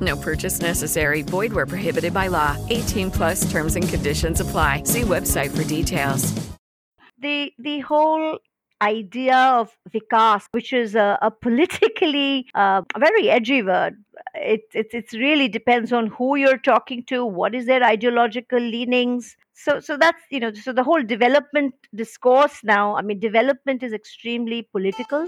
No purchase necessary. Void where prohibited by law. 18 plus terms and conditions apply. See website for details. The the whole idea of vikas, which is a, a politically uh, very edgy word. It, it it really depends on who you're talking to, what is their ideological leanings. So so that's you know so the whole development discourse now. I mean, development is extremely political.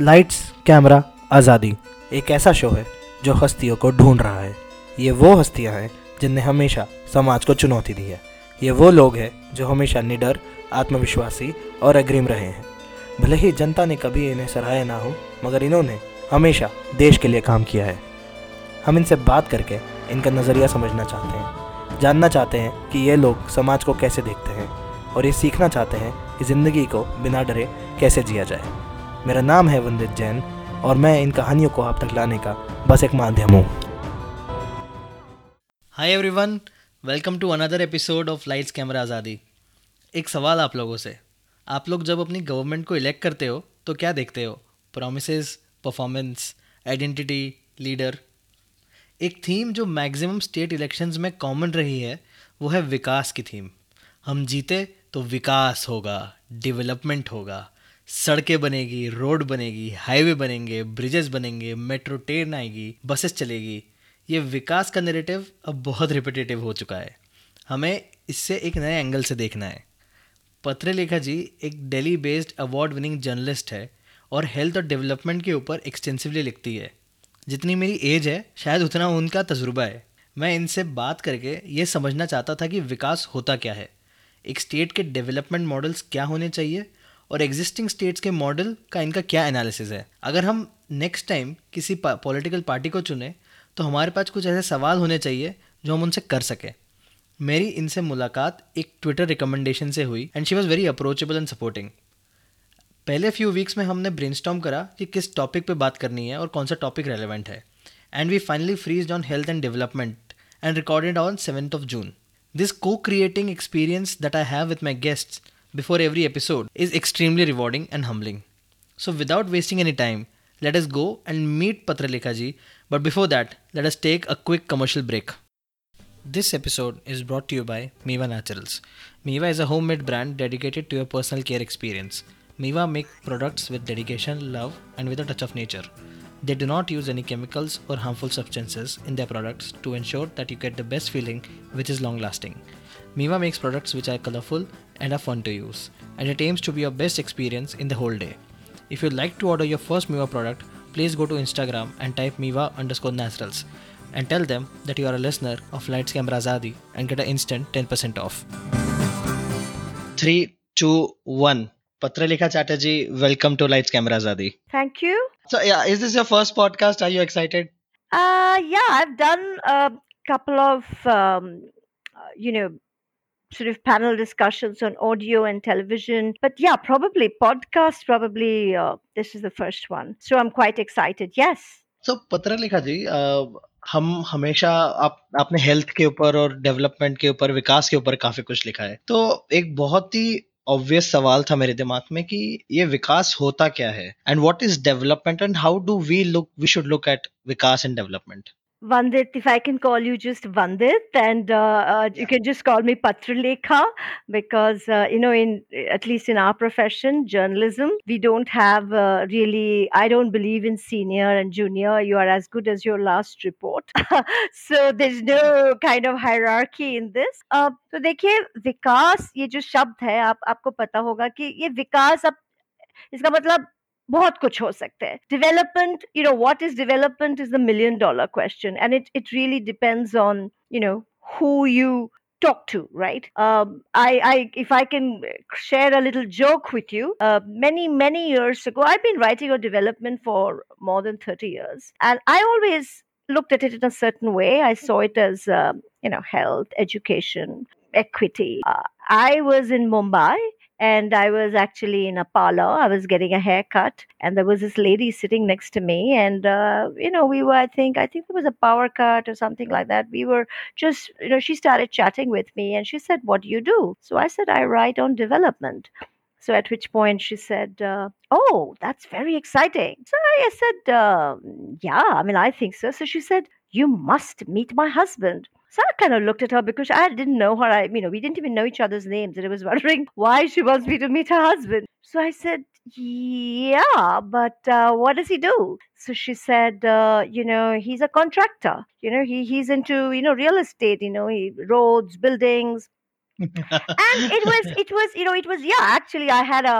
Lights camera Azadi एक ऐसा show है जो हस्तियों को ढूंढ रहा है। ये वो हस्तियाँ हैं जिनने हमेशा समाज को चुनौती दी है। ये वो लोग हैं जो हमेशा निडर, आत्मविश्वासी और अग्रिम रहे हैं। भले ही जनता ने कभी इन्हें सराहा ना हो, मगर इन्होंने हमेशा देश के लिए काम किया है। हम इनसे बात करके इनका नज़रिया समझना चाहते हैं। जानना चाहते हैं कि ये लोग समाज को कैसे देखते हैं और ये सीखना चाहते हैं कि ज़िंदगी को बिना डरे कैसे जिया जाए। मेरा नाम है वंदित जैन और मैं इन कहानियों को आप तक लाने का बस एक माध्यम हूँ। Hi everyone welcome to another episode of lights camera Azadi एक सवाल आप लोगों से, आप लोग जब अपनी गवर्नमेंट को इलेक्ट करते हो तो क्या देखते हो? प्रोमिस परफॉर्मेंस आइडेंटिटी लीडर एक थीम जो मैक्सिमम स्टेट इलेक्शंस में कॉमन रही है, वो है विकास की थीम हम जीते तो विकास होगा डेवलपमेंट होगा। सड़कें बनेगी, रोड बनेगी, हाईवे बनेंगे, ब्रिजेस बनेंगे, मेट्रो, ट्रेन आएगी, बसेस चलेगी। ये विकास का नरेटिव अब बहुत रिपीटेटिव हो चुका है। हमें इससे एक नए एंगल से देखना है। पत्रलेखा जी एक Delhi based award winning journalist है और हेल्थ और डेवलपमेंट के ऊपर एक्सटेंसिवली लिखती है। जितनी मेरी एज है, शायद उतना उनका तजुर्बा है। मैं इनसे बात करके ये समझना चाहता था कि विकास होता क्या है। एक स्टेट के डेवलपमेंट मॉडल्स क्या होने चाहिए? और एग्जिस्टिंग स्टेट्स के मॉडल का इनका क्या एनालिसिस है? अगर हम नेक्स्ट टाइम किसी पॉलिटिकल पार्टी को चुने तो हमारे पास कुछ ऐसे सवाल होने चाहिए जो हम उनसे कर सकें। मेरी इनसे मुलाकात एक ट्विटर रिकमेंडेशन से हुई and she was very approachable and supporting पहले फ्यू वीक्स में हमने ब्रेन करा कि किस टॉपिक पे बात करनी है और कौन सा टॉपिक रेलिवेंट है। And we finally freeze on health and development and recorded on seventh of June this को creating experience that I have with my guests before every episode is extremely rewarding and humbling. So, without wasting any time, let us go and meet Patralekha ji. But before that, let us take a quick commercial break. This episode is brought to you by Miva Naturals. Miva is a homemade brand dedicated to your personal care experience. Miva make products with dedication, love, and with a touch of nature. They do not use any chemicals or harmful substances in their products to ensure that you get the best feeling which is long lasting. Miva makes products which are colorful and are fun to use, and it aims to be your best experience in the whole day. If you'd like to order your first Miva product, please go to Instagram and type Miva underscore naturals and tell them that you are a listener of Lights Camera Azadi and get an instant 10% off. 3, 2, 1. Patralekha Chatterjee, welcome to Lights Camera Azadi. Thank you. So, yeah, is this your first podcast? Are you excited? Uh, yeah, I've done a couple of, um, uh, you know, sort of panel discussions on audio and television. But yeah, probably podcast, probably uh, this is the first one. So I'm quite excited. Yes. So Patralekha ji हम हमेशा आप आपने health के ऊपर और development के ऊपर विकास के ऊपर काफ़ी कुछ लिखा है तो एक बहुत ही ऑब्वियस सवाल था मेरे दिमाग में कि ये विकास होता क्या है and what is development and how do we look we should look at vikas and development Vandit, if I can call you just Vandit, and uh, uh, you can just call me Patralekha because, uh, you know, in at least in our profession, journalism, we don't have uh, really, I don't believe in senior and junior. You are as good as your last report. so there's no kind of hierarchy in this. Uh, तो देखिए विकास ये जो शब्द है आप आपको पता होगा कि ये विकास अब इसका मतलब बहुत कुछ हो सकता है development you know what is development is the million dollar question and it it really depends on you know who you talk to right um, I, I if i can share a little joke with you uh, many many years ago i've been writing on development for more than 30 years and i always looked at it in a certain way i saw it as um, you know health education equity uh, i was in mumbai and I was actually in a parlor. I was getting a haircut, and there was this lady sitting next to me, and uh, you know, we were. I think I think there was a power cut or something like that. We were just, you know, she started chatting with me, and she said, "What do you do?" So I said, "I write on development." So at which point she said, uh, "Oh, that's very exciting." So I said, uh, "Yeah, I mean, I think so." So she said, "You must meet my husband." So I kind of looked at her because I didn't know her. I, you know, we didn't even know each other's names, and I was wondering why she wants me to meet her husband. So I said, "Yeah, but uh, what does he do?" So she said, uh, "You know, he's a contractor. You know, he he's into you know real estate. You know, he roads, buildings." and it was it was you know it was yeah actually i had a,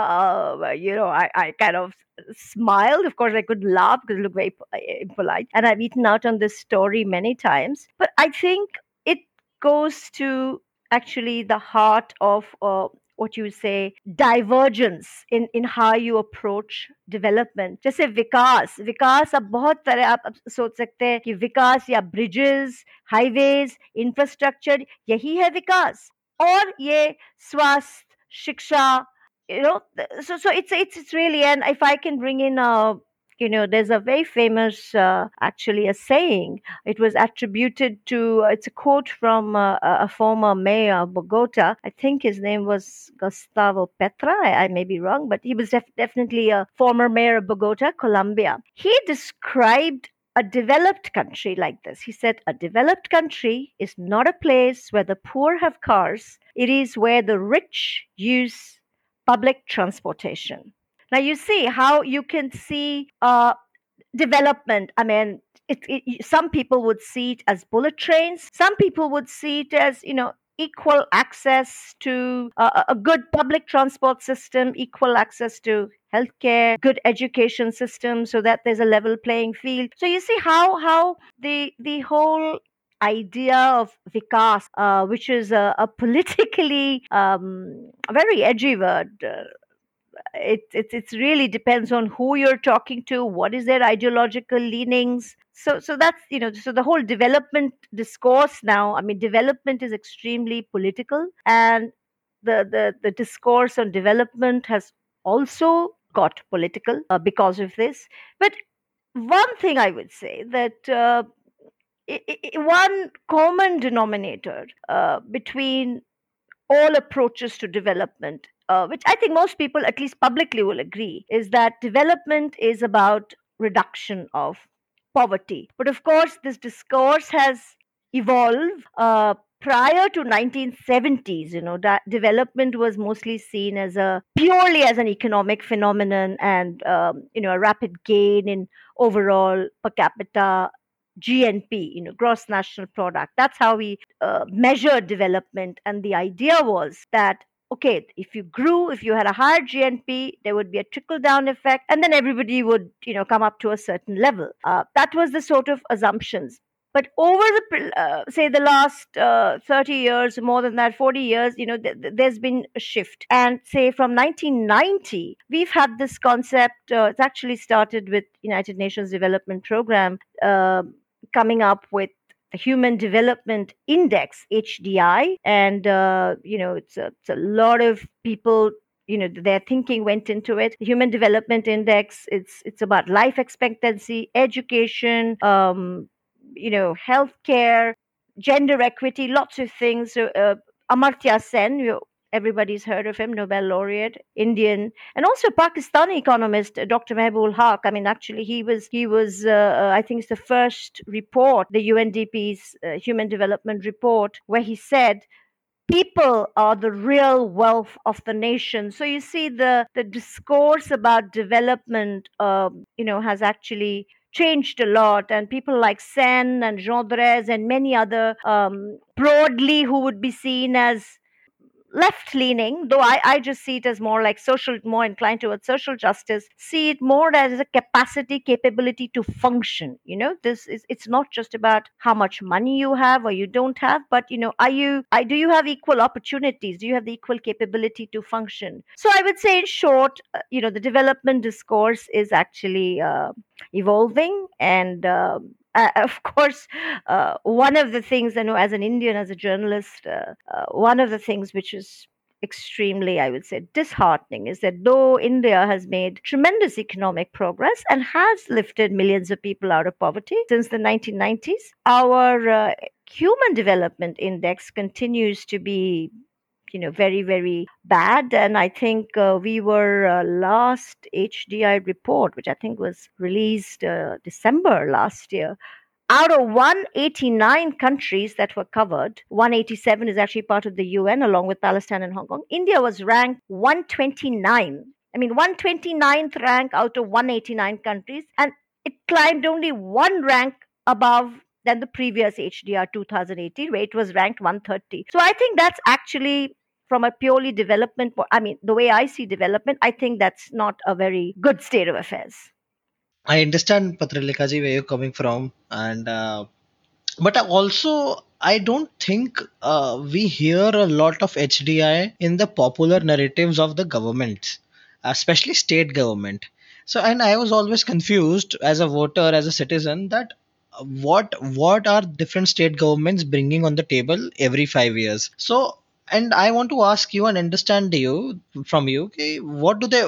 a you know I, I kind of smiled of course i could laugh because it looked very impolite and i've eaten out on this story many times but i think it goes to actually the heart of uh, what you say divergence in in how you approach development जैसे विकास विकास अब बहुत तरह आप सोच सकते हैं कि विकास या ब्रिजेस हाईवेज इंफ्रास्ट्रक्चर यही है विकास और ये स्वास्थ्य shiksha you know so so it's it's, it's really and if i can bring in a you know there's a very famous uh, actually a saying. It was attributed to it's a quote from uh, a former mayor of bogota. I think his name was gustavo petro. I, I may be wrong but he was def- definitely a former mayor of bogota colombia. He described a developed country like this. He said, A developed country is not a place where the poor have cars, it is where the rich use public transportation. Now, you see how you can see uh, development. I mean, it, it, some people would see it as bullet trains, some people would see it as, you know, equal access to uh, a good public transport system, equal access to healthcare, good education system, so that there's a level playing field. So you see how how the the whole idea of vikas, uh, which is a, a politically um, very edgy word. Uh, it, it it really depends on who you're talking to, what is their ideological leanings, so so that's you know so the whole development discourse now i mean development is extremely political and the the, the discourse on development has also got political uh, because of this but one thing i would say that uh, one common denominator uh, between all approaches to development uh, which i think most people at least publicly will agree is that development is about reduction of poverty. But of course, this discourse has evolved. Prior to 1970s you know that development was mostly seen as a purely as an economic phenomenon and um, you know a rapid gain in overall per capita gnp you know gross national product that's how we uh, measure development and the idea was that okay, if you grew, if you had a higher GNP, there would be a trickle down effect, and then everybody would, you know, come up to a certain level. Uh, that was the sort of assumptions. But over the, uh, say, the last uh, 30 years, more than that, 40 years, you know, th- th- there's been a shift. And say from 1990, we've had this concept. Uh, it's actually started with United Nations Development Program uh, coming up with the Human Development Index (HDI), and uh, you know it's a, it's a lot of people you know their thinking went into it the human development index it's it's about life expectancy education um you know healthcare gender equity lots of things so uh, amartya sen Everybody's heard of him, Nobel laureate, Indian, and also Pakistani economist Dr. Mehboob Haq. I mean, actually, he was he was uh, I think it's the first report, the UNDP's uh, Human Development Report, where he said people are the real wealth of the nation. So you see, the the discourse about development, um, you know, has actually changed a lot and people like sen and jean Drèze and many other um, broadly who would be seen as left leaning, though I, I just see it as more like social, more inclined towards social justice, see it more as a capacity, capability to function. You know, this is it's not just about how much money you have or you don't have, but you know, are you I do you have equal opportunities? Do you have the equal capability to function? So I would say in short, uh, you know, the development discourse is actually uh, evolving and uh, uh, of course, uh, one of the things I know as an Indian, as a journalist, uh, uh, one of the things which is extremely, I would say, disheartening is that though India has made tremendous economic progress and has lifted millions of people out of poverty since the 1990s, our uh, human development index continues to be you know very very bad. And i think uh, we were uh, last hdi report which i think was released uh, december last year. Out of 189 countries that were covered 187 is actually part of the un along with palestine and hong kong. India was ranked 129 i mean 129th rank out of 189 countries and it climbed only one rank above than the previous HDR 2018, where it was ranked 130. So I think that's actually from a purely development i mean the way i see development i think that's not a very good state of affairs. I understand patralekhaji where you're coming from and uh, but also i don't think uh, we hear a lot of hdi in the popular narratives of the governments especially state government. So and i was always confused as a voter as a citizen that what what are different state governments bringing on the table every 5 years? So and i want to ask you and understand you from you okay, what do they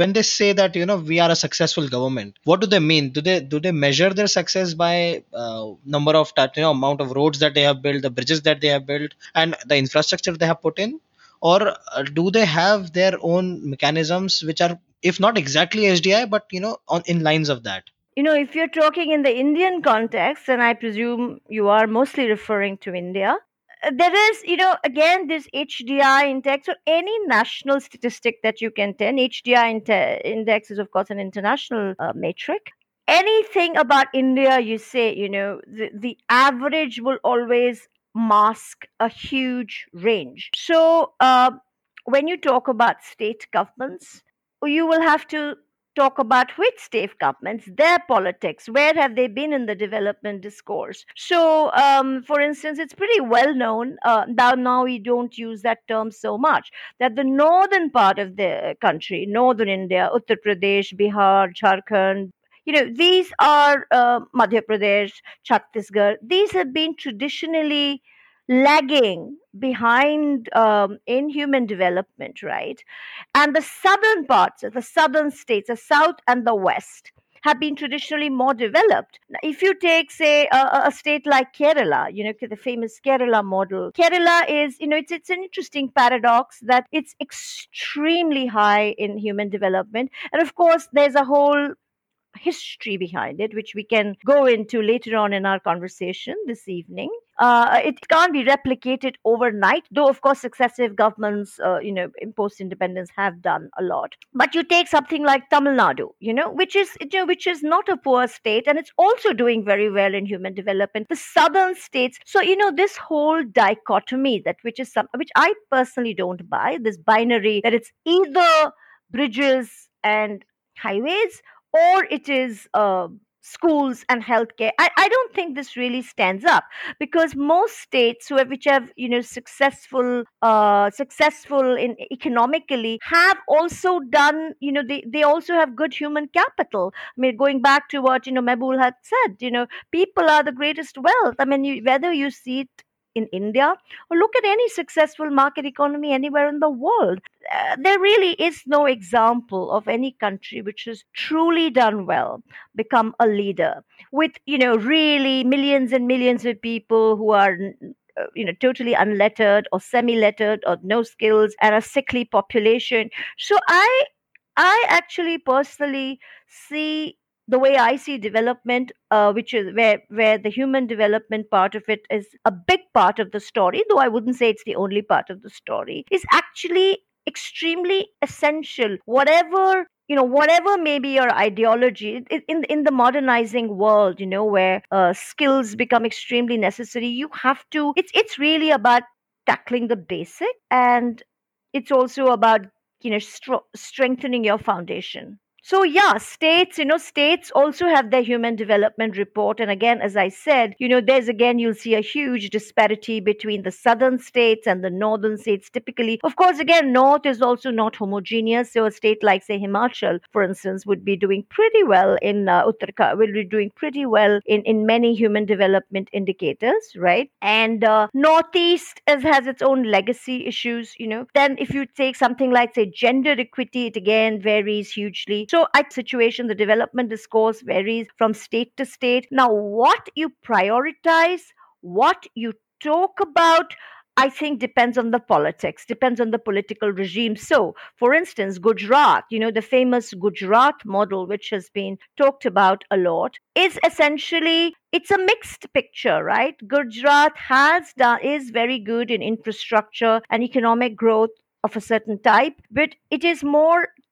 when they say that you know we are a successful government what do they mean? Do they do they measure their success by uh, number of you know amount of roads that they have built the bridges that they have built and the infrastructure they have put in? Or uh, do they have their own mechanisms which are if not exactly HDI but you know on in lines of that? You know if you're talking in the indian context and i presume you are mostly referring to india there is, you know, again, this HDI index or any national statistic that you can tell. HDI index is, of course, an international uh, metric. Anything about India, you say, you know, the, the average will always mask a huge range. So, uh, when you talk about state governments, you will have to talk about which state governments, their politics, where have they been in the development discourse. So, um, for instance, it's pretty well known, uh, now, now we don't use that term so much, that the northern part of the country, northern India, Uttar Pradesh, Bihar, Jharkhand, you know, these are uh, Madhya Pradesh, Chhattisgarh, these have been traditionally lagging behind um, in human development, right? And the southern parts, the southern states, the south and the west, have been traditionally more developed. If you take, say, a, a, state like Kerala, you know, the famous Kerala model, Kerala is, you know, it's, it's an interesting paradox that it's extremely high in human development. And of course, there's a whole history behind it, which we can go into later on in our conversation this evening. Uh, it can't be replicated overnight, though of course successive governments, uh, you know, in post independence have done a lot. But you take something like Tamil Nadu, you know, which is you know, which is not a poor state, and it's also doing very well in human development. The southern states, so you know, this whole dichotomy that which is some which I personally don't buy. This binary that it's either bridges and highways or it is uh, schools and healthcare. I, I don't think this really stands up because most states who have, which have you know successful uh, successful in economically have also done you know they, they also have good human capital. I mean going back to what you know Mehboob had said, you know people are the greatest wealth. I mean you, whether you see it in India or look at any successful market economy anywhere in the world. Uh, there really is no example of any country which has truly done well, become a leader with, you know, really millions and millions of people who are uh, you know totally unlettered or semi-lettered or no skills and a sickly population so i i actually personally see the way I see development, uh, which is where where the human development part of it is a big part of the story, though I wouldn't say it's the only part of the story, is actually extremely essential. Whatever you know, whatever may be your ideology in in the modernizing world, you know, where uh, skills become extremely necessary, you have to. It's it's really about tackling the basic, and it's also about you know stro- strengthening your foundation so yeah states you know states also have their human development report. And again as i said you know there's again you'll see a huge disparity between the southern states and the northern states. Typically of course again north is also not homogeneous. So a state like say himachal for instance would be doing pretty well in uh, uttarakhand will be doing pretty well in in many human development indicators right? And uh, northeast is, has its own legacy issues you know. Then if you take something like say gender equity it again varies hugely. So so, at situation, the development discourse varies from state to state. Now, what you prioritize, what you talk about, I think depends on the politics, depends on the political regime. So, for instance, Gujarat, you know, the famous Gujarat model, which has been talked about a lot, is essentially it's a mixed picture, right? Gujarat has done is very good in infrastructure and economic growth of a certain type, but it is more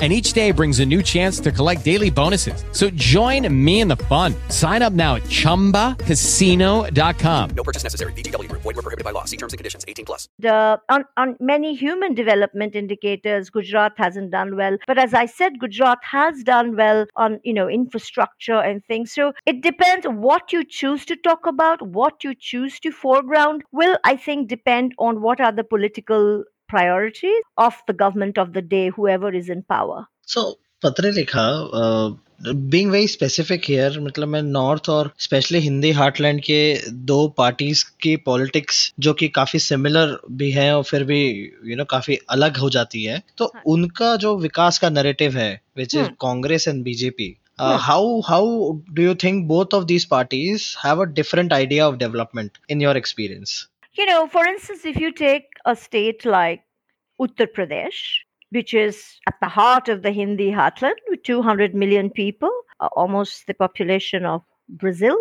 and each day brings a new chance to collect daily bonuses. So join me in the fun. Sign up now at ChumbaCasino.com. No purchase necessary. VGW. Void were prohibited by law. See terms and conditions. 18 plus. The, on, on many human development indicators, Gujarat hasn't done well. But as I said, Gujarat has done well on, you know, infrastructure and things. So it depends what you choose to talk about, what you choose to foreground will, I think, depend on what are the political priorities of the government of the day, whoever is in power. So, Patralekha, uh, being very specific here मतलब मैं north और specially Hindi heartland के दो parties की politics जो कि काफ़ी similar भी है और फिर भी यू you नो know, काफ़ी अलग हो जाती है तो हाँ. उनका जो विकास का नैरेटिव है which is Congress and BJP how how do you think both of these parties have a different idea of development in your experience You know, for instance, if you take a state like Uttar Pradesh, which is at the heart of the Hindi heartland with 200 million people, uh, almost the population of Brazil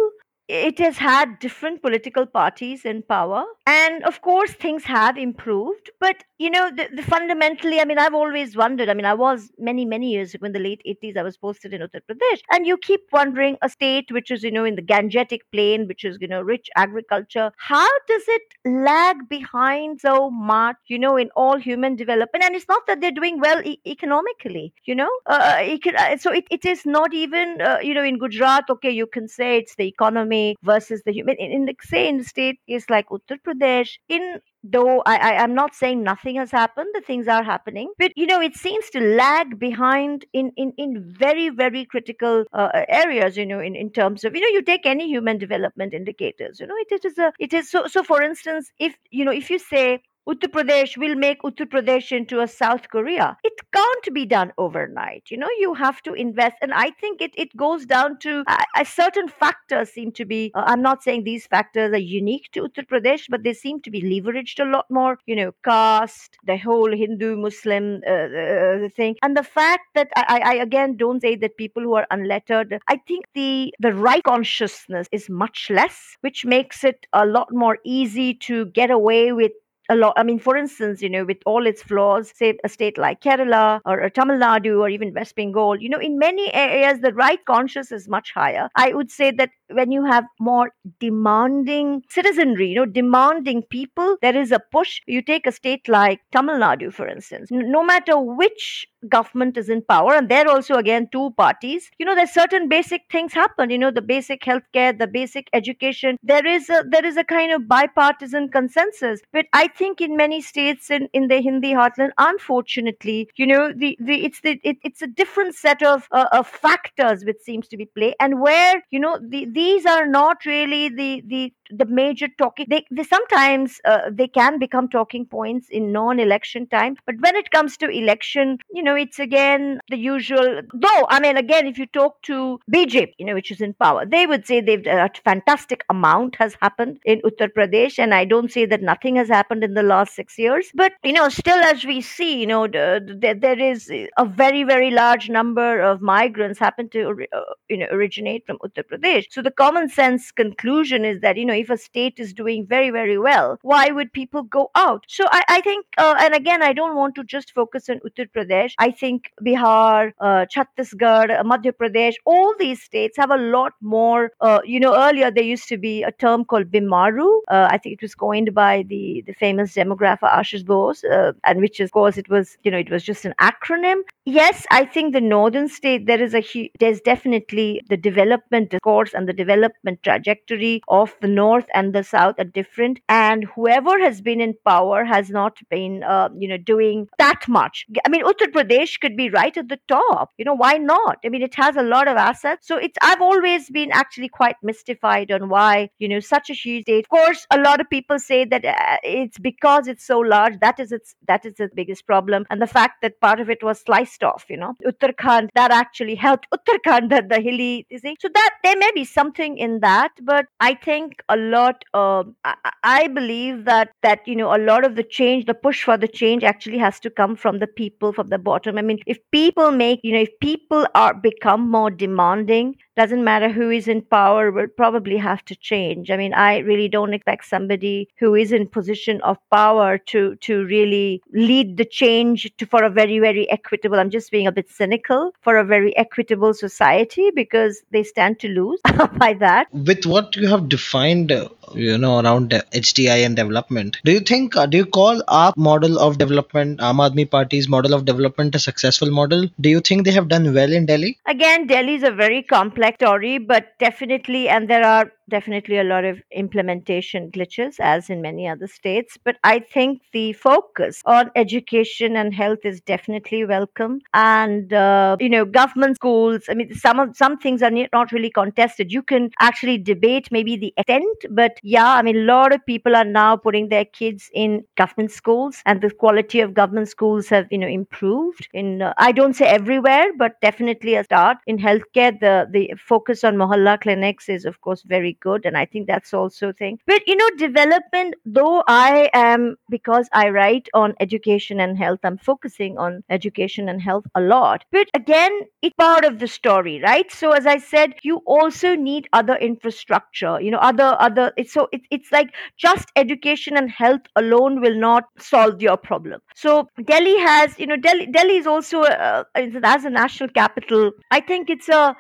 it has had different political parties in power. And of course things have improved but you know the, the, fundamentally i mean i've always wondered i mean i was many many years ago in the late 80s i was posted in uttar pradesh and you keep wondering a state which is you know in the gangetic plain which is you know rich agriculture how does it lag behind so much you know in all human development and it's not that they're doing well e- economically you know uh, uh so it, it is not even uh, you know in gujarat okay you can say it's the economy versus the human. In, in the, say in state is like Uttar Pradesh, in though I, I am not saying nothing has happened, the things are happening, but you know it seems to lag behind in in in very very critical uh, areas. You know, in in terms of you know you take any human development indicators. You know, it, it is a it is so so. For instance, if you know if you say Uttar Pradesh will make Uttar Pradesh into a South Korea. It can't be done overnight. You know, you have to invest. And I think it, it goes down to uh, a certain factors seem to be, uh, I'm not saying these factors are unique to Uttar Pradesh, but they seem to be leveraged a lot more. You know, caste, the whole Hindu Muslim uh, uh thing. And the fact that I, I, again don't say that people who are unlettered, I think the, the right consciousness is much less, which makes it a lot more easy to get away with a lot. I mean, for instance, you know, with all its flaws, say a state like Kerala or, Tamil Nadu or even West Bengal, you know, in many areas the right conscious is much higher. I would say that when you have more demanding citizenry, you know, demanding people, there is a push. You take a state like Tamil Nadu, for instance, no matter which government is in power, and there also again two parties, you know, there's certain basic things happen. You know, the basic healthcare, the basic education. There is a there is a kind of bipartisan consensus. But I think in many states in, in the Hindi heartland, unfortunately, you know, the, the it's the it, it's a different set of uh, of factors which seems to be play, and where you know the, these are not really the the the major talking they, they sometimes uh, they can become talking points in non-election time but when it comes to election you know it's again the usual though i mean again if you talk to bjp you know which is in power they would say they've a fantastic amount has happened in uttar pradesh and i don't say that nothing has happened in the last 6 years but you know still as we see you know the, the, there is a very very large number of migrants happen to uh, you know originate from uttar pradesh. So the common sense conclusion is that you know if a state is doing very very well why would people go out? So i, I think uh, and again i don't want to just focus on uttar pradesh. I think bihar uh, chhattisgarh uh, madhya pradesh all these states have a lot more uh, you know earlier there used to be a term called bimaru uh, i think it was coined by the the famous demographer ashish bose uh, and which of course it was you know it was just an acronym yes i think the northern state there is a there's definitely the development discourse and the development trajectory of the north and the south are different. And whoever has been in power has not been uh, you know doing that much. I mean uttar pradesh could be right at the top. You know why not? I mean it has a lot of assets. So it's i've always been actually quite mystified on why you know such a huge state. Of course a lot of people say that uh, it's because it's so large. That is its that is its biggest problem. And the fact that part of it was sliced off you know. Uttarakhand that actually helped. Uttarakhand the, the hilly you see. So that there may be something in that but i think a lot I, I believe that that you know a lot of the change the push for the change actually has to come from the people from the bottom. I mean if people make you know if people are become more demanding doesn't matter who is in power will probably have to change. I mean i really don't expect somebody who is in position of power to to really lead the change to, for a very very equitable i'm just being a bit cynical for a very equitable society because they stand to lose by that. With what you have defined uh, you know around uh, HDI and development do you think uh, do you call our model of development Aam Aadmi Party's model of development a successful model? Do you think they have done well in Delhi? Again delhi is a very complex story but definitely and there are definitely a lot of implementation glitches as in many other states but i think the focus on education and health is definitely welcome and uh, you know government schools i mean some of some things are not really contested. You can actually debate maybe the extent but yeah i mean a lot of people are now putting their kids in government schools and the quality of government schools have you know improved in uh, i don't say everywhere but definitely a start. In healthcare the the focus on mohalla clinics is of course very good and i think that's also a thing. But you know development though i am because i write on education and health i'm focusing on education and health a lot. But again it's part of the story right? So as i said you also need other infrastructure you know other other it's so it, it's like just education and health alone will not solve your problem. So delhi has you know delhi delhi is also uh, as a national capital i think it's a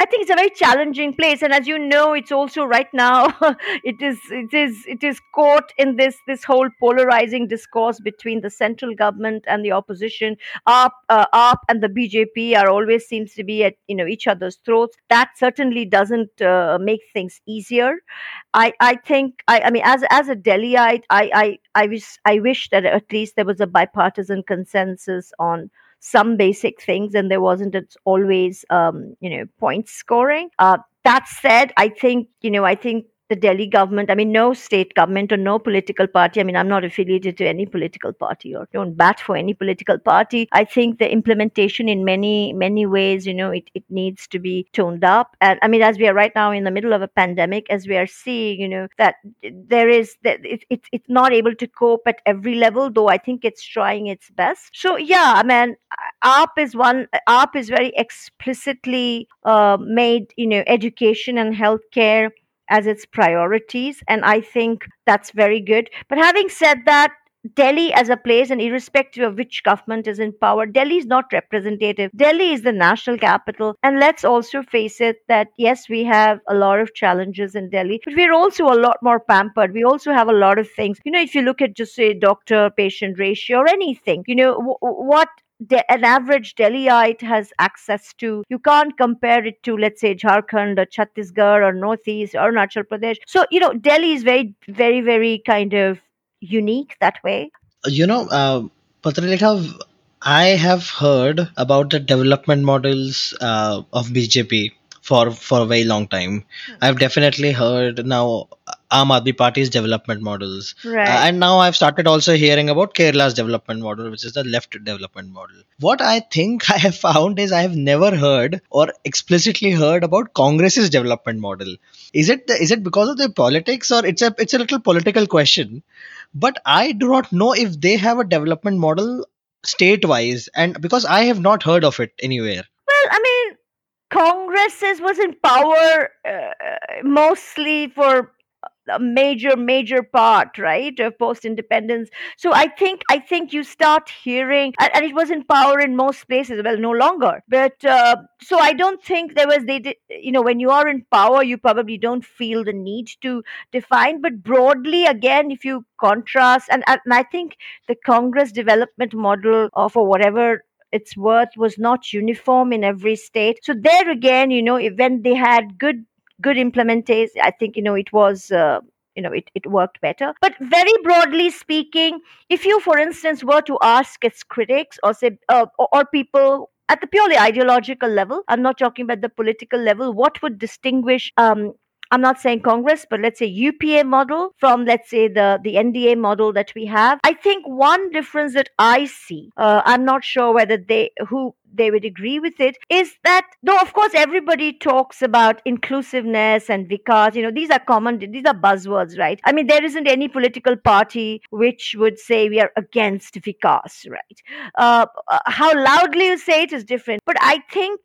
I think it's a very challenging place, and as you know, it's also right now it is it is it is caught in this this whole polarizing discourse between the central government and the opposition. AAP, uh, and the BJP are always seems to be at you know each other's throats. That certainly doesn't uh, make things easier. I I think I I mean as as a Delhiite, I I I wish I wish that at least there was a bipartisan consensus on some basic things and there wasn't always um, you know point scoring. Uh, that said i think you know i think the Delhi government, I mean, no state government or no political party. I mean, I'm not affiliated to any political party or don't bat for any political party. I think the implementation in many, many ways, you know, it, it needs to be toned up. And I mean, as we are right now in the middle of a pandemic, as we are seeing, you know, that there is, that it, it, it's not able to cope at every level, though I think it's trying its best. So, yeah, I mean, AAP is one, AAP is very explicitly uh, made, you know, education and healthcare as its priorities and i think that's very good but having said that Delhi as a place, and irrespective of which government is in power, Delhi is not representative. Delhi is the national capital. And let's also face it that yes, we have a lot of challenges in Delhi, but we're also a lot more pampered. We also have a lot of things. You know, if you look at just say doctor patient ratio or anything, you know, w- what De- an average Delhiite has access to. You can't compare it to, let's say, Jharkhand or Chhattisgarh or Northeast or Arunachal Pradesh. So, you know, Delhi is very, very, very kind of unique that way. You know, uh, Patralekha, I have heard about the development models uh, of BJP for for a very long time. I've definitely heard now Aam Aadmi Party's development models, Right. Uh, and now I've started also hearing about Kerala's development model, which is the left development model. What I think I have found is I have never heard or explicitly heard about Congress's development model. Is it is it because of the politics or it's a it's a little political question? But I do not know if they have a development model state wise, and because I have not heard of it anywhere. Well, I mean, Congress was in power uh, mostly for a major major part right of post independence so i think i think you start hearing and, it was in power in most places well no longer. But uh, so i don't think there was they did you know when you are in power you probably don't feel the need to define. But broadly again if you contrast and, and i think the congress development model or for whatever its worth was not uniform in every state. So there again you know when they had good good implementation i think you know it was uh, you know it, it worked better. But very broadly speaking if you for instance were to ask its critics or say uh, or, or people at the purely ideological level i'm not talking about the political level what would distinguish um, I'm not saying Congress, but let's say UPA model from let's say the the NDA model that we have. I think one difference that I see, uh, I'm not sure whether they who they would agree with it, is that though of course everybody talks about inclusiveness and vikas, you know these are common, these are buzzwords, right? I mean there isn't any political party which would say we are against vikas, right? Uh, uh, how loudly you say it is different, but I think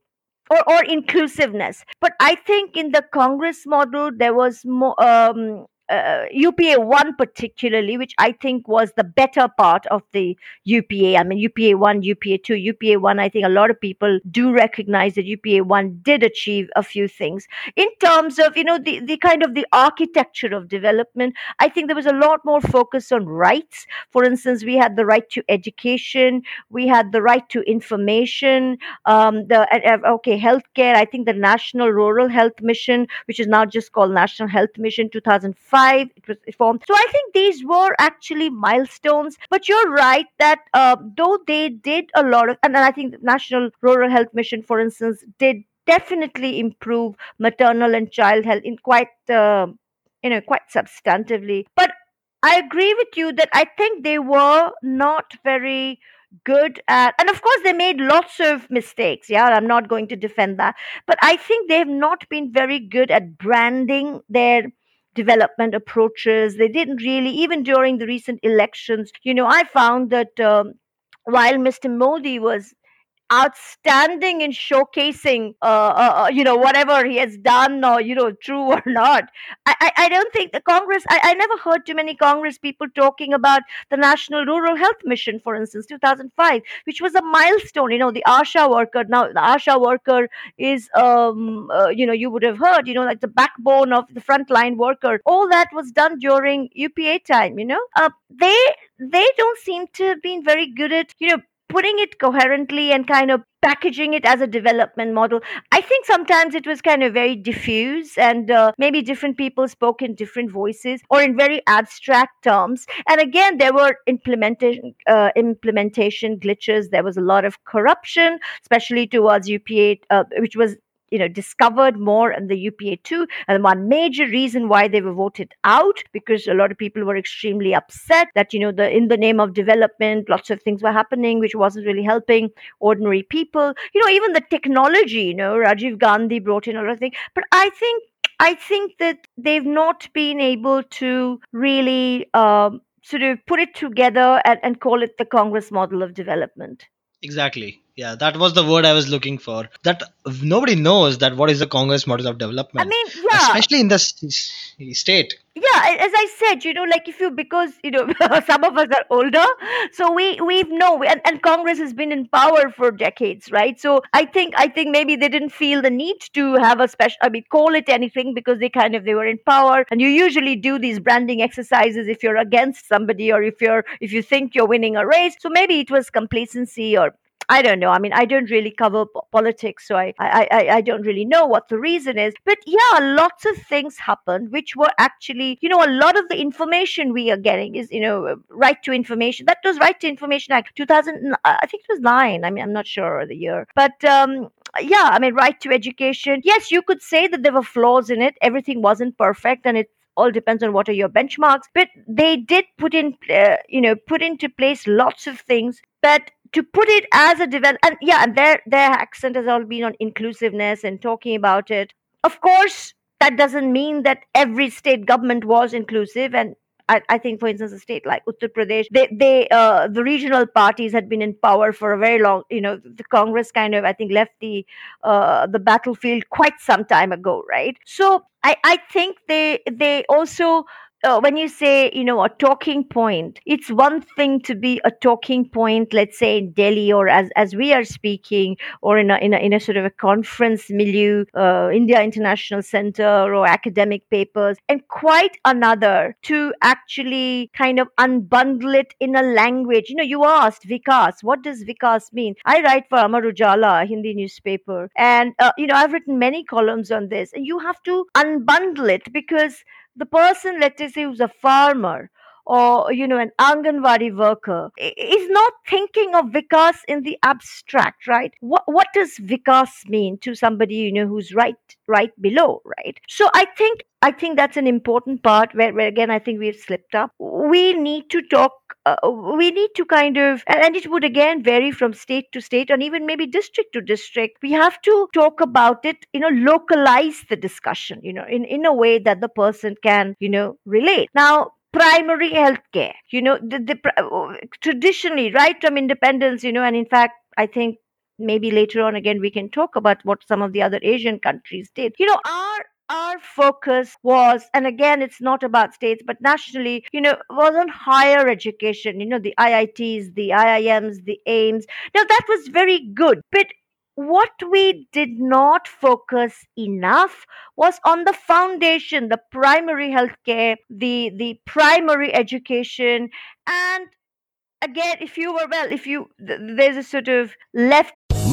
or, or inclusiveness. But I think in the Congress model, there was more. Um, uh, UPA 1 particularly, which I think was the better part of the UPA. I mean, UPA 1, UPA 2, UPA 1, I think a lot of people do recognize that UPA 1 did achieve a few things. In terms of, you know, the, the kind of the architecture of development, I think there was a lot more focus on rights. For instance, we had the right to education, we had the right to information, um, the uh, okay healthcare. I think the National Rural Health Mission, which is now just called National Health Mission 2005, it was formed. So I think these were actually milestones. But you're right that uh, though they did a lot of, and I think the National Rural Health Mission, for instance, did definitely improve maternal and child health in quite uh, you know quite substantively. But I agree with you that I think they were not very good at and of course they made lots of mistakes yeah i'm not going to defend that but i think they've not been very good at branding their development approaches. They didn't really even during the recent elections you know i found that um, while mr modi was outstanding in showcasing uh, uh, uh, you know whatever he has done or you know true or not. I i, I don't think the congress I, I never heard too many congress people talking about the national rural health mission for instance 2005 which was a milestone. You know the asha worker now the asha worker is um uh, you know you would have heard you know like the backbone of the frontline worker. All that was done during upa time you know? Uh, they they don't seem to have been very good at you know putting it coherently and kind of packaging it as a development model. I think sometimes it was kind of very diffuse and uh, maybe different people spoke in different voices or in very abstract terms. And again, there were implementation uh, implementation glitches. There was a lot of corruption, especially towards UPA, uh, which was you know discovered more in the UPA 2 and one major reason why they were voted out because a lot of people were extremely upset that you know the in the name of development lots of things were happening which wasn't really helping ordinary people you know even the technology you know Rajiv Gandhi brought in a lot of things but I think I think that they've not been able to really um, sort of put it together and, and call it the Congress model of development. Exactly. Yeah, that was the word I was looking for. That nobody knows that what is the Congress model of development. I mean, yeah. especially in the state. yeah as i said you know like if you because you know some of us are older so we we know and, and congress has been in power for decades right so i think i think maybe they didn't feel the need to have a special i mean call it anything because they kind of they were in power and you usually do these branding exercises if you're against somebody or if you're if you think you're winning a race so maybe it was complacency or I don't know. I mean, I don't really cover po- politics, so I, I, I, I don't really know what the reason is. But yeah, lots of things happened, which were actually, you know, a lot of the information we are getting is, you know, right to information. That was Right to Information Act, 2000. I think it was nine. I mean, I'm not sure the year, but um, yeah, I mean, right to education. Yes, you could say that there were flaws in it. Everything wasn't perfect, and it all depends on what are your benchmarks but they did put in uh, you know put into place lots of things but to put it as a develop and yeah and their their accent has all been on inclusiveness and talking about it of course that doesn't mean that every state government was inclusive and I, I think, for instance, a state like Uttar Pradesh, they, they, uh, the regional parties had been in power for a very long. You know, the Congress kind of, I think, left the, uh, the battlefield quite some time ago, right? So I, I think they, they also uh, when you say you know a talking point it's one thing to be a talking point let's say in delhi or as as we are speaking or in a in a, in a sort of a conference milieu uh, india international center or academic papers and quite another to actually kind of unbundle it in a language. You know you asked vikas. What does vikas mean? I write for amar ujala hindi newspaper. And uh, you know i've written many columns on this. And you have to unbundle it because the person, let's say, who's a farmer or you know an anganwadi worker is not thinking of vikas in the abstract right? What what does vikas mean to somebody you know who's right right below right? So i think i think that's an important part where, where again i think we've slipped up. We need to talk uh, we need to kind of and, it would again vary from state to state and even maybe district to district. We have to talk about it you know localize the discussion you know in in a way that the person can you know relate. Now primary health care you know the, the uh, traditionally right from independence you know and in fact i think maybe later on again we can talk about what some of the other asian countries did. You know our our focus was and again it's not about states but nationally you know was on higher education you know the iits the iims the AIIMS. Now that was very good but what we did not focus enough was on the foundation the primary health care the the primary education. And again if you were well if you th- there's a sort of left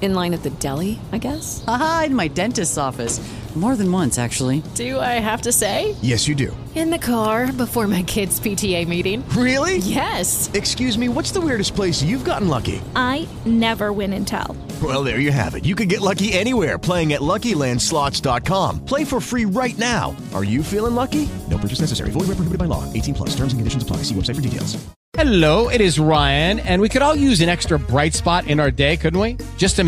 In line at the deli, I guess? Aha, in my dentist's office. More than once, actually. Do I have to say? Yes, you do. In the car before my kids' PTA meeting. Really? Yes. Excuse me, what's the weirdest place you've gotten lucky? I never win and tell. Well, there you have it. You can get lucky anywhere playing at LuckyLandSlots.com. Play for free right now. Are you feeling lucky? No purchase necessary. Void where prohibited by law. 18 plus. Terms and conditions apply. See website for details. Hello, it is Ryan, and we could all use an extra bright spot in our day, couldn't we? Just to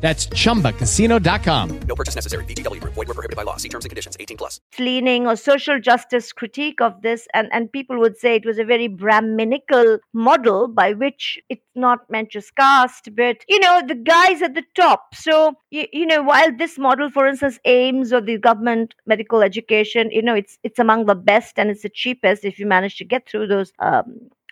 That's chumbacasino.com. No purchase necessary. VGW Group. Void were prohibited by law. See terms and conditions. 18 plus. leaning or social justice critique of this and, and people would say it was a very brahminical model by which it's not meant just caste but you know the guys at the top so you, you know while this model for instance AIIMS or the government medical education you know it's it's among the best and it's the cheapest if you manage to get through those um,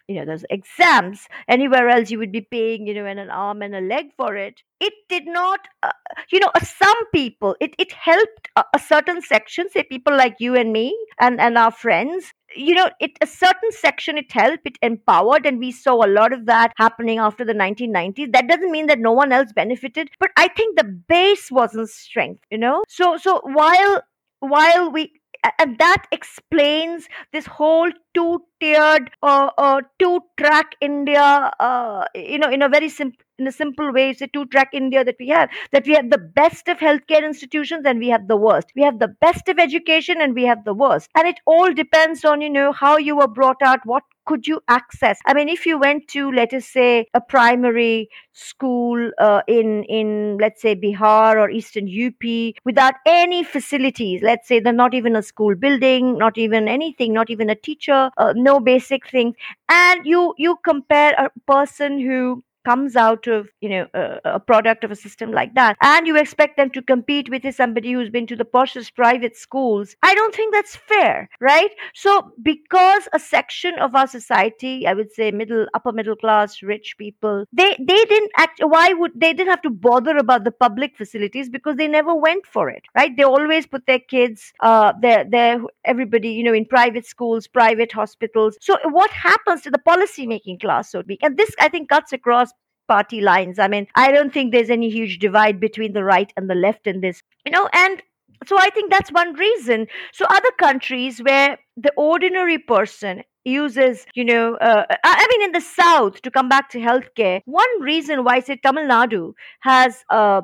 you know those exams anywhere else you would be paying you know an, an arm and a leg for it. It did not uh, you know uh, some people it, it helped a, a certain section say people like you and me and and our friends. You know it a certain section it helped it empowered and we saw a lot of that happening after the 1990s that doesn't mean that no one else benefited but i think the base wasn't strength you know? So so while while we and that explains this whole two tiered uh, uh, two track india uh, you know in a very simple in a simple way, it's a two track India that we have, that we have the best of healthcare institutions and we have the worst. We have the best of education and we have the worst. And it all depends on, you know, how you were brought out, what could you access? I mean, if you went to, let us say, a primary school uh, in in let's say Bihar or Eastern UP without any facilities, let's say they're not even a school building, not even anything, not even a teacher, uh, no basic things, and you you compare a person who comes out of you know a, a, product of a system like that and you expect them to compete with somebody who's been to the poshest private schools i don't think that's fair right? So because a section of our society i would say middle upper middle class rich people they they didn't act why would they didn't have to bother about the public facilities because they never went for it right? They always put their kids uh their their everybody you know in private schools private hospitals. So what happens to the policy making class so to speak and this i think cuts across party lines. I mean, I don't think there's any huge divide between the right and the left in this, you know, and so I think that's one reason. So other countries where the ordinary person uses, you know, uh, I mean, in the South, to come back to healthcare, one reason why, say, Tamil Nadu has uh,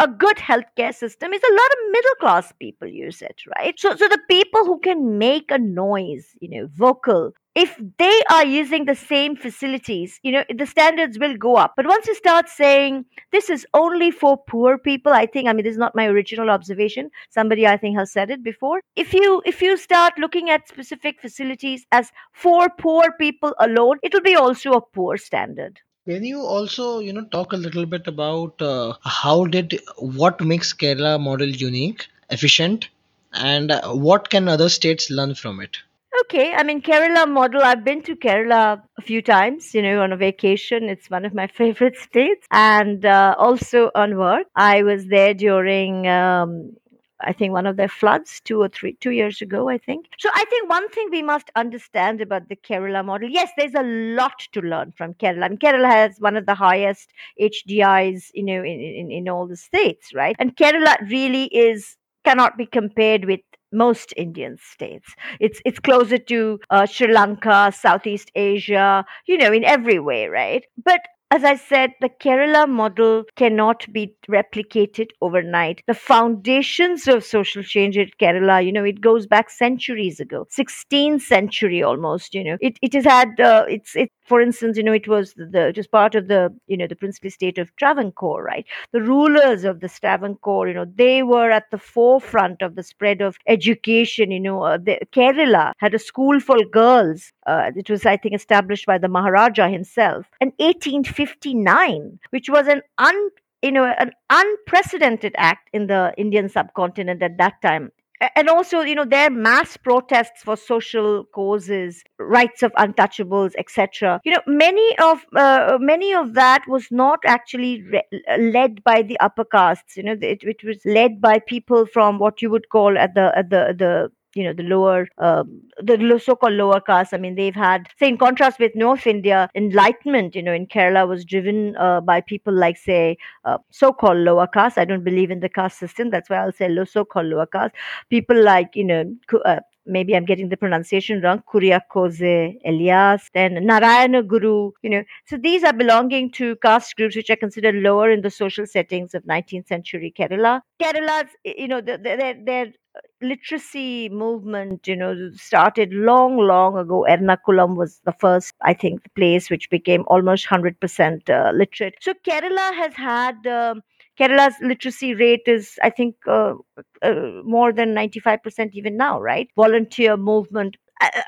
a good healthcare system is a lot of middle class people use it, right? So, so the people who can make a noise, you know, vocal, if they are using the same facilities, you know, the standards will go up. But once you start saying this is only for poor people, I think, I mean, this is not my original observation. Somebody I think has said it before. If you if you start looking at specific facilities as for poor people alone, it'll be also a poor standard. Can you also, you know, talk a little bit about uh, how did what makes Kerala model unique, efficient, and what can other states learn from it? Okay, I mean Kerala model. I've been to Kerala a few times. You know, on a vacation. It's one of my favorite states, and uh, also on work. I was there during. Um, I think one of their floods two or three two years ago, I think. So I think one thing we must understand about the Kerala model, yes, there's a lot to learn from Kerala. I mean, Kerala has one of the highest HDIs, you know, in, in, in all the states, right? And Kerala really is cannot be compared with most Indian states. It's it's closer to uh, Sri Lanka, Southeast Asia, you know, in every way, right? But as I said, the Kerala model cannot be replicated overnight. The foundations of social change in Kerala, you know, it goes back centuries ago, 16th century almost. You know, it it has had uh, it's it. For instance, you know, it was the was part of the you know the princely state of Travancore, right? The rulers of the Travancore, you know, they were at the forefront of the spread of education. You know, uh, the, Kerala had a school for girls. Uh, it was, I think, established by the Maharaja himself. in 1859, which was an un you know an unprecedented act in the indian subcontinent at that time and also you know their mass protests for social causes rights of untouchables etc you know many of uh, many of that was not actually re- led by the upper castes. You know it, it was led by people from what you would call at the at the the you know the lower um, the so-called lower caste. I mean they've had say in contrast with north india enlightenment you know in kerala was driven uh, by people like say uh, so-called lower caste. I don't believe in the caste system. That's why i'll say so-called lower caste. People like you know uh, maybe I'm getting the pronunciation wrong, Kuriakose Elias, then Narayana Guru, you know. So these are belonging to caste groups which are considered lower in the social settings of 19th century Kerala. Kerala's, you know, their, their literacy movement, you know, started long, long ago. Ernakulam was the first, I think, place which became almost 100% uh, literate. So Kerala has had. Um, Kerala's literacy rate is, I think, uh, uh, more than 95% even now, right? Volunteer movement.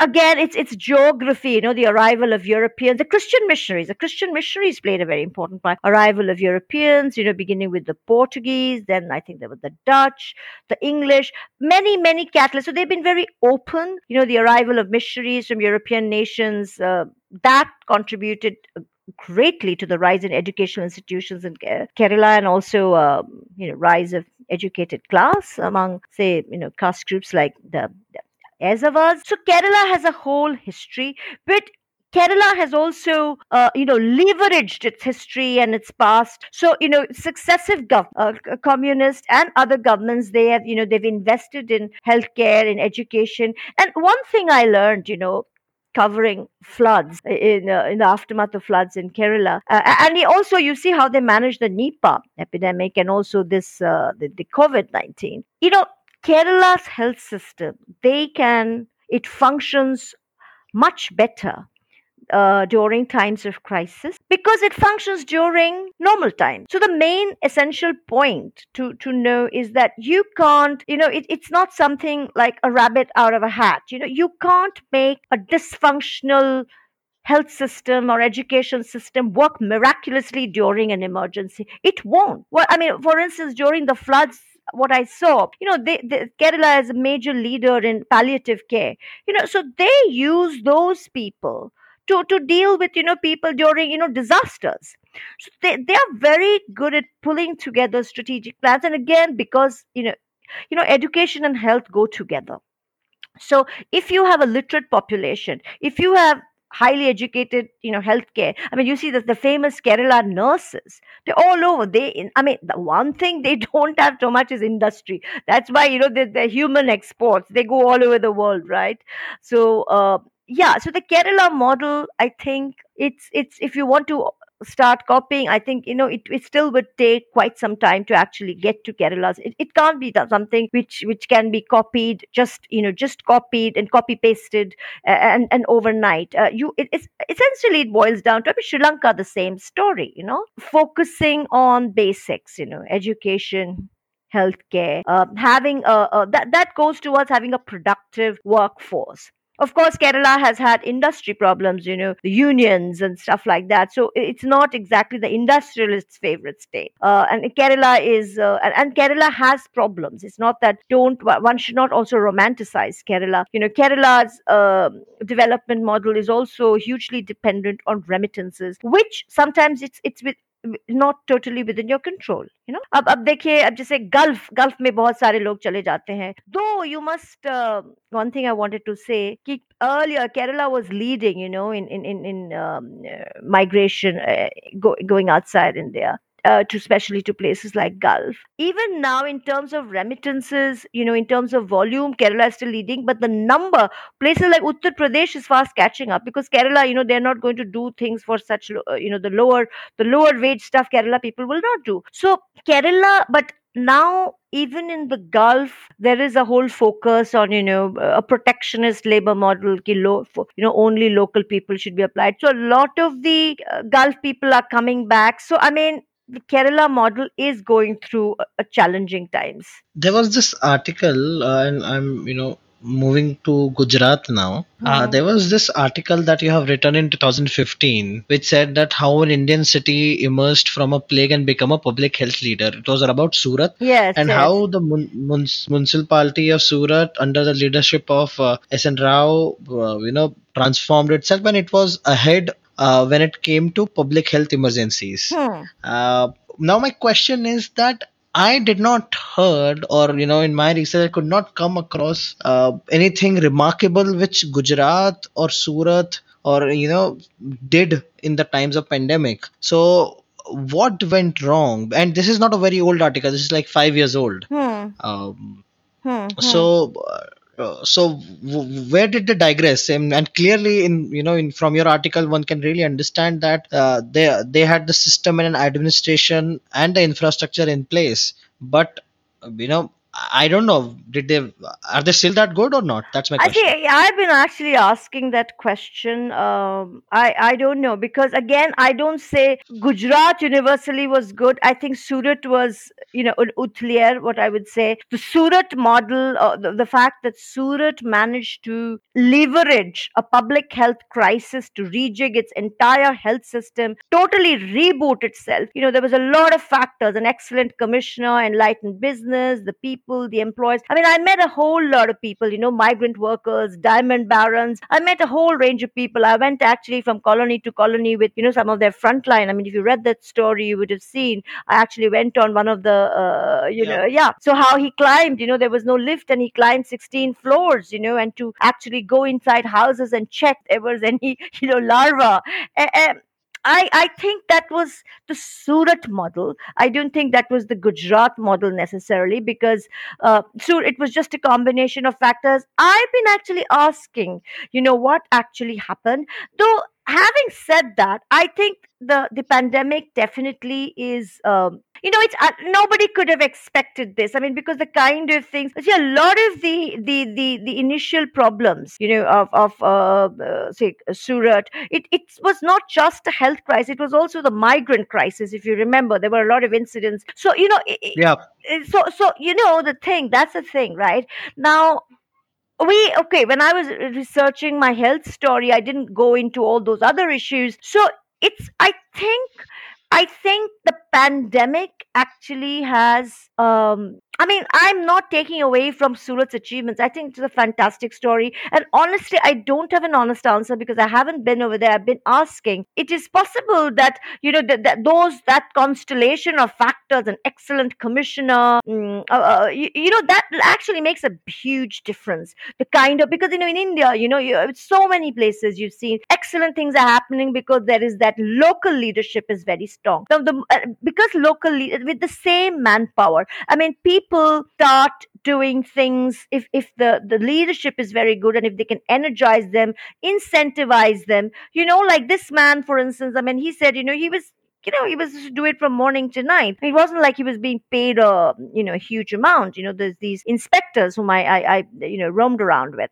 Again it's it's geography you know the arrival of europeans. The christian missionaries the christian missionaries played a very important part. Arrival of europeans you know beginning with the portuguese then i think there were the dutch the english many many catholics. So they've been very open. You know the arrival of missionaries from european nations uh, that contributed greatly to the rise in educational institutions in Kerala and also um, you know rise of educated class among say you know caste groups like the, the. So Kerala has a whole history, but Kerala has also, uh, you know, leveraged its history and its past. So, you know, successive gov- uh, communist and other governments, they have, you know, they've invested in healthcare, in education. And one thing I learned, you know, covering floods in uh, in the aftermath of floods in Kerala, uh, and also you see how they managed the Nipah epidemic and also this uh, the, the COVID nineteen. You know, Kerala's health system they can it functions much better uh, during times of crisis because it functions during normal times. So the main essential point to, to know is that you can't, you know, it, it's not something like a rabbit out of a hat. You know, you can't make a dysfunctional health system or education system work miraculously during an emergency. It won't. Well, I mean, for instance, during the floods what I saw, you know, they, they, Kerala is a major leader in palliative care. You know, so they use those people to, to deal with you know people during you know disasters. So they, they are very good at pulling together strategic plans. And again because you know you know education and health go together. So if you have a literate population if you have highly educated you know healthcare i mean you see that the famous kerala nurses they're all over. They i mean the one thing they don't have so much is industry. That's why you know they're, they're human exports they go all over the world right? So uh, yeah so the kerala model i think it's it's if you want to start copying i think you know it, it still would take quite some time to actually get to kerala's. It, it can't be something which which can be copied just you know just copied and copy pasted and and overnight. Uh, you it, it's essentially it boils down to I mean, sri lanka the same story you know focusing on basics you know education healthcare uh, having a, a that that goes towards having a productive workforce of course kerala has had industry problems you know the unions and stuff like that. So it's not exactly the industrialists favorite state. Uh, and kerala is uh, and, kerala has problems. It's not that don't one should not also romanticize kerala. You know kerala's uh, development model is also hugely dependent on remittances which sometimes it's it's with not totally within your control you know अब अब देखिए, अब जैसे gulf gulf में बहुत सारे लोग चले जाते हैं। Though you must one thing I wanted to say earlier Kerala was leading you know in in in migration going outside India uh, to especially to places like Gulf. Even now, in terms of remittances, you know, in terms of volume, Kerala is still leading, but the number places like Uttar Pradesh is fast catching up because Kerala, you know, they're not going to do things for such, uh, you know, the lower the lower wage stuff. Kerala people will not do. So Kerala, but now even in the gulf there is a whole focus on you know a protectionist labor model you know only local people should be applied so a lot of the uh, gulf people are coming back so i mean the Kerala model is going through a, a challenging times. There was this article, uh, and I'm, you know, moving to Gujarat now. Uh, mm-hmm. there was this article that you have written in 2015, which said that how an Indian city emerged from a plague and become a public health leader. It was about Surat. Yes. And yes. how the mun- mun- municipality of Surat, under the leadership of uh, S.R. Rao, uh, you know, transformed itself, and it was ahead uh, when it came to public health emergencies. Hmm. Uh, now my question is that I did not heard or you know in my research I could not come across uh, anything remarkable which Gujarat or Surat or you know did in the times of pandemic. So what went wrong? And this is not a very old article. This is like five years old. Hmm. Um, hmm. hmm. So uh, uh, so w- where did they digress? And, and, clearly in you know in from your article one can really understand that uh, they they had the system and an administration and the infrastructure in place. But you know I don't know. Did they are they still that good or not? That's my question. I I've been actually asking that question. Um, I I don't know because again I don't say Gujarat universally was good. I think Surat was you know an utlier. What I would say the Surat model, uh, the, the fact that Surat managed to leverage a public health crisis to rejig its entire health system, totally reboot itself. You know there was a lot of factors: an excellent commissioner, enlightened business, the people people, the employees. I mean, I met a whole lot of people, you know, migrant workers, diamond barons. I met a whole range of people. I went actually from colony to colony with, you know, some of their frontline. I mean, if you read that story, you would have seen. I actually went on one of the, uh, you yeah. know, yeah. So how he climbed, you know, there was no lift and he climbed 16 floors, you know, and to actually go inside houses and check there was any, you know, larva. And, and I, I think that was the Surat model. I don't think that was the Gujarat model necessarily because uh, so it was just a combination of factors. I've been actually asking, you know, what actually happened. Though having said that, I think the the pandemic definitely is um, you know it's uh, nobody could have expected this. I mean because the kind of things see a lot of the the the, the initial problems you know of of uh, uh, say surat it it was not just a health crisis it was also the migrant crisis if you remember. There were a lot of incidents. So you know it, yeah. so so you know the thing that's the thing right? Now we okay when i was researching my health story i didn't go into all those other issues. So it's i think i think the pandemic actually has um I mean, I'm not taking away from Surat's achievements. I think it's a fantastic story. And honestly, I don't have an honest answer because I haven't been over there. I've been asking. It is possible that, you know, that, that those, that constellation of factors, an excellent commissioner, mm, uh, uh, you, you, know, that actually makes a huge difference. The kind of, because, you know, in India, you know, you, so many places you've seen excellent things are happening because there is that local leadership is very strong. Now, the, uh, because local, with the same manpower, I mean, people people start doing things if if the the leadership is very good and if they can energize them incentivize them you know like this man for instance i mean he said you know he was you know, he was to do it from morning to night. It wasn't like he was being paid a, you know, huge amount. You know, there's these inspectors whom I, I, I you know, roamed around with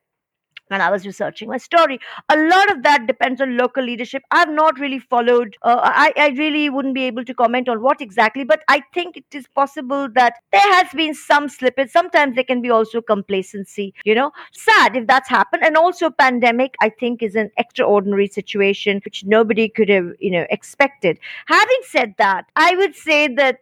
when I was researching my story. A lot of that depends on local leadership. I've not really followed, uh, I, I really wouldn't be able to comment on what exactly, but I think it is possible that there has been some slippage. Sometimes there can be also complacency, you know. Sad if that's happened. And also, pandemic, I think, is an extraordinary situation which nobody could have, you know, expected. Having said that, I would say that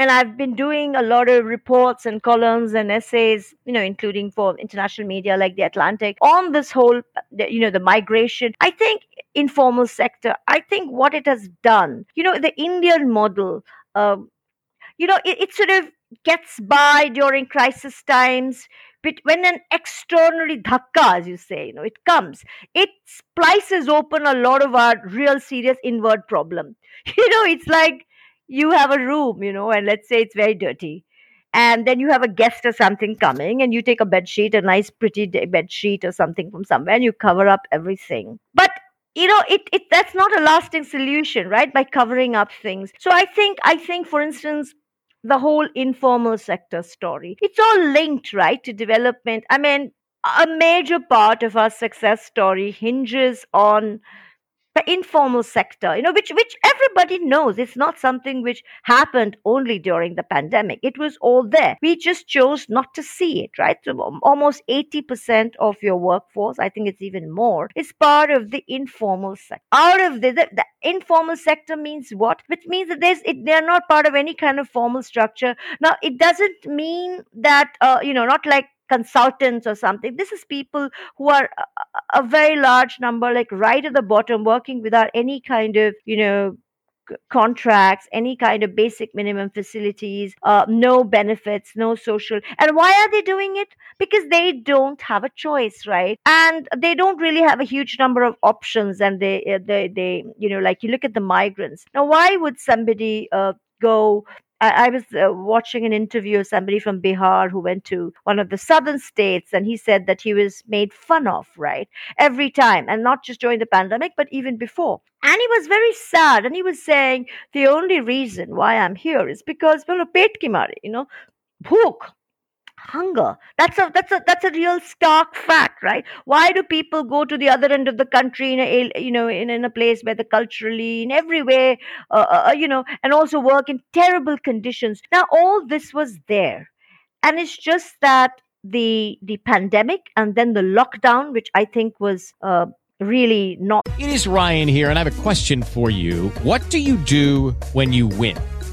and I've been doing a lot of reports and columns and essays, you know, including for international media like The Atlantic on this whole, you know, the migration. I think informal sector, I think what it has done, you know, the Indian model, um, you know, it, it sort of gets by during crisis times but when an extraordinary dhakka, as you say, you know, it comes, it splices open a lot of our real serious inward problem. You know, it's like you have a room, you know, and let's say it's very dirty. And then you have a guest or something coming, and you take a bed sheet, a nice, pretty bed sheet or something from somewhere, and you cover up everything. But you know, it, it that's not a lasting solution, right? By covering up things. So I think I think, for instance, the whole informal sector story, it's all linked, right, to development. I mean, a major part of our success story hinges on the informal sector you know which which everybody knows. It's not something which happened only during the pandemic. It was all there. We just chose not to see it right? So almost 80% of your workforce i think it's even more is part of the informal sector out of the, the, the informal sector means what? Which means that there's it, they're not part of any kind of formal structure. Now it doesn't mean that uh, you know not like consultants or something. This is people who are a, a very large number, like right at the bottom, working without any kind of, you know, contracts, any kind of basic minimum facilities, uh, no benefits, no social. And why are they doing it? Because they don't have a choice, right? And they don't really have a huge number of options. And they, uh, they, they, you know, like you look at the migrants. Now, why would somebody uh, go I, I was uh, watching an interview of somebody from Bihar who went to one of the southern states, and he said that he was made fun of, right, every time, and not just during the pandemic, but even before. And he was very sad, and he was saying the only reason why I'm here is because, well, pet ki you know, bhook, hunger. That's a that's a that's a real stark fact right? Why do people go to the other end of the country in a you know in, in a place where the culturally in every way uh, uh, uh, you know and also work in terrible conditions? Now all this was there. And it's just that the the pandemic and then the lockdown which i think was uh, really not it is ryan here and i have a question for you. What do you do when you win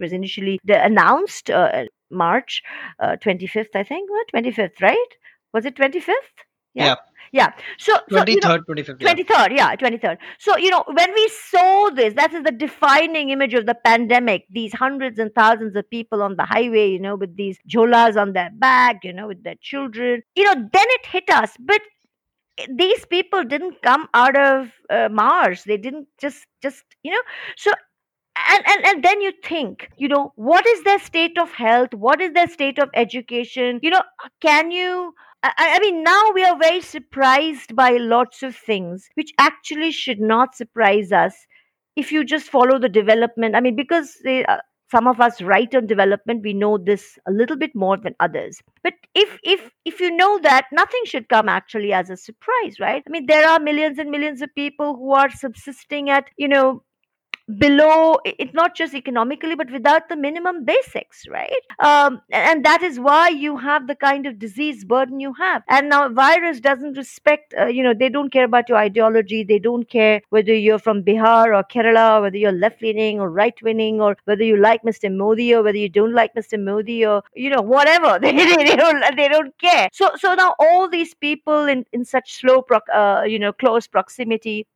was initially announced, uh, March uh, 25th, I think, what, 25th, right? Was it 25th? Yeah. Yeah. So, so you know, 23rd, 25th. yeah. 23rd, yeah, 23rd. So, you know, when we saw this, that is the defining image of the pandemic. These hundreds and thousands of people on the highway, you know, with these jolas on their back, you know, with their children, you know, then it hit us. But these people didn't come out of uh, Mars. They didn't just, just, you know, so and, and and then you think you know what is their state of health? What is their state of education? You know can you I, I mean now we are very surprised by lots of things which actually should not surprise us if you just follow the development. I mean because they, uh, some of us write on development we know this a little bit more than others. But if if if you know that nothing should come actually as a surprise right? I mean there are millions and millions of people who are subsisting at you know below it's not just economically but without the minimum basics right? Um, and that is why you have the kind of disease burden you have. And now virus doesn't respect uh, you know they don't care about your ideology. They don't care whether you're from bihar or kerala or whether you're left leaning or right leaning or whether you like mr modi or whether you don't like mr modi or you know whatever. They, they, they don't they don't care. So so now all these people in in such slow proc- uh, you know close proximity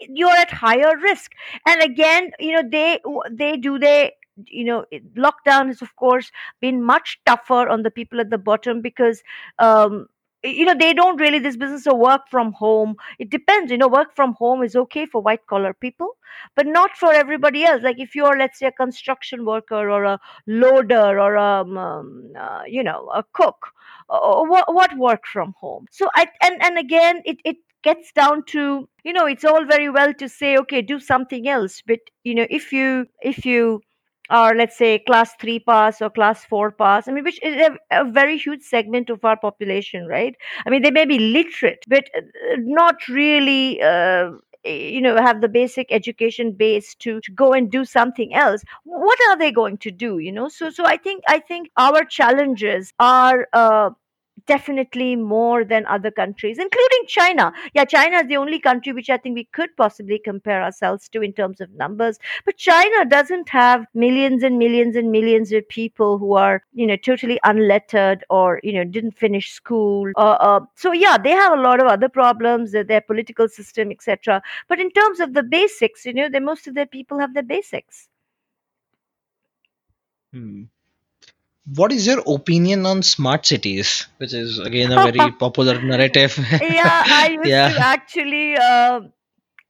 you're at higher risk. And again you know they they do they you know lockdown has of course been much tougher on the people at the bottom because um you know they don't really this business of work from home it depends you know work from home is okay for white collar people but not for everybody else. Like if you're let's say a construction worker or a loader or a um, um, uh, you know a cook uh, what, what work from home? So i and and again it it gets down to you know it's all very well to say okay do something else but you know if you if you are let's say class 3 pass or class 4 pass i mean which is a, a very huge segment of our population right? I mean they may be literate but uh, not really uh, you know have the basic education base to, to go and do something else. What are they going to do you know? So so i think i think our challenges are uh, definitely more than other countries, including China. Yeah, China is the only country which I think we could possibly compare ourselves to in terms of numbers. But China doesn't have millions and millions and millions of people who are, you know, totally unlettered or, you know, didn't finish school. Uh, uh, so, yeah, they have a lot of other problems, uh, their political system, etc. But in terms of the basics, you know, most of their people have their basics. Hmm. What is your opinion on smart cities, which is again a very popular narrative? yeah, I used yeah. to actually, uh,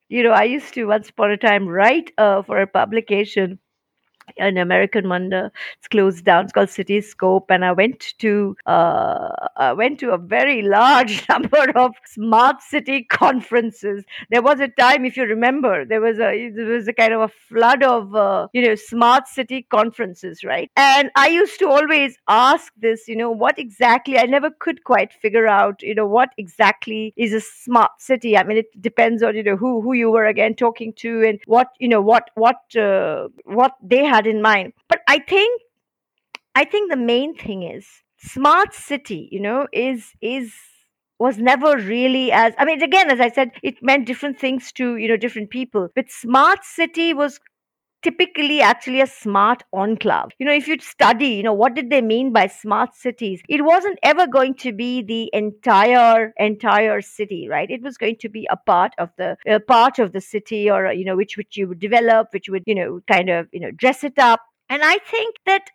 you know, I used to once upon a time write uh, for a publication, an American uh, It's closed down. It's called Citiscope, and I went to uh, I went to a very large number of smart city conferences. There was a time, if you remember, there was a there was a kind of a flood of uh, you know smart city conferences, right? And I used to always ask this, you know, what exactly? I never could quite figure out, you know, what exactly is a smart city. I mean, it depends on you know who who you were again talking to and what you know what what uh, what they had in mind. But I think I think the main thing is smart city, you know, is is was never really as I mean again as I said it meant different things to you know different people but smart city was typically actually a smart enclave. You know, if you study, you know, what did they mean by smart cities? It wasn't ever going to be the entire entire city, right? It was going to be a part of the part of the city, or you know, which which you would develop, which would you know, kind of you know, dress it up. And I think that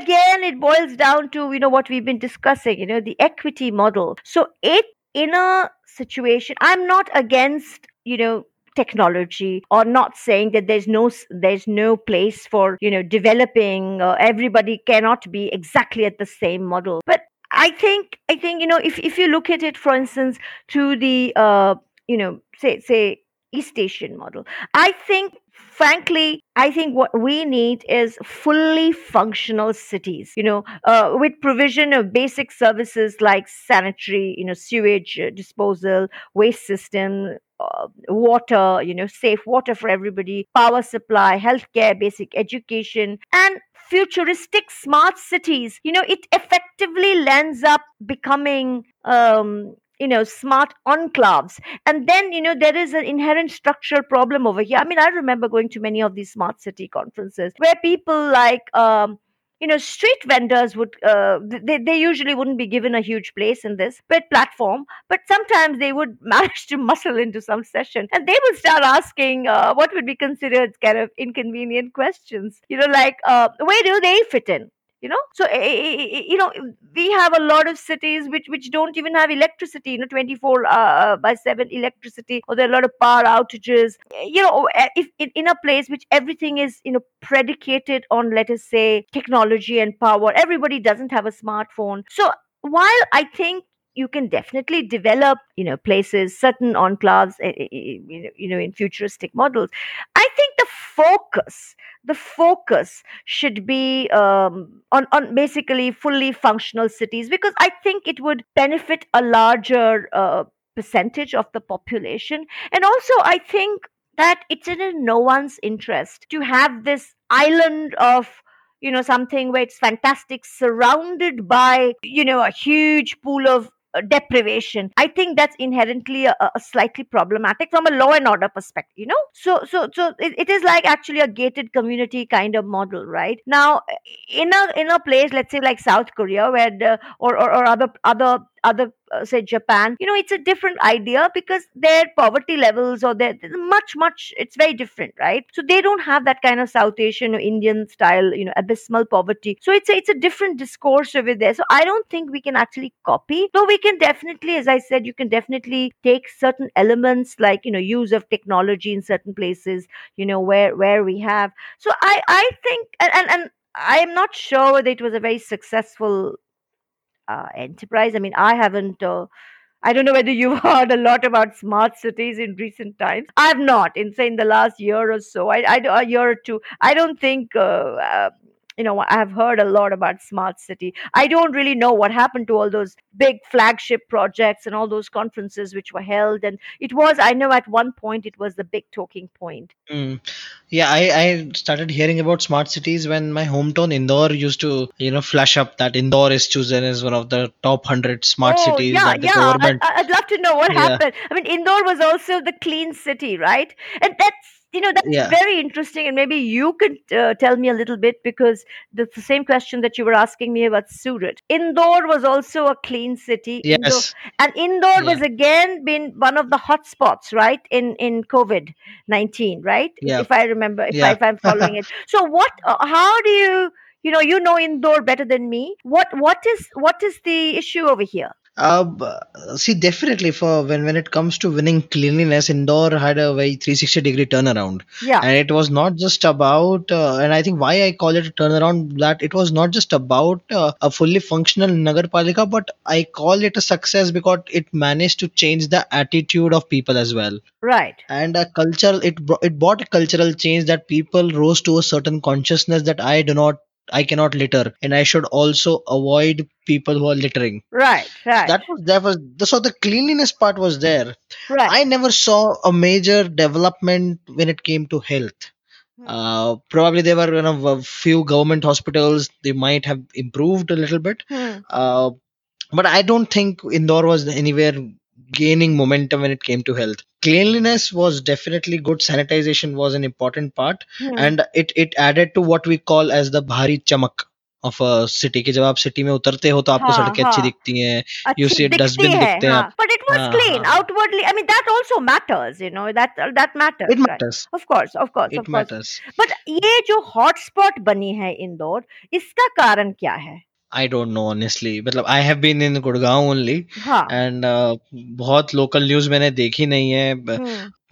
again, it boils down to you know what we've been discussing, you know, the equity model. So it in a situation, I'm not against you know technology or not saying that there's no there's no place for you know developing uh, everybody cannot be exactly at the same model. But i think i think you know if if you look at it for instance to the uh you know say say east asian model i think frankly, I think what we need is fully functional cities, you know, uh, with provision of basic services like sanitary, you know, sewage uh, disposal, waste system, uh, water, you know, safe water for everybody, power supply, healthcare, basic education, and futuristic smart cities. You know, it effectively lends up becoming um, you know smart enclaves and then you know there is an inherent structural problem over here i mean i remember going to many of these smart city conferences where people like um, you know street vendors would uh, they, they usually wouldn't be given a huge place in this platform but sometimes they would manage to muscle into some session and they would start asking uh, what would be considered kind of inconvenient questions. You know like uh, where do they fit in you know? So eh, eh, eh, you know we have a lot of cities which which don't even have electricity you know 24 uh, uh by 7 electricity or there are a lot of power outages. You know if in, in a place which everything is you know predicated on let us say technology and power everybody doesn't have a smartphone. So while i think you can definitely develop you know places certain enclaves you know in futuristic models i think the focus the focus should be um, on, on basically fully functional cities because I think it would benefit a larger uh, percentage of the population. And also, I think that it's in no one's interest to have this island of you know something where it's fantastic surrounded by you know a huge pool of Uh, deprivation. I think that's inherently a, a, slightly problematic from a law and order perspective you know? So so so it, it is like actually a gated community kind of model right? Now in a in a place let's say like south korea where the or, or, or other other other uh, say japan you know it's a different idea because their poverty levels or their much much it's very different right? So they don't have that kind of south asian or indian style you know abysmal poverty. So it's a, it's a different discourse over there. So i don't think we can actually copy though we can definitely as i said you can definitely take certain elements like you know use of technology in certain places you know where where we have. So i i think and and, and i'm not sure that it was a very successful uh, enterprise. I mean, I haven't. Uh, I don't know whether you've heard a lot about smart cities in recent times. I've not in say in the last year or so. I, I a year or two. I don't think uh, uh you know i have heard a lot about smart city i don't really know what happened to all those big flagship projects and all those conferences which were held and it was i know at one point it was the big talking point mm. yeah I, I started hearing about smart cities when my hometown indore used to you know flash up that indore is chosen as one of the top 100 smart oh, cities yeah, yeah. government I, i'd love to know what yeah. happened i mean indore was also the clean city right and that's you know that's yeah. very interesting and maybe you could uh, tell me a little bit because the, the, same question that you were asking me about surat indore was also a clean city yes. Indore, and indore yeah. was again been one of the hot spots right in in covid-19 right yeah. if i remember if, I, if i'm following it so what uh, how do you you know you know indore better than me what what is what is the issue over here uh, see, definitely for when when it comes to winning cleanliness, Indore had a very 360 degree turnaround. Yeah. And it was not just about, uh, and I think why I call it a turnaround, that it was not just about uh, a fully functional Nagarpalika, but I call it a success because it managed to change the attitude of people as well. Right. And a culture, it it brought a cultural change that people rose to a certain consciousness that I do not I cannot litter, and I should also avoid people who are littering. Right, right. That was that was so the cleanliness part was there. Right. I never saw a major development when it came to health. Hmm. Uh, probably there were you know, a few government hospitals they might have improved a little bit, hmm. uh, but I don't think Indore was anywhere gaining momentum when it came to health. Cleanliness was definitely good. Sanitization was an important part. And it it added to what we call as the bhari chamak of a city ki jab aap city mein utarte ho to aapko sadke achhi dikhti hain you see dustbin dikhte hain but it was clean outwardly. I mean that also matters you know that that matters it matters. Of course of course it matters. But ye jo hotspot bani hai Indore, iska karan kya hai? I don't know honestly मतलब I have been in Gurgaon only हाँ। And बहुत local news मैंने देखी नहीं है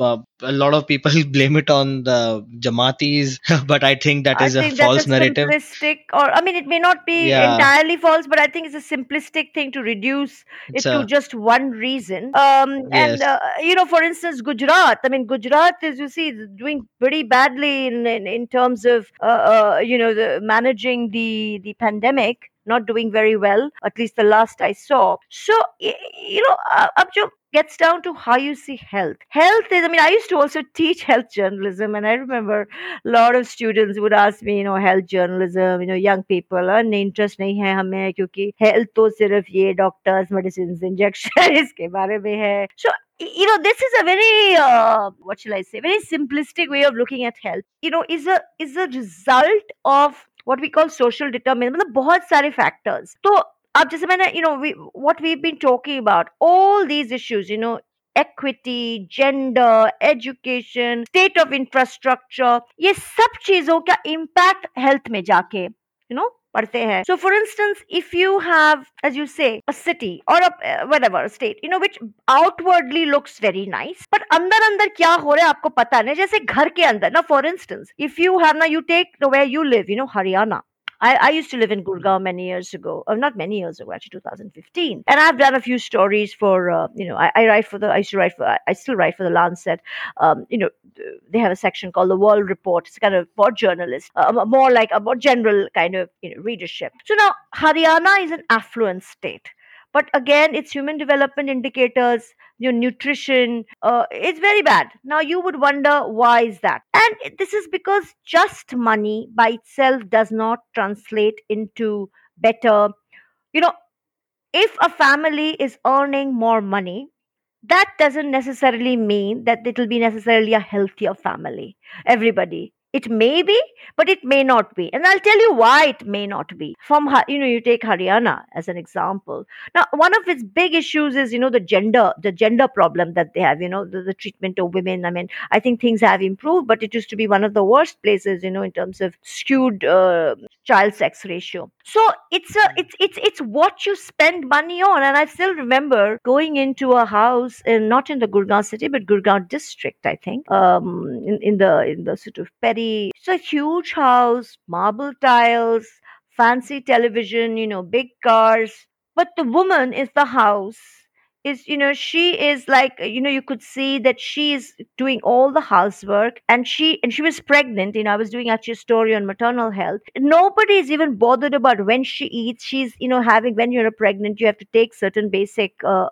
uh, a lot of people blame it on the Jamatis, but I think that is I a think false a narrative. simplistic, or I mean, it may not be Yeah. entirely false, but I think it's a simplistic thing to reduce It's it to a- just one reason. Um, and uh, you know, for instance, Gujarat. I mean, Gujarat is you see doing pretty badly in in, in terms of uh, uh, you know the managing the the pandemic. Not doing very well, at least the last I saw. So you know, uh, Abjo gets down to how you see health. Health is. I mean, I used to also teach health journalism, and I remember a lot of students would ask me, you know, health journalism, you know, young people, और नहीं interest नहीं है हमें क्योंकि health तो सिर्फ ये doctors, medicines, injection इसके बारे में है. So you know this is a very uh, what shall I say very simplistic way of looking at health. You know is a is a result of what we call social determinants. मतलब बहुत सारे factors. तो अब जैसे मैंने you know we what we've been talking about all these issues you know equity, gender, education, state of infrastructure, ये सब चीजों का impact health में जाके you know पढ़ते हैं. So for instance, if you have, as you say, a city or a uh, whatever a state, you know, which outwardly looks very nice, but अंदर अंदर क्या हो रहा है आपको पता नहीं. जैसे घर के अंदर ना, for instance, if you have now you take the where you live, you know, Haryana. I, I used to live in Gurgaon many years ago, or not many years ago, actually 2015, and I've done a few stories for, uh, you know, I, I write for the, I used to write for, I, I still write for the Lancet. Um, you know, they have a section called the World Report. It's kind of for journalists, uh, more like a more general kind of you know readership. So now Haryana is an affluent state. But again, its human development indicators, your nutrition, uh, it's very bad. Now you would wonder why is that? And this is because just money by itself does not translate into better. You know, if a family is earning more money, that doesn't necessarily mean that it will be necessarily a healthier family. Everybody. It may be, but it may not be. And I'll tell you why it may not be. From, you know, you take Haryana as an example. Now, one of its big issues is, you know, the gender, the gender problem that they have, you know, the, the treatment of women. I mean, I think things have improved, but it used to be one of the worst places, you know, in terms of skewed uh, child sex ratio. So it's a, it's, it's, it's what you spend money on. And I still remember going into a house, in, not in the Gurgaon city, but Gurgaon district, I think, um, in, in the, in the sort of petty, it's a huge house, marble tiles, fancy television, you know, big cars. But the woman is the house is you know she is like you know you could see that she is doing all the housework and she and she was pregnant you know i was doing actually a story on maternal health nobody is even bothered about when she eats she's you know having when you're pregnant you have to take certain basic uh,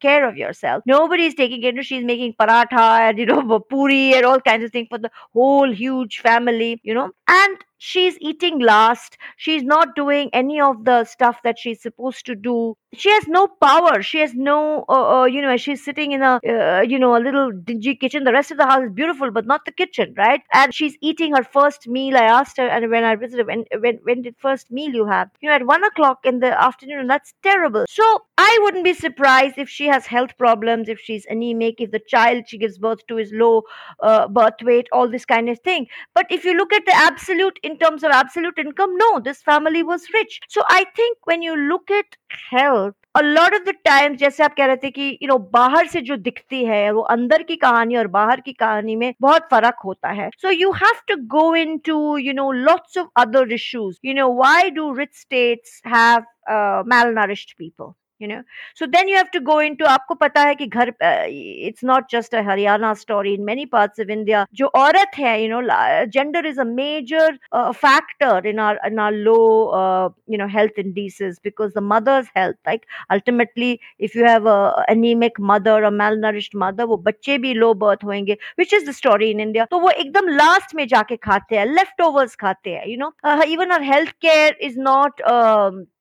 care of yourself. Nobody is taking care. She's making paratha and you know puri and all kinds of things for the whole huge family, you know. And she's eating last. She's not doing any of the stuff that she's supposed to do. She has no power. She has no, uh, uh, you know, she's sitting in a, uh, you know, a little dingy kitchen. The rest of the house is beautiful, but not the kitchen, right? And she's eating her first meal. I asked her, and when I visited, when when when did first meal you have? You know, at one o'clock in the afternoon. That's terrible. So I wouldn't be surprised if she has health problems, if she's anemic, if the child she gives birth to is low uh, birth weight, all this kind of thing. But if you look at the absolute in terms of absolute income, no, this family was rich. So I think when you look at health, a lot of the times जैसे आप कह रहे थे कि you know बाहर से जो दिखती है वो अंदर की कहानी और बाहर की कहानी में बहुत फ़र्क होता है so you have to go into you know lots of other issues you know why do rich states have uh, malnourished people you know? So then you have to go into aapko pata it's not just a haryana story. In many parts of india jo aurat hai you know gender is a major factor in our in our low you know health indices because the mother's health like ultimately if you have a anemic mother or malnourished mother wo bacche bhi low birth hoenge which is the story in india. to wo ekdam last mein jaake khate hai leftovers khate hai you know? even our health care is not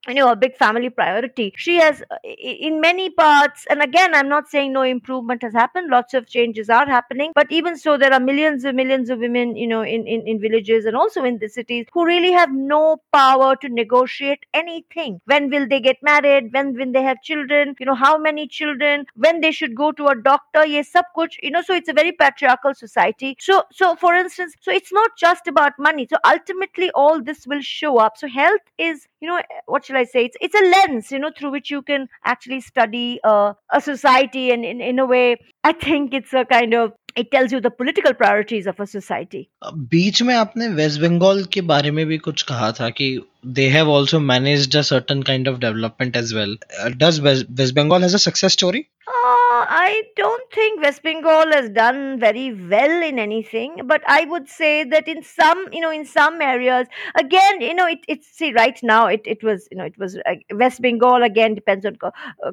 you know a big family priority. She has uh, in many parts and again i'm not saying no improvement has happened lots of changes are happening but even so there are millions and millions of women you know in, in, in villages and also in the cities who really have no power to negotiate anything. When will they get married? When when they have children? You know how many children? When they should go to a doctor? Yes sab kuch you know so it's a very patriarchal society. So so for instance so it's not just about money. So ultimately all this will show up. So health is you know eh, what shall i say? It's it's a lens you know through which you can actually study uh, a society and in, in a way i think it's a kind of it tells you the political priorities of a society. बीच में आपने waste Bengal के बारे में भी कुछ कहा था कि they have also managed a certain kind of development as well. Uh, does West, West Bengal has a success story? Uh, I don't think West Bengal has done very well in anything, but I would say that in some, you know, in some areas, again, you know, it, it's see right now it, it was, you know, it was uh, West Bengal again depends on uh,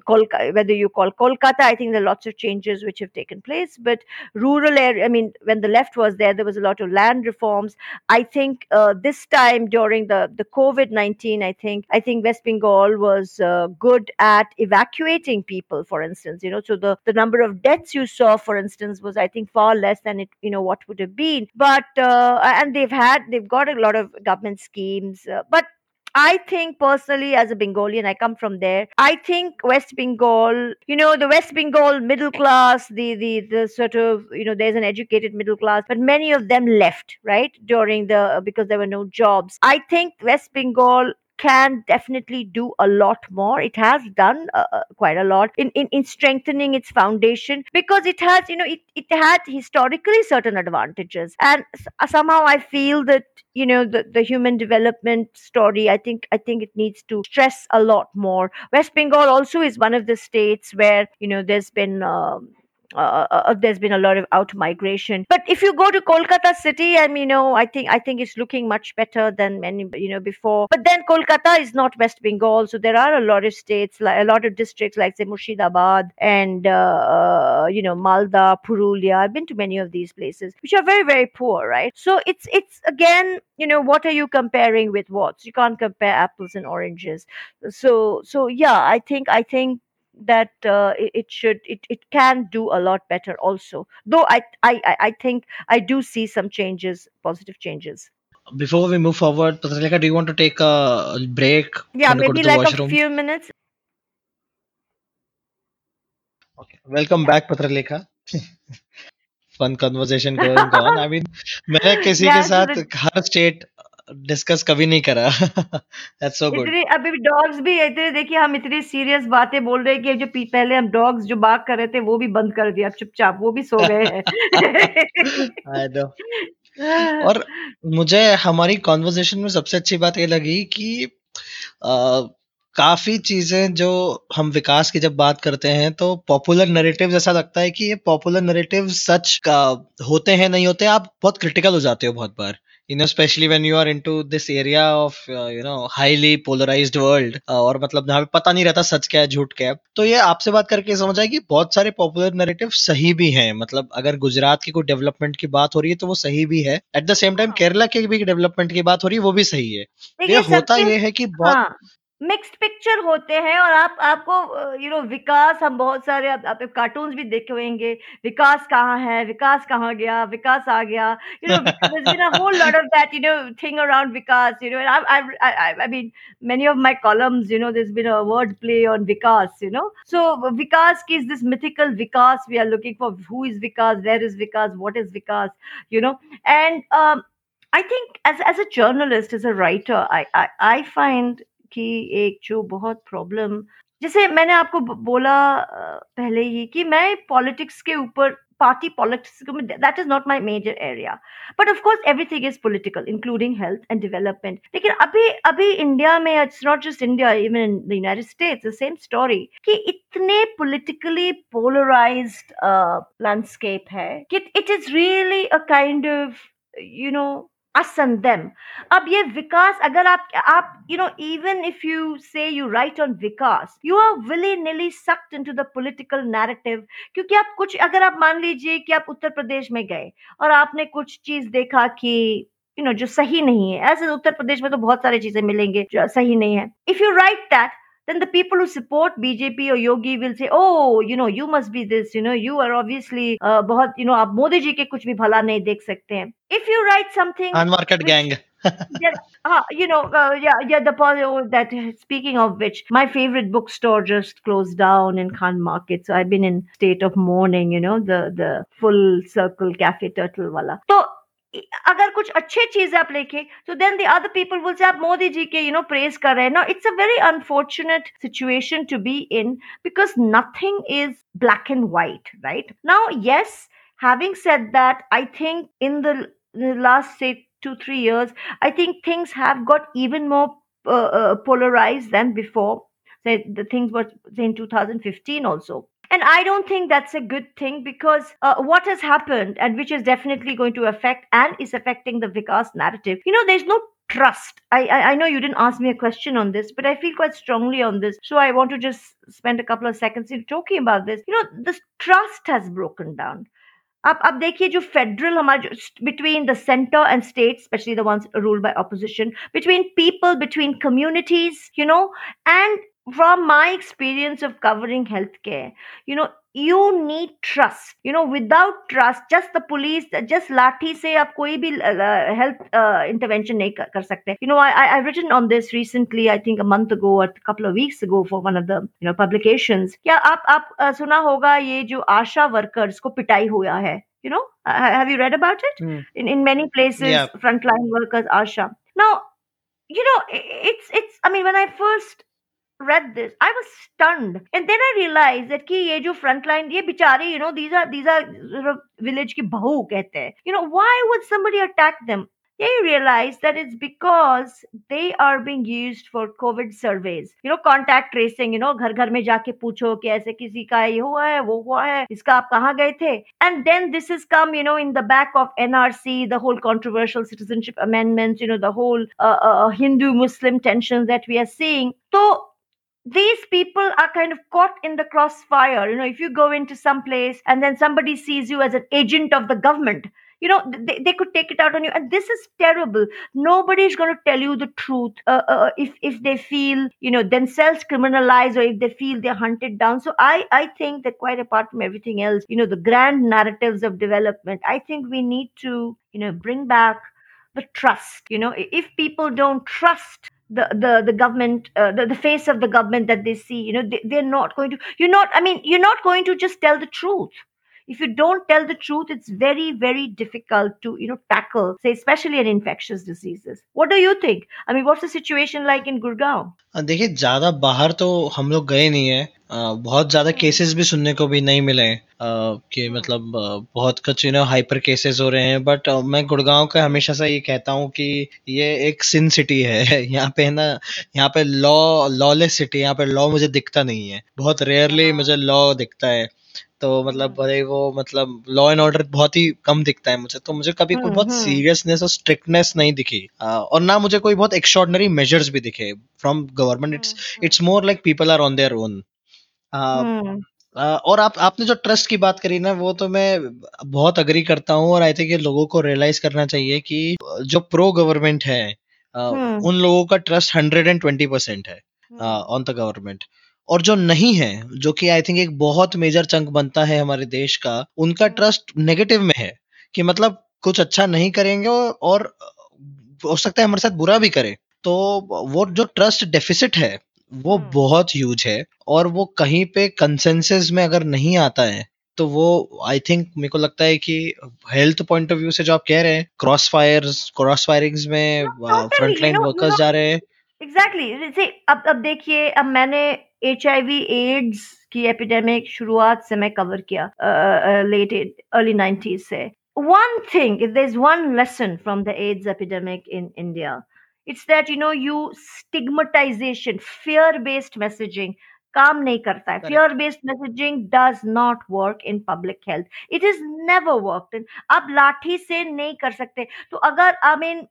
Kolkata, whether you call Kolkata. I think there are lots of changes which have taken place, but rural area. I mean, when the left was there, there was a lot of land reforms. I think uh, this time during the the COVID 19, I think, I think West Bengal was uh, good at evacuating people, for instance, you know, so the, the number of deaths you saw, for instance, was, I think, far less than it, you know, what would have been. But, uh, and they've had, they've got a lot of government schemes, uh, but I think personally, as a Bengalian, I come from there. I think West Bengal, you know, the West Bengal middle class, the the the sort of, you know, there's an educated middle class, but many of them left, right, during the because there were no jobs. I think West Bengal can definitely do a lot more. It has done uh, uh, quite a lot in, in, in strengthening its foundation because it has, you know, it, it had historically certain advantages. And somehow I feel that, you know, the, the human development story, I think, I think it needs to stress a lot more. West Bengal also is one of the states where, you know, there's been, um, uh, uh, uh, there's been a lot of out migration. But if you go to Kolkata city, I mean, you know, I think I think it's looking much better than many, you know, before. But then Kolkata is not West Bengal, so there are a lot of states, like a lot of districts, like say Murshidabad and uh, uh, you know Malda, Purulia. I've been to many of these places, which are very very poor, right? So it's it's again, you know, what are you comparing with what? You can't compare apples and oranges. So so yeah, I think I think that uh, it, it, should it, it can do a lot better also though I, I i think i do see some changes positive changes before we move forward Patralekha, do you want to take a break yeah maybe like washroom? a few minutes okay welcome back Patralekha. fun conversation going on i mean yeah, के the... हर state. Discuss कभी नहीं करा। That's so good इतने अभी dogs भी इतने देखिए हम इतनी सीरियस बातें बोल रहे हैं कि जो पहले हम डॉग्स जो बात कर रहे थे वो भी बंद कर दिया। चुपचाप वो भी सो गए हैं। आई नो और मुझे हमारी कॉन्वर्जेशन में सबसे अच्छी बात ये लगी कि आ, काफ़ी चीज़ें जो हम विकास की जब बात करते हैं तो पॉपुलर नरेटिव ऐसा लगता है कि ये पॉपुलर नरेटिव सच का होते हैं नहीं होते आप बहुत क्रिटिकल हो जाते हो बहुत बार। You know especially when you are into this area of uh, you know highly polarized world uh, और मतलब जहाँ पे पता नहीं रहता सच क्या है झूठ क्या है। तो ये आपसे बात करके समझ आए कि बहुत सारे पॉपुलर नरेटिव सही भी हैं। मतलब अगर गुजरात की कोई डेवलपमेंट की बात हो रही है तो वो सही भी है। At the same time Kerala की भी डेवलपमेंट की बात हो रही है वो भी सही है। ये होता ये है कि बहुत हाँ. मिक्स्ड पिक्चर होते हैं और आप आपको यू नो विकास हम बहुत सारे आप, आप कार्टून्स भी देखे होंगे विकास कहाँ है विकास कहाँ गया विकास आ गया you know there's been a whole lot of that you know thing around vikas you know and I, I I I mean many of my columns you know there's been a word play on vikas you know so vikas is this mythical vikas we are looking for who is vikas where is vikas what is vikas you know and um I think as as a journalist as a writer I I, I find की एक जो बहुत problem जैसे मैंने आपको बोला पहले ही कि मैं पॉलिटिक्स के ऊपर party politics that is not my major area but of course everything is political including health and development लेकिन अभी अभी इंडिया में it's not just India even in the United States the same story कि इतने politically polarise landscape है कि it is really a kind of you know us them. अब ये विकास, अगर आप आप, you know, even if you say you write on Vikas, you are willy nilly sucked into the political narrative, क्योंकि आप कुछ, अगर आप मान लीजिए कि आप उत्तर प्रदेश में गए और आपने कुछ चीज़ देखा कि यू नो जो सही नहीं है, ऐसे उत्तर प्रदेश में तो बहुत सारी चीज़ें मिलेंगे जो सही नहीं है। If you write that then the people who support BJP or Yogi will say, "Oh, you know, you must be this. You know, you are obviously uh, बहुत you know आप मोदी जी के कुछ भी भला नहीं देख सकते हैं." If you write something unmarket gang. yeah, uh, you know, uh, yeah, yeah. The oh, that speaking of which, my favorite bookstore just closed down in Khan Market, so I've been in state of mourning. You know, the the full circle cafe turtle wala. So अगर कुछ अच्छे चीज आप लिखे तो then the other people will say आप मोदी जी के you know praise कर रहे हैं no it's a very unfortunate situation to be in because nothing is black and white right now yes having said that, I think in the, in the last say two three years, I think things have got even more uh, uh, polarized than before. Say the things were say in 2015 also. And I don't think that's a good thing because uh, what has happened, and which is definitely going to affect and is affecting the Vikas narrative, you know, there's no trust. I, I, I know you didn't ask me a question on this, but I feel quite strongly on this. So I want to just spend a couple of seconds in talking about this. You know, this trust has broken down. अब अब देखिए जो federal हमारे between the center and states especially the ones ruled by opposition between people between communities you know and from my experience of covering healthcare you know you need trust you know without trust just the police just lathi से आप कोई भी health uh, intervention नहीं कर, कर सकते you know I, I I've written on this recently I think a month ago or a couple of weeks ago for one of the you know publications क्या आप आप uh, सुना होगा ये जो आशा वर्कर्स को पिटाई हुआ है you know uh, have you read about it Hmm. in in many places Yeah. frontline workers asha now you know i- it's it's i mean when i first read this i was stunned and then i realized that ki ye jo frontline ye bichare you know these are these are sort of village ki bahu kehte hain you know why would somebody attack them yeah, you realize that it's because they are being used for COVID surveys. You know, contact tracing. You know, घर घर में जाके पूछो कि ऐसे किसी का ये हुआ है, वो हुआ है, इसका आप कहाँ गए थे? And then this has come, you know, in the back of NRC, the whole controversial citizenship amendments. You know, the whole uh, uh, Hindu-Muslim tensions that we are seeing. So these people are kind of caught in the crossfire. You know, if you go into some place and then somebody sees you as an agent of the government, you know, they, they could take it out on you. And this is terrible. Nobody is going to tell you the truth uh, uh, if, if they feel, you know, themselves criminalized or if they feel they're hunted down. So I, I think that quite apart from everything else, you know, the grand narratives of development, I think we need to, you know, bring back the trust. You know, if people don't trust the the the government uh, the, the face of the government that they see you know they, they're not going to you're not i mean you're not going to just tell the truth if you don't tell the truth it's very very difficult to you know tackle say especially in infectious diseases what do you think i mean what's the situation like in gurgaon अ, देखिए ज्यादा बाहर तो हम लोग गए नहीं है बहुत ज़्यादा केसेस भी सुनने को भी नहीं मिले हैं। अ, कि मतलब बहुत कुछ यू नो हाइपर केसेस हो रहे हैं। बट मैं गुड़गांव का हमेशा से ये कहता हूँ कि ये एक सिन सिटी है। यहाँ पे है ना यहाँ पे लॉ लॉलेस सिटी यहाँ पे लॉ मुझे दिखता नहीं है। बहुत रेयरली मुझे लॉ दिखता है। तो मतलब भले वो मतलब लॉ एंड ऑर्डर बहुत ही कम दिखता है मुझे। तो मुझे कभी कोई हम्म, बहुत हम्म। सीरियसनेस और स्ट्रिक्टनेस नहीं दिखी। और ना मुझे कोई बहुत एक्स्ट्रॉर्डनरी मेजर्स भी दिखे from government it's it's more like people are on their own Hmm. और आप आपने जो ट्रस्ट की बात करी ना वो तो मैं बहुत अग्री करता हूँ और आई थिंक ये लोगों को रियलाइज़ करना चाहिए कि जो प्रो गवर्नमेंट है अ, हम्म। उन लोगों का trust hundred and twenty percent है ऑन द गवर्नमेंट और जो नहीं है जो कि आई थिंक एक बहुत मेजर चंक बनता है हमारे देश का उनका ट्रस्ट नेगेटिव में है कि मतलब कुछ अच्छा नहीं करेंगे और हो सकता है हमारे साथ बुरा भी करे तो वो जो ट्रस्ट डेफिसिट है वो बहुत ह्यूज है और वो कहीं पे कंसेंसस में अगर नहीं आता है तो वो आई थिंक मेरे को लगता है कि हेल्थ पॉइंट ऑफ़ व्यू से जो आप कह रहे हैं क्रॉस फायर्स क्रॉस फायरिंग्स में फ्रंटलाइन know- you वर्कर्स जा रहे हैं। एग्जैक्टली से अब अब देखिए अब मैंने एच आई वी एड्स की एपिडेमिक शुरुआत से मैं कवर किया लेट अर्ली नाइन्टीज से। One thing if there's one lesson from the aids epidemic in india it's that you know you stigmatization fear based messaging काम नहीं करता है fear based messaging does not work in public health it is never worked in अब लाठी से नहीं कर सकते तो अगर I mean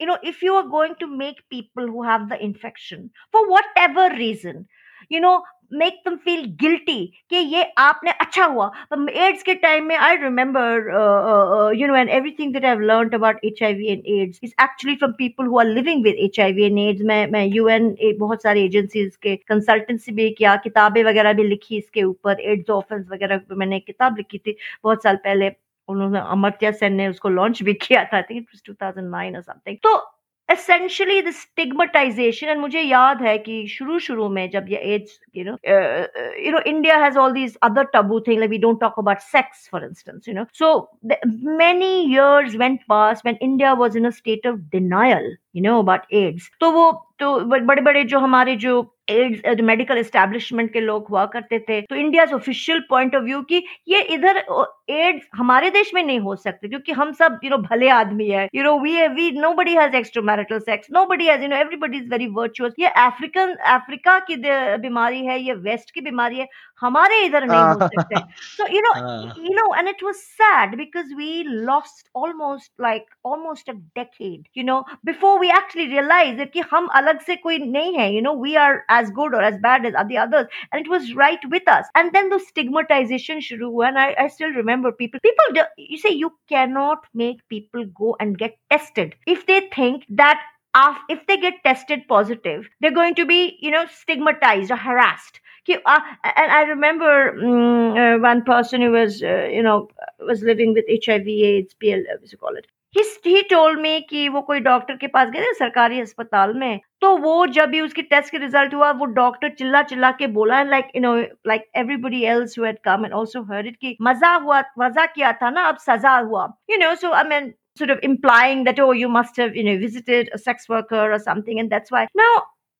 you know if you are going to make people who have the infection for whatever reason you know make them feel guilty कि ये आपने अच्छा हुआ। um, एड्स के टाइम में I remember you know and everything that I learn about H I V and AIDS is actually from people who are living with H I V and AIDS मैं मैं you N बहुत सारी agencies के consultancy भी किया, किताबें वगैरह भी लिखी इसके ऊपर एड्स ऑफेंस वगैरह पर मैंने किताब लिखी थी बहुत साल पहले। उन्होंने अमर्त्या सेन ने उसको लॉन्च भी किया था आई थिंक इट वाज 2009 और समथिंग तो essentially the stigmatization and mujhe yaad hai ki shuru shuru mein aids you know uh, uh, you know india has all these other taboo thing like we don't talk about sex for instance you know. So many years went past when india was in a state of denial you know about aids. So तो बड़े बड़े जो हमारे जो ads medical establishment के लोग हुआ करते थे तो India official point of view की ये इधर एड्स हमारे देश में नहीं हो सकते, क्योंकि हम सब यू नो भले आदमी है you know we we nobody has extramarital sex nobody has you know everybody is very virtuous ये अफ्रीकन अफ्रीका की बीमारी है, ये वेस्ट की बीमारी है हमारे इधर नहीं हो सकते so you know you know and it was sad because we lost almost like almost a decade you know before we actually realise कि हम अलग से कोई नहीं है you know we are as good or as bad as the others and it was right with us and then the stigmatization shuru hua, and I, I still remember people people do, you say you cannot make people go and get tested if they think that if they get tested positive they're going to be you know stigmatized or harassed uh, and I remember um, uh, one person who was, uh, you know, was living with HIV/AIDS, PL, what you call it. He he told me कि वो कोई doctor के पास गए थे सरकारी अस्पताल में तो वो जब भी उसकी टेस्ट के रिजल्ट हुआ वो डॉक्टर चिल्ला चिल्ला के बोला like you know like everybody else who had come and also heard it कि मजा हुआ मजा किया था ना अब सजा हुआ you know so I mean sort of implying that oh you must have you know visited a sex worker or something and that's why now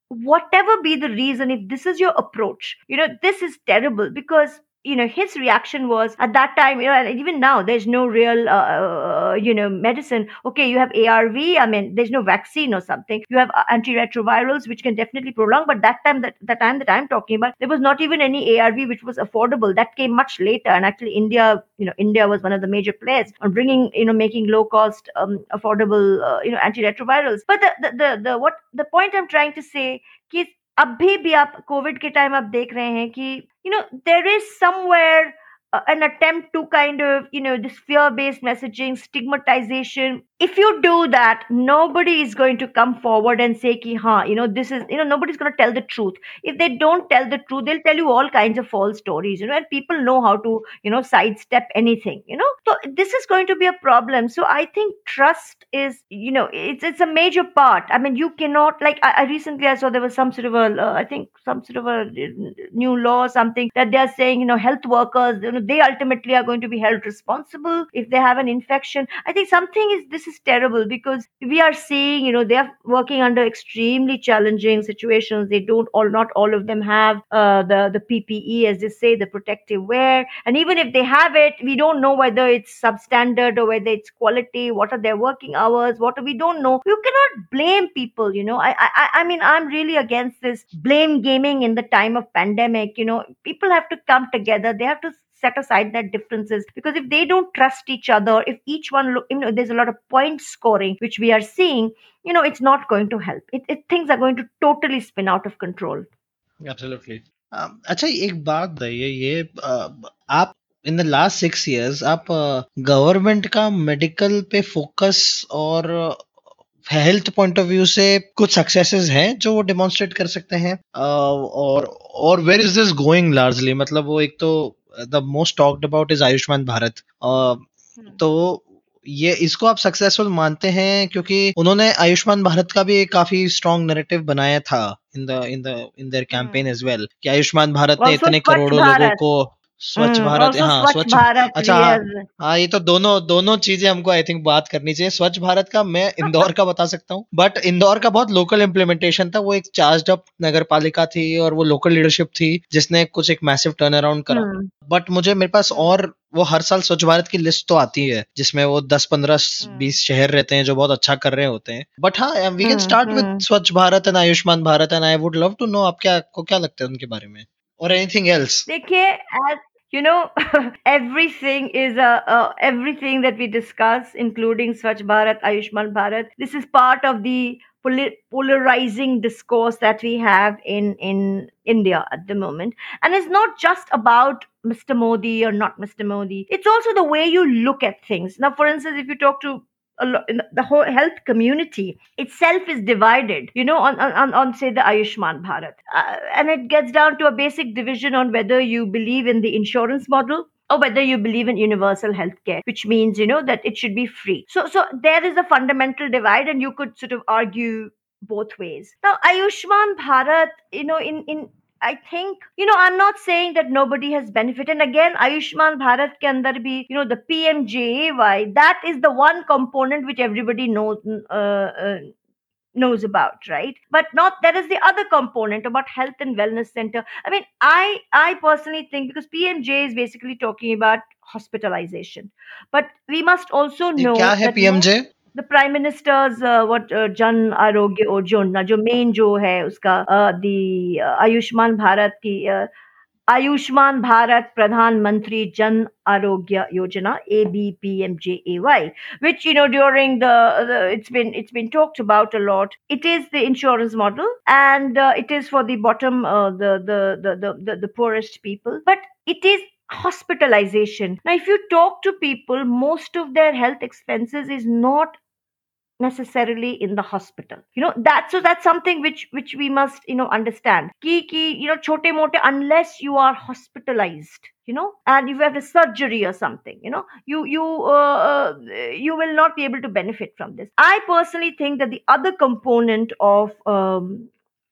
whatever be the reason if this is your approach you know this is terrible because you know his reaction was at that time you know and even now there's no real uh, uh, you know medicine. Okay you have arv i mean there's no vaccine or something. You have uh, antiretrovirals which can definitely prolong but that time that the time that i'm talking about there was not even any arv which was affordable. That came much later and actually india you know india was one of the major players on bringing you know making low cost um, affordable uh, you know antiretrovirals. But the, the the the what the point i'm trying to say is अभी भी आप Covid के time आप देख रहे हैं कि you know there is somewhere an attempt to kind of you know this fear based messaging stigmatization. If you do that nobody is going to come forward and say ki ha you know this is you know nobody's going to tell the truth. If they don't tell the truth they'll tell you all kinds of false stories you know and people know how to you know sidestep anything you know? So this is going to be a problem. So i think trust is you know it's it's a major part. I mean you cannot like i, I recently i saw there was some sort of a uh, I think some sort of a new law or something that they're saying you know health workers you know they ultimately are going to be held responsible if they have an infection i think something is this is terrible because we are seeing, you know, they are working under extremely challenging situations. They don't all, not all of them have uh, the the PPE, as they say, the protective wear. And even if they have it, we don't know whether it's substandard or whether it's quality. What are their working hours? What we don't know. You cannot blame people. You know, I I I mean, I'm really against this blame gaming in the time of pandemic. You know, people have to come together. They have to set aside their differences because if they don't trust each other if each one you know there's a lot of point scoring which we are seeing you know it's not going to help it, it things are going to totally spin out of control absolutely um, अच्छा एक बात बताइए ये uh, आप in the last six years आप government uh, का medical पे focus और हेल्थ पॉइंट ऑफ़ व्यू से कुछ सक्सेसेस हैं जो वो डेमोन्स्ट्रेट कर सकते हैं uh, और और where is this going largely मतलब वो एक तो the most talked about is Ayushman Bharat तो ये इसको आप सक्सेसफुल मानते हैं क्योंकि उन्होंने आयुष्मान भारत का भी एक काफ़ी स्ट्रॉन्ग नैरेटिव बनाया था in the in the in their campaign as well कि आयुष्मान भारत ने इतने करोड़ों लोगों को स्वच्छ हम्म, भारत हाँ स्वच्छ भारत अच्छा हाँ ये तो दोनों दोनों चीज़ें हमको आई थिंक बात करनी चाहिए। स्वच्छ भारत का मैं इंदौर का बता सकता हूँ। बट इंदौर का बहुत लोकल इम्प्लीमेंटेशन था। वो एक चार्ज अप नगर पालिका थी और वो लोकल लीडरशिप थी जिसने कुछ एक मैसिव टर्न अराउंड करा। But hmm. मुझे मेरे पास और वो हर साल स्वच्छ भारत की लिस्ट तो आती है जिसमें वो दस पंद्रह हम्म। बीस शहर रहते हैं जो बहुत अच्छा कर रहे होते हैं। बट हाँ we can start with Swachh Bharat and Ayushman Bharat and I would love to know आप क्या आपको क्या लगता है उनके बारे में? और एनीथिंग एल्स देखिए you know everything is a, uh, everything that we discuss including swachh bharat ayushman bharat this is part of the polarizing discourse that we have in in india at the moment. And it's not just about mr modi or not mr modi. It's also the way you look at things. Now for instance if you talk to the whole health community itself is divided, you know, on, on, on say the Ayushman Bharat. Uh, and it gets down to a basic division on whether you believe in the insurance model or whether you believe in universal health care, which means, you know, that it should be free. So, so there is a fundamental divide and you could sort of argue both ways. Now, Ayushman Bharat, you know, in, in I think, you know, I'm not saying that nobody has benefited. And again, Ayushman Bharat ke andar bhi, you know, the PMJAY, that is the one component which everybody knows, uh, uh, knows about right? But not there is the other component about health and wellness center. I mean i i personally think because pmj is basically talking about hospitalization. But we must also know kya hai pmj पीएमजे the prime minister's uh, what uh, jan arogya yojana जो main जो है उसका uh, the uh, Ayushman Bharat की uh, Ayushman Bharat प्रधानमंत्री Jan Arogya Yojana ABPMJAY which you know during the, the it's been it's been talked about a lot it is the insurance model and uh, it is for the bottom uh, the, the, the the the the poorest people but it is hospitalization. Now if you talk to people most of their health expenses is not necessarily in the hospital. You know that's so that's something which which we must you know understand. Ki ki you know chote mote unless you are hospitalized you know and you have a surgery or something you know you you uh, uh, you will not be able to benefit from this. I personally think that the other component of um,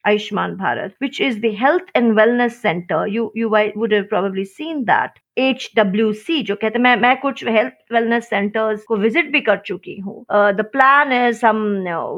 Aishman Bharat, which is the Health and Wellness Center. You you would have probably seen that. HWC जो कहते हैं मैं मैं कुछ health wellness centres को visit भी कर चुकी हूँ the plan is some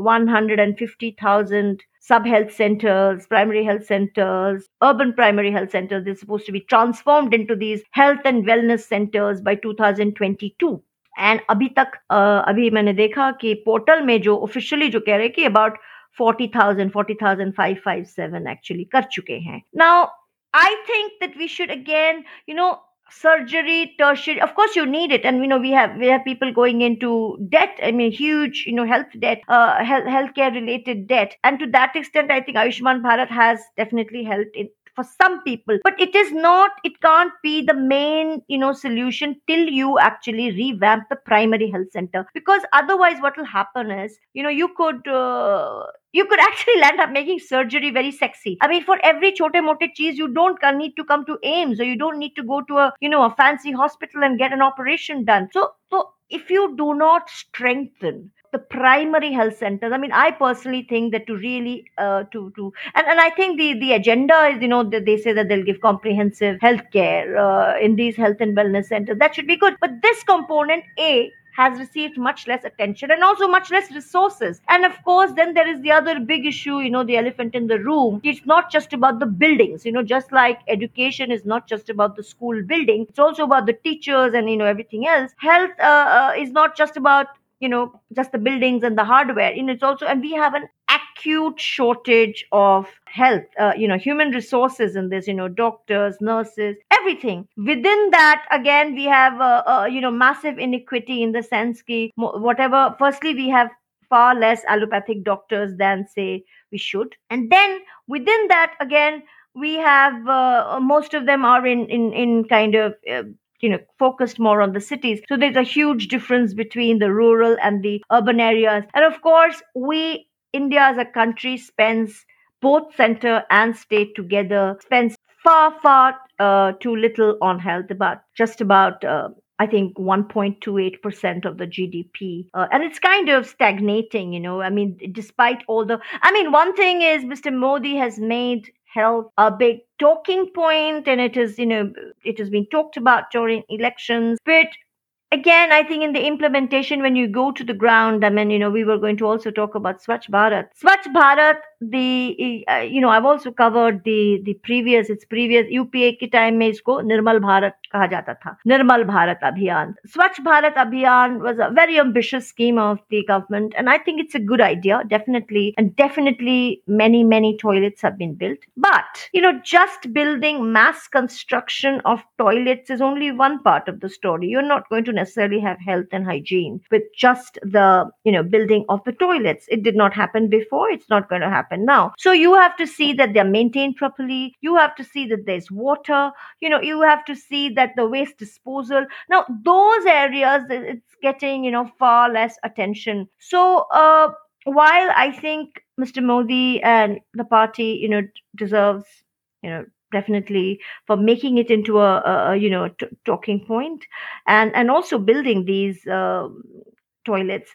150,000 sub health centers, primary health centers, urban primary health centers. They're supposed to be transformed into these health and wellness centers by 2022. And अभी तक अ, अभी मैंने देखा कि पोर्टल में जो ऑफिशियली जो कह रहे हैं कि about 40,000, 40,557 actually kar chuke hain. Now, I think that we should again, you know, surgery, tertiary, of course you need it. And, you know, we have, we have people going into debt. I mean, huge, you know, health debt, uh, health, healthcare related debt. And to that extent, I think Ayushman Bharat has definitely helped in for some people but it is not it can't be the main you know solution till you actually revamp the primary health center because otherwise what will happen is you know you could uh, you could actually end up making surgery very sexy. I mean, for every chote mote cheese, you don't need to come to AIIMS or you don't need to go to a, you know, a fancy hospital and get an operation done. So, so if you do not strengthen the primary health centers, I mean, I personally think that to really, uh, to, to, and, and I think the, the agenda is, you know, that they say that they'll give comprehensive health care uh, in these health and wellness centers. That should be good. But this component, A, has received much less attention and also much less resources. And of course, then there is the other big issue, you know, the elephant in the room. It's not just about the buildings, you know, just like education is not just about the school building, it's also about the teachers and, you know, everything else. Health uh, uh, is not just about you know just the buildings and the hardware. You know it's also and we have an acute shortage of health uh, you know human resources in this you know doctors nurses everything. Within that again we have uh, uh, you know massive inequity in the sense ki whatever firstly we have far less allopathic doctors than say we should. And then within that again we have uh, most of them are in in in kind of uh, you know focused more on the cities. So there's a huge difference between the rural and the urban areas. And of course we india as a country spends both center and state together spends far far uh, too little on health about just about uh, I think 1.28% of the GDP. Uh, and it's kind of stagnating, you know. I mean, despite all the. I mean, one thing is Mr. Modi has made health a big talking point and it is, you know, it has been talked about during elections. But again, I think in the implementation, when you go to the ground, I mean, you know, we were going to also talk about Swachh Bharat. Swachh Bharat, the, uh, you know, I've also covered the the previous, its previous UPA के time में इसको निर्मल भारत कहा जाता था निर्मल भारत अभियान स्वच्छ भारत अभियान was a very ambitious scheme of the government and i think it's a good idea definitely and definitely many many toilets have been built but you know just building mass construction of toilets is only one part of the story you're not going to necessarily have health and hygiene with just the you know building of the toilets it did not happen before it's not going to happen now. So you have to see that they're maintained properly. You have to see that there's water. You know you have to see that the waste disposal. Now those areas it's getting you know far less attention. So uh while i think mr modi and the party you know deserves you know definitely for making it into a, a you know t- talking point and and also building these um toilets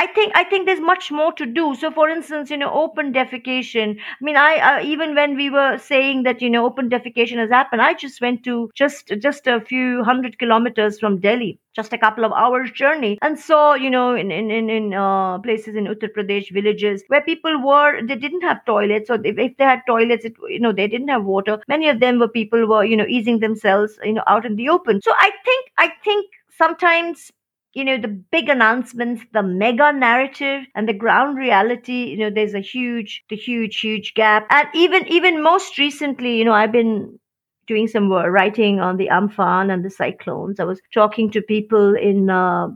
I think I think there's much more to do. So, for instance, you know, open defecation. I mean, I uh, even when we were saying that you know open defecation has happened, I just went to just just a few hundred kilometers from Delhi, just a couple of hours journey, and saw you know in in in, in uh, places in Uttar Pradesh villages where people were they didn't have toilets, or if, they had toilets, it, you know they didn't have water. Many of them were people were you know easing themselves you know out in the open. So I think I think sometimes you know the big announcements the mega narrative and the ground reality you know there's a huge the huge huge gap. And even even most recently you know i've been doing some writing on the amphan and the cyclones. I was talking to people in uh,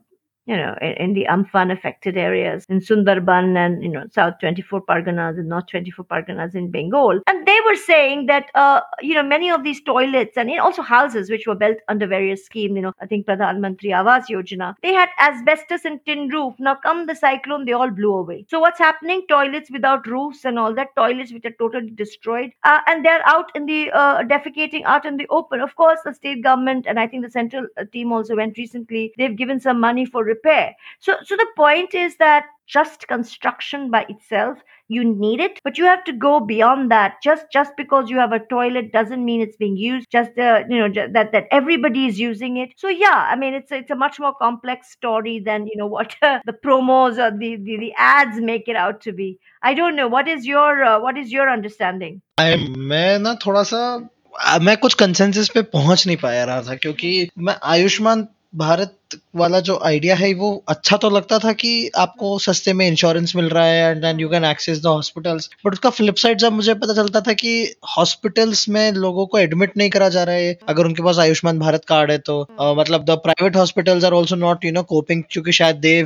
you know, in, the Amphan affected areas in Sundarban and, you know, South 24 Parganas and North 24 Parganas in Bengal. And they were saying that, uh, you know, many of these toilets and also houses which were built under various schemes, you know, I think Pradhan Mantri Awas Yojana, they had asbestos and tin roof. Now come the cyclone, they all blew away. So what's happening? Toilets without roofs and all that, toilets which are totally destroyed. Uh, and they're out in the, uh, defecating out in the open. Of course, the state government and I think the central uh, team also went recently, they've given some money for repair. So, so the point is that just construction by itself you need it but you have to go beyond that just just because you have a toilet doesn't mean it's being used just uh, you know ju- that that everybody is using it so yeah i mean it's it's a much more complex story than you know what uh, the promos or the, the the ads make it out to be i don't know what is your uh, what is your understanding I मैं ना थोड़ा सा आ, मैं कुछ consensus पे पहुंच नहीं पाया रहा था क्योंकि मैं आयुष्मान भारत वाला जो आइडिया है वो अच्छा तो लगता था कि आपको सस्ते में इंश्योरेंस मिल रहा है and then you can access the hospitals but उसका फ्लिप साइड जब मुझे पता चलता था कि हॉस्पिटल्स में लोगों को एडमिट नहीं करा जा रहा है अगर उनके पास आयुष्मान भारत कार्ड है तो अ, मतलब the private hospitals are also not you know coping क्योंकि शायद दे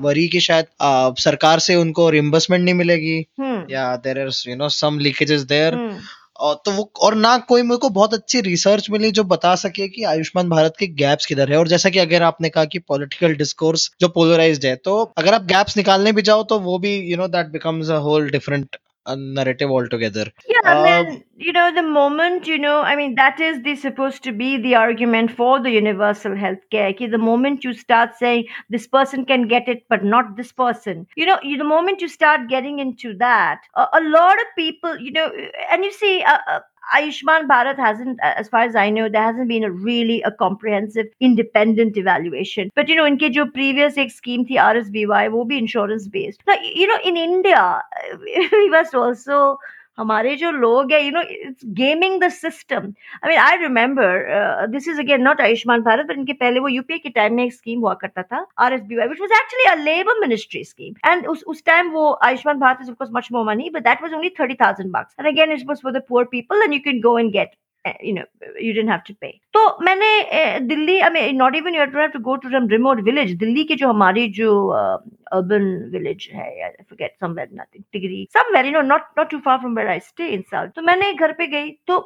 वरी की शायद अ, सरकार से उनको रिम्बर्समेंट नहीं मिलेगी. हम्म। या there are you know some leakages there और तो वो, और ना कोई मेरे को बहुत अच्छी रिसर्च मिली जो बता सके कि आयुष्मान भारत के गैप्स किधर है। और जैसा कि अगर आपने कहा कि पॉलिटिकल डिस्कोर्स जो पोलराइज्ड है तो अगर आप गैप्स निकालने भी जाओ तो वो भी you know that becomes a whole different narrative altogether Yeah, Uh, man. You know, the moment you know, I mean, that is the supposed to be the argument for the universal health care. Okay, the moment you start saying this person can get it, but not this person, you know, you, the moment you start getting into that, a, a lot of people, you know, and you see, uh, Ayushman Bharat hasn't, as far as I know, there hasn't been a really a comprehensive independent evaluation. But you know, in case your previous scheme the RSBY, will be insurance based. Now, you know, in India, we must also हमारे जो लोग है you know it's gaming the system I mean I remember this is again not Ayushman Bharat but इनके पहले वो UPA के time में एक स्कीम हुआ करता था R S B Y which was actually a labour ministry scheme and उस उस टाइम वो Ayushman Bharat is of course much more money but that was only thirty thousand bucks and again it was for the poor people and you can go and get you know you didn't have to pay तो मैंने uh, Delhi I mean not even you have to go to some remote village Delhi के जो हमारी जो urban village है I forget somewhere nothing Tigri somewhere you know not not too far from where I stay in south तो मैंने घर पे गई तो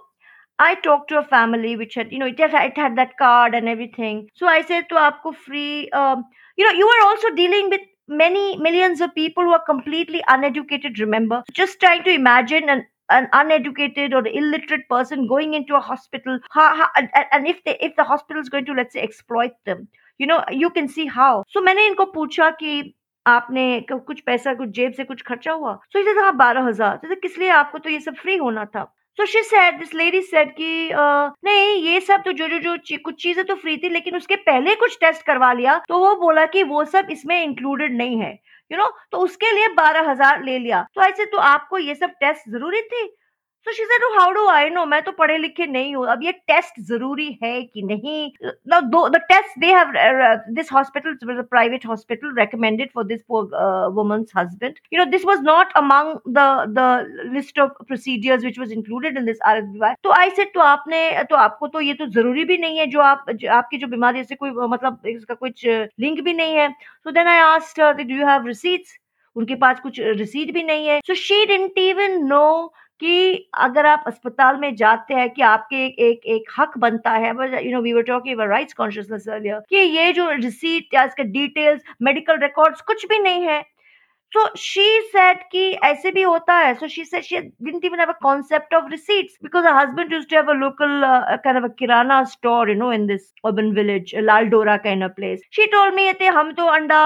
I talked to a family which had, you know, it had, it had that card and everything. So I said to आपको free, um, you know, you are also dealing with many millions of people who are completely uneducated. Remember, just trying to imagine an an uneducated or illiterate person going into a hospital, how, how, and, and if they if the hospital is going to let's say exploit them, you know, you can see how. So मैंने इनको पूछा कि आपने कुछ पैसा कुछ जेब से कुछ खर्चा हुआ सो so, हाँ बारह हज़ार तो किस लिए आपको तो ये सब फ्री होना था so she said this lady said कि नहीं ये सब तो जो जो जो ची- कुछ चीज़ें तो फ्री थी लेकिन उसके पहले कुछ टेस्ट करवा लिया तो वो बोला कि वो सब इसमें इंक्लूडेड नहीं है यू नो तो उसके लिए बारह हज़ार ले लिया। तो ऐसे तो आपको ये सब टेस्ट ज़रूरी थी? So she said how do I know मैं तो पढ़े लिखे नहीं हूँ। अब ये टेस्ट ज़रूरी है कि नहीं? Now though the test they have this hospital was a private hospital recommended for this poor women's husband you know this was not among the the list of procedures which was included in this RSBY तो I said तो आपने तो आपको तो ये तो ज़रूरी भी नहीं है जो आप, जो, आपकी जो बीमारी से कोई मतलब इसका कुछ uh, लिंक भी नहीं है. So then I asked do you have receipts उनके पास कुछ रिसीट भी नहीं है। So she didn't even know कि अगर आप अस्पताल में जाते हैं कि आपके एक एक, एक हक बनता है you know we were talking about rights consciousness earlier कि ये जो रिसीट या इसके डिटेल्स मेडिकल रिकॉर्ड्स कुछ भी नहीं है। So she said कि ऐसे भी होता है. So she said she didn't even have a concept of receipts because her husband used to have a local uh, kind of a kirana store, you know, in this urban village, Laldora kind of place. She told me कि हम तो अंडा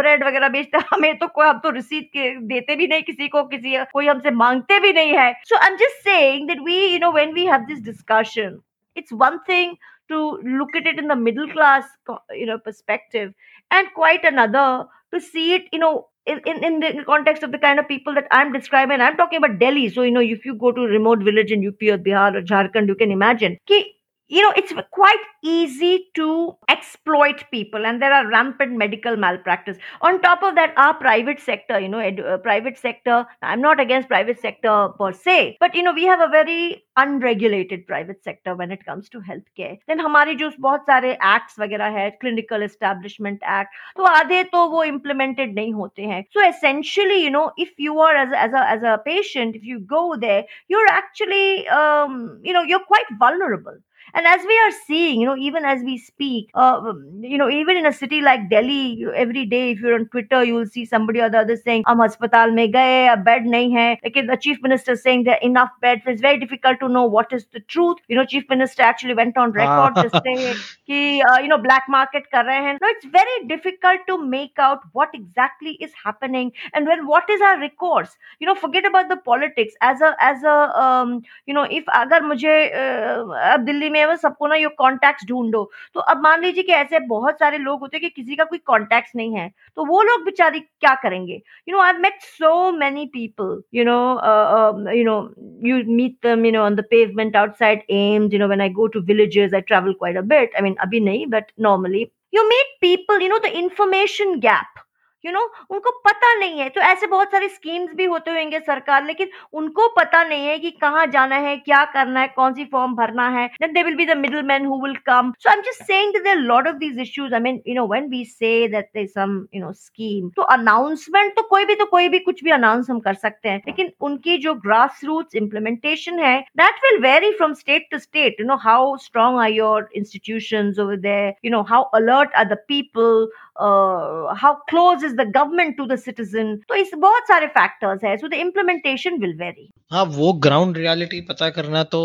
bread वगैरह बेचते हैं हमें तो कोई हम तो रिसीट देते भी नहीं किसी को किसी कोई हमसे मांगते भी नहीं है. So I'm just saying that we, you know, when we have this discussion, it's one thing to look at it in the middle class, you know, perspective, and quite another to see it, you know, in, in, in the context of the kind of people that I'm describing. I'm talking about Delhi. So, you know, if you go to a remote village in UP or Bihar or Jharkhand, you can imagine. Ki, you know, it's quite easy to exploit people, and there are rampant medical malpractice. On top of that, our private sector, you know, ed- uh, private sector. I'm not against private sector per se, but you know, we have a very unregulated private sector when it comes to healthcare. Then हमारी जो बहुत सारे acts वगैरह है, clinical establishment act, तो आधे तो वो implemented नहीं होते हैं. So essentially, you know, if you are as a, as a as a patient, if you go there, you're actually, um, you know, you're quite vulnerable. And as we are seeing, you know, even as we speak, uh, um, you know, even in a city like Delhi, every day, if you're on Twitter, you will see somebody or the other saying, "Am hospital mein gaye, a bed nahi hai." Like the chief minister saying there are enough beds. It's very difficult to know what is the truth. You know, chief minister actually went on record to ah. say, ki, uh, you know, black market kar rahe hain. No, it's very difficult to make out what exactly is happening and when what is our recourse. You know, forget about the politics. As a as a um, you know, if agar mujhe uh, ab Delhi mein में सबको ना ये contact ढूंढो। तो अब मान लीजिए कि ऐसे बहुत सारे लोग होते हैं कि किसी का कोई कॉन्टेक्ट नहीं है तो वो लोग बेचारी क्या करेंगे? You know I met so many people you know you know you meet you know on the pavement outside AIIMS you know when I go to villages I travel quite a I mean अभी नहीं but normally you meet people you know the information gap you know उनको पता नहीं है। तो ऐसे बहुत सारे स्कीम्स भी होते होंगे सरकार, लेकिन उनको पता नहीं है कि कहाँ जाना है, क्या करना है, कौन सी फॉर्म भरना है। Then they will be the middle man who will come so I am just saying that there lot of these issues I mean you know when we say that there some you know scheme तो announcement तो कोई भी तो कोई भी कुछ भी announce हम कर सकते हैं। लेकिन उनकी जो ग्रास रूट्स इम्प्लीमेंटेशन है that will vary from state to state you know how strong are your institutions over there you know how alert are the people uh, how close is the government to the citizen? तो इस बहुत सारे factors है so the implementation will vary. हाँ वो ground reality पता करना तो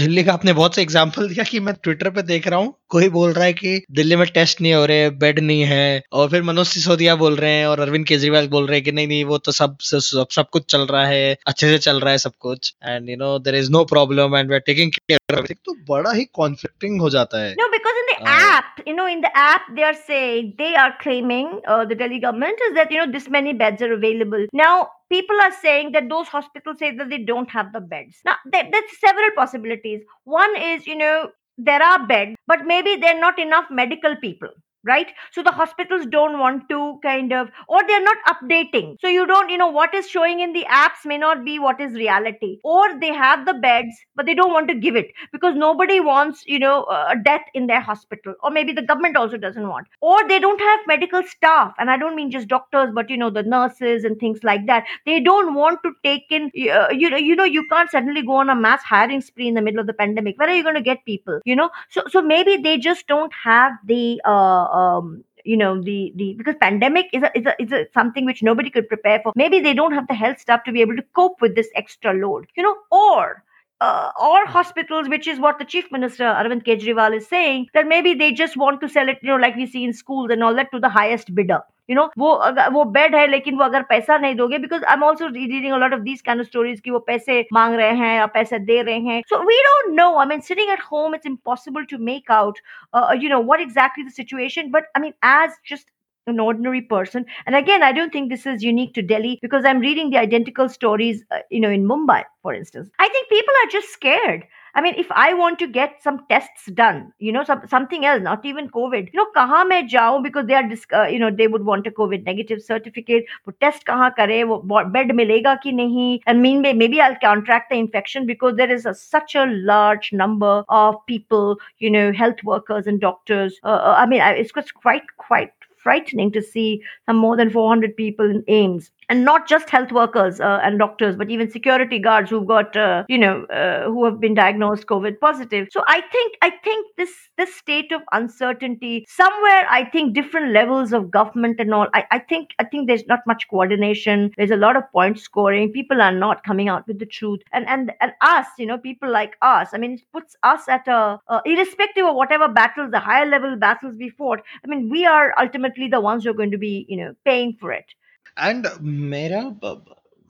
दिल्ली का आपने बहुत से एग्जांपल दिया कि मैं ट्विटर पे देख रहा हूँ कोई बोल रहा है कि दिल्ली में टेस्ट नहीं हो रहे बेड नहीं है और फिर मनोज सिसोदिया बोल रहे हैं और अरविंद केजरीवाल बोल रहे हैं कि नहीं नहीं वो तो सब सब सब कुछ चल रहा है अच्छे से चल रहा है सब कुछ and you know there is no problem and we are taking care तो बड़ा ही कॉन्फ्लिक्टिंग हो जाता है। No because in the Uh, app you know in the app they are saying they are claiming uh, the Delhi government is that you know this many beds are available. Now people are saying that those hospitals say that they don't have the beds. Now there, there's several possibilities. One is you know there are beds but maybe they're not enough medical people right? So the hospitals don't want to kind of or they're not updating. So you don't you know what is showing in the apps may not be what is reality. Or they have the beds but they don't want to give it because nobody wants you know a death in their hospital. Or maybe the government also doesn't want. Or they don't have medical staff. And i don't mean just doctors but you know the nurses and things like that. They don't want to take in uh, you know you know you can't suddenly go on a mass hiring spree in the middle of the pandemic. Where are you going to get people you know? So so maybe they just don't have the uh, um, you know the the because pandemic is a, is a is a something which nobody could prepare for. Maybe they don't have the health staff to be able to cope with this extra load you know or uh, or hospitals, which is what the chief minister Arvind Kejriwal is saying, that maybe they just want to sell it, you know, like we see in schools and all that, to the highest bidder. You know, वो अगर- वो bed है लेकिन वो अगर पैसा नहीं दोगे because I'm also reading a lot of these kind of stories कि वो पैसे मांग रहे हैं या पैसे दे रहे हैं. So we don't know. I mean, sitting at home, it's impossible to make out, uh, you know, what exactly the situation. But I mean, as just an ordinary person and again i don't think this is unique to delhi because i'm reading the identical stories uh, you know in mumbai for instance i think people are just scared I mean, if I want to get some tests done, you know, some, something else, not even COVID, you know, kaha mein jao because they are, uh, you know, they would want a COVID negative certificate. Wo test kaha kare, wo bed milega ki nahi. And mean, maybe I'll contract the infection because there is a, such a large number of people, you know, health workers and doctors. Uh, uh I mean, it's quite, quite, frightening to see some more than 400 people in AIIMS. And not just health workers uh, and doctors, but even security guards who've got, uh, you know, uh, who have been diagnosed COVID positive. So I think, I think this this state of uncertainty somewhere, I think different levels of government and all. I, I think, I think there's not much coordination. There's a lot of point scoring. People are not coming out with the truth, and and and us, you know, people like us. I mean, it puts us at a irrespective of whatever battles, the higher level battles we fought. I mean, we are ultimately the ones who are going to be, you know, paying for it. And मेरा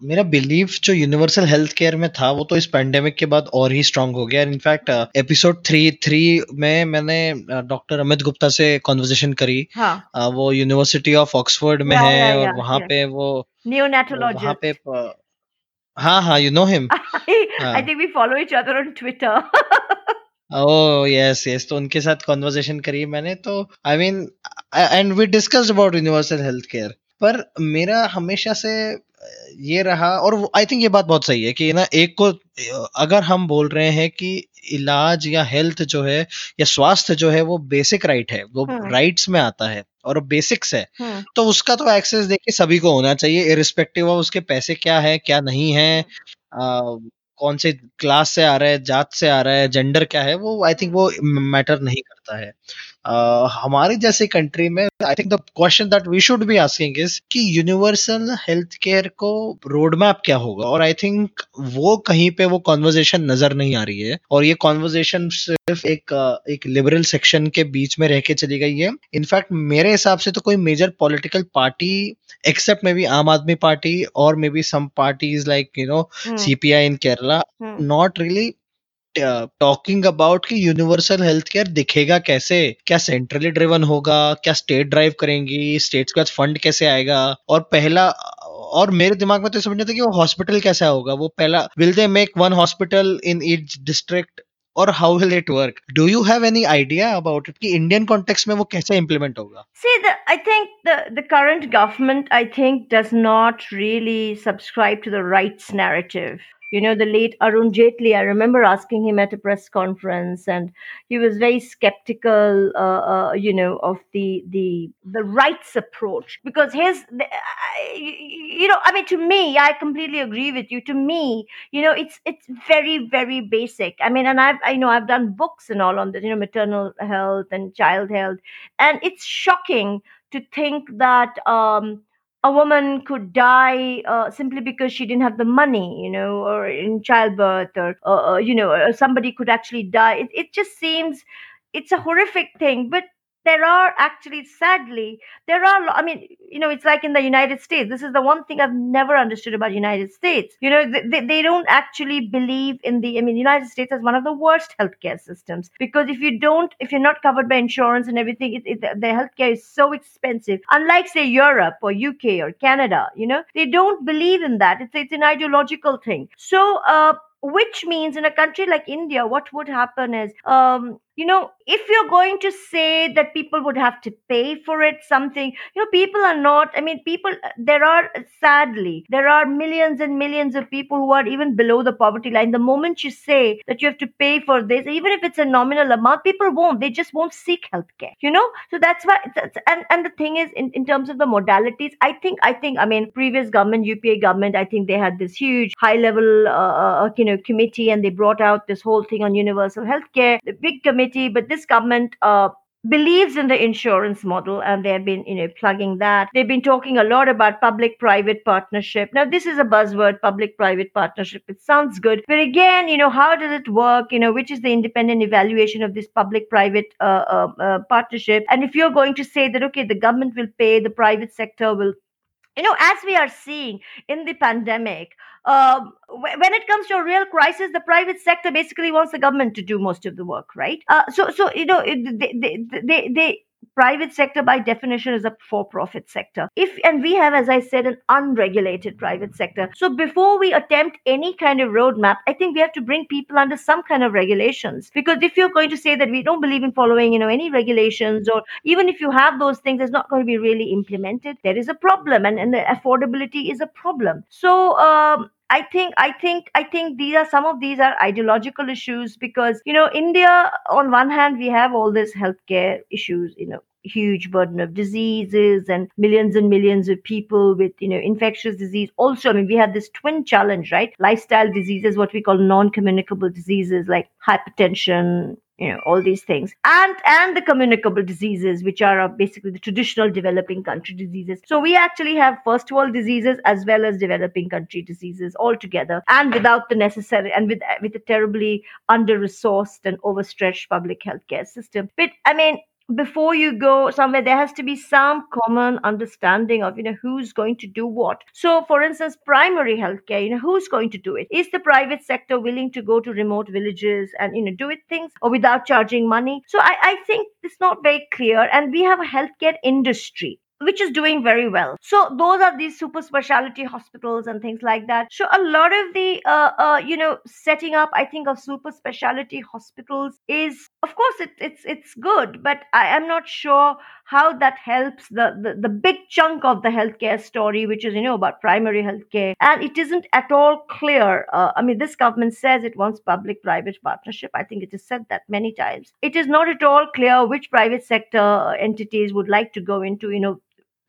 मेरा believe जो universal health care में था वो तो इस pandemic के बाद और ही स्ट्रांग हो गया। इनफैक्ट एपिसोड थ्री थ्री में मैंने डॉक्टर अमित गुप्ता से कॉन्वर्जेशन करी। हाँ. uh, वो यूनिवर्सिटी ऑफ़ ऑक्सफोर्ड में है और वहाँ पे वो. वहाँ पे प- हाँ हाँ you know him I think we follow each other on Twitter. Oh yes yes तो उनके साथ कॉन्वर्जेशन करी मैंने। तो I mean and we discussed about universal health care पर मेरा हमेशा से ये रहा और आई थिंक ये बात बहुत सही है कि ना एक को अगर हम बोल रहे हैं कि इलाज या हेल्थ जो है या स्वास्थ्य जो है वो बेसिक राइट है वो हम्म। राइट्स में आता है और बेसिक्स है हम्म। तो उसका तो एक्सेस देखिए सभी को होना चाहिए इरिस्पेक्टिव ऑफ़ उसके पैसे क्या है क्या नहीं है आ, कौन से क्लास से आ रहा है जात से आ रहा है जेंडर क्या है वो आई थिंक वो मैटर नहीं करता है हमारी जैसे कंट्री में I think the question that we should be asking is कि यूनिवर्सल हेल्थ केयर को रोड मैप क्या होगा और आई थिंक वो कहीं पे वो कॉन्वर्जेशन नज़र नहीं आ रही है और ये कॉन्वर्जेशन सिर्फ़ एक एक लिबरल सेक्शन के बीच में रह के चली गई है इनफैक्ट मेरे हिसाब से तो कोई major political party except may be Aam Aadmi party और may be some parties like you know. CPI in Kerala. Not really talking about कि यूनिवर्सल हेल्थ केयर दिखेगा कैसे? क्या सेंट्रली ड्रिवन होगा? क्या स्टेट ड्राइव करेंगी? स्टेट्स के पास fund कैसे आएगा? और पहला और मेरे दिमाग में तो समझ था कि वो हॉस्पिटल कैसा होगा। वो पहला will they make one hospital in each district और how will it work do you have any idea about it कि इंडियन कॉन्टेक्स्ट में वो कैसे इम्प्लीमेंट होगा? The, I think the, the current government, I think, does not really subscribe to the rights narrative. You know, the late Arun Jaitley, I remember asking him at a press conference, and he was very skeptical, uh, uh, you know, of the the the rights approach because his, you know, I mean, to me, I completely agree with you. To me, you know, it's it's very very basic. I mean, and I've I know I've done books and all on the you know maternal health and child health, and it's shocking to think that um, a woman could die uh, simply because she didn't have the money, you know, or in childbirth, or uh, uh, you know, somebody could actually die. It, it just seems it's a horrific thing, but there are actually sadly there are i mean you know it's like in the united states this is the one thing i've never understood about united states. You know they, they, don't actually believe in the i mean united states has one of the worst healthcare systems because if you don't if you're not covered by insurance and everything it, it, the healthcare is so expensive. Unlike say europe or uk or canada you know they don't believe in that. It's, it's an ideological thing. So uh which means in a country like India, what would happen is, um, you know, if you're going to say that people would have to pay for it, something, you know, people are not, I mean, people, there are, sadly, there are millions and millions of people who are even below the poverty line. The moment you say that you have to pay for this, even if it's a nominal amount, people won't, they just won't seek healthcare, you know? So that's why, that's, and, and the thing is, in, in terms of the modalities, I think, I think, I mean, previous government, UPA government, I think they had this huge high level, uh, uh, you know, committee and they brought out this whole thing on universal healthcare, the big committee, but this government, uh, believes in the insurance model and they've been you know plugging that. They've been talking a lot about public private partnership. Now this is a buzzword public private partnership. It sounds good but again you know how does it work? You know which is the independent evaluation of this public private uh, uh, uh, partnership? And if you're going to say that okay the government will pay the private sector will you know as we are seeing in the pandemic wh- when it comes to a real crisis the private sector basically wants the government to do most of the work right? Uh, so so you know they, they, they, they private sector by definition is a for profit sector. If and we have as i said an unregulated private sector. So before we attempt any kind of roadmap i think we have to bring people under some kind of regulations. Because if you're going to say that we don't believe in following you know any regulations or even if you have those things it's not going to be really implemented there is a problem and, and the affordability is a problem. So um I think I think I think these are some of these are ideological issues because you know India on one hand we have all these healthcare issues you know huge burden of diseases and millions and millions of people with you know infectious disease. Also i mean we have this twin challenge right? Lifestyle diseases what we call non-communicable diseases like hypertension you know all these things. And and the communicable diseases which are uh, basically the traditional developing country diseases. So we actually have first world diseases as well as developing country diseases all together and without the necessary and with with a terribly under resourced and overstretched public healthcare system. But i mean before you go somewhere there has to be some common understanding of you know who's going to do what. So for instance primary healthcare you know who's going to do it? Is the private sector willing to go to remote villages and you know do it things or without charging money? So i, I think it's not very clear and we have a healthcare industry which is doing very well. So those are these super specialty hospitals and things like that. So a lot of the, uh, uh, you know, setting up, I think, of super specialty hospitals is, of course, it, it's it's good, but I am not sure how that helps the, the the big chunk of the healthcare story, which is you know about primary healthcare, and it isn't at all clear. Uh, I mean, this government says it wants public-private partnership. I think it has said that many times. It is not at all clear which private sector entities would like to go into, you know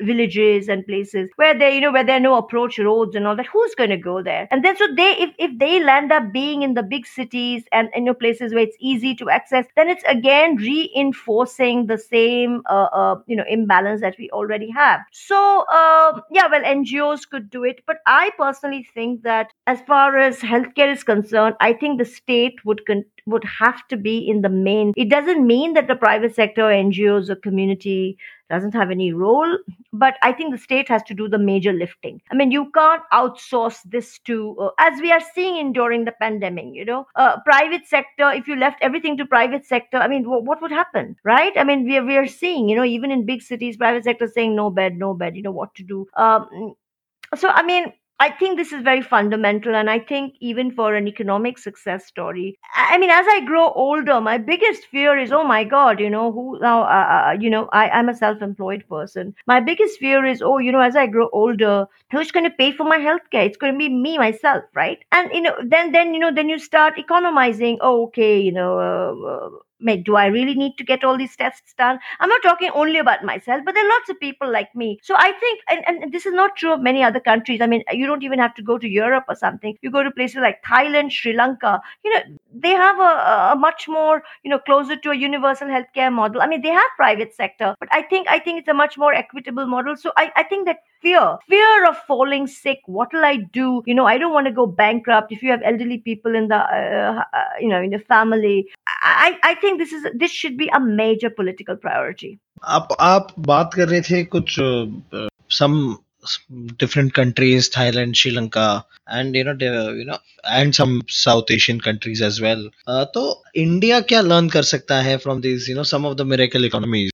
villages and places where there you know where there are no approach roads and all that who's going to go there? And then so they if, if they land up being in the big cities and you know places where it's easy to access then it's again reinforcing the same uh, uh, you know imbalance that we already have. So uh, yeah well ngos could do it but i personally think that as far as healthcare is concerned i think the state would con- would have to be in the main. It doesn't mean that the private sector ngos or community doesn't have any role but i think the state has to do the major lifting. I mean you can't outsource this to uh, as we are seeing in during the pandemic you know uh, private sector if you left everything to private sector i mean w- what would happen right? I mean we are, we are seeing you know even in big cities private sector saying no bed no bed you know what to do. Um, so i mean I think this is very fundamental, and I think even for an economic success story, I mean, as I grow older, my biggest fear is, oh my God, you know, who now, uh, uh, uh, you know, I, I'm a self-employed person. My biggest fear is, oh, you know, as I grow older, who's going to pay for my healthcare? It's going to be me myself, right? And you know, then then you know, then you start economizing. Oh, okay, you know. Uh, do I really need to get all these tests done? I'm not talking only about myself, but there are lots of people like me. So I think, and, and this is not true of many other countries. I mean, you don't even have to go to Europe or something. You go to places like Thailand, Sri Lanka, you know, they have a, a much more, you know, closer to a universal healthcare model. I mean, they have private sector, but I think, I think it's a much more equitable model. So I, I think that fear, fear of falling sick. What will I do? You know, I don't want to go bankrupt. If you have elderly people in the, uh, uh, you know, in the family, I, I think this is this should be a major political priority. आप आप बात कर रहे थे कुछ some different countries thailand sri lanka and you know they, you know and some south asian countries as well. Uh, so india kya learn kar sakta hai from these you know some of the miracle economies?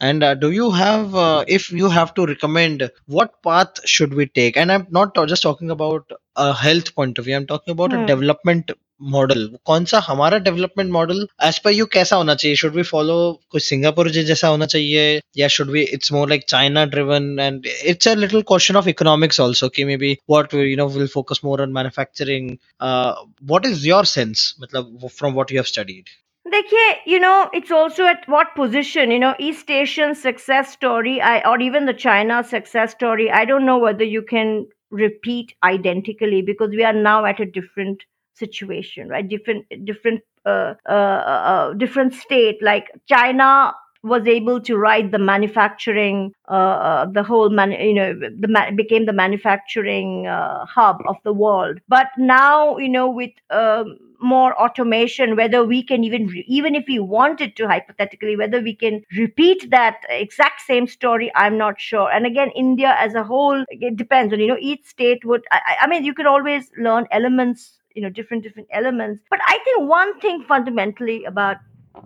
And uh, do you have uh, if you have to recommend what path should we take? And i'm not just talking about a health point of view. I'm talking about a hmm. development model कौन सा हमारा development model as per you कैसा होना चाहिए should we follow कुछ Singapore जैसा होना चाहिए या should we it's more like China driven and it's a little question of economics also कि may be what you know will focus more on manufacturing what is your sense मतलब from what you have studied देखिए you know it's also at what position you know east asian success story i or even the china success story i don't know whether you can repeat identically because we are now at a different situation right different different uh, uh, uh, different state like china was able to ride the manufacturing, uh, uh, the whole man, you know, the ma- became the manufacturing uh, hub of the world. But now, you know, with um, more automation, whether we can even, re- even if we wanted to hypothetically, whether we can repeat that exact same story, I'm not sure. And again, India as a whole, it depends on, you know, each state would, I, I mean, you could always learn elements you know different different elements but i think one thing fundamentally about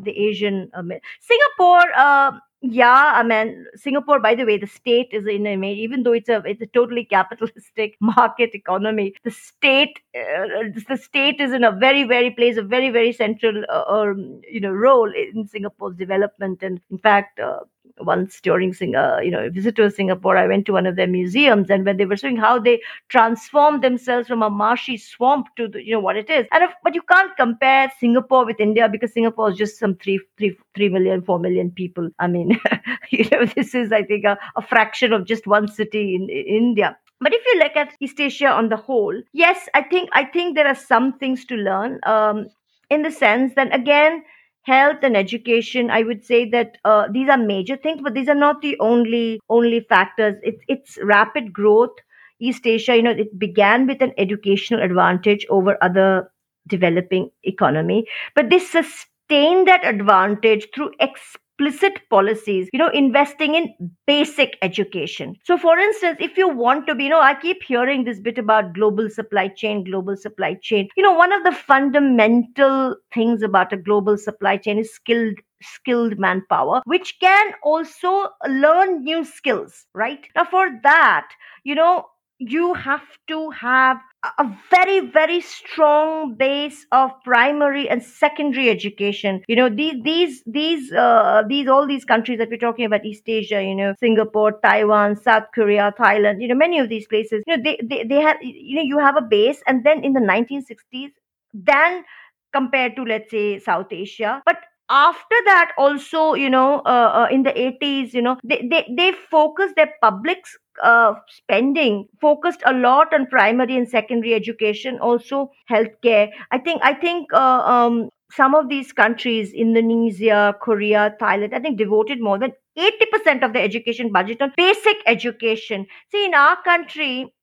the Asian uh, Singapore. Uh, yeah, I mean Singapore. By the way, the state is in a even though it's a it's a totally capitalistic market economy. The state, uh, the state is in a very very plays a very very central uh, um, you know role in Singapore's development. And in fact, uh, once during Singapore, you know, visit to Singapore, I went to one of their museums, and when they were showing how they transformed themselves from a marshy swamp to the, you know what it is, and if, but you can't compare Singapore with India because Singapore is just some three three three million four million people. I mean, you know, this is I think a, a fraction of just one city in, in India but if you look at east asia on the whole yes i think i think there are some things to learn um, in the sense that again health and education i would say that uh, these are major things but these are not the only only factors. It's it's rapid growth. East asia you know it began with an educational advantage over other developing economy but they sustained that advantage through explicit policies you know investing in basic education. So for instance if you want to be you know i keep hearing this bit about global supply chain global supply chain. You know one of the fundamental things about a global supply chain is skilled skilled manpower which can also learn new skills right? Now for that you know you have to have a very very strong base of primary and secondary education. You know these these these uh, these all these countries that we're talking about east asia you know singapore taiwan south korea thailand you know many of these places you know they they, they have you know you have a base. And then in the 1960s then compared to let's say south asia but after that also you know uh, uh, in the 80s you know they they, they focus their public uh, spending focused a lot on primary and secondary education also healthcare. I think i think uh, um, some of these countries indonesia korea thailand i think devoted more than 80% of the education budget on basic education. See in our country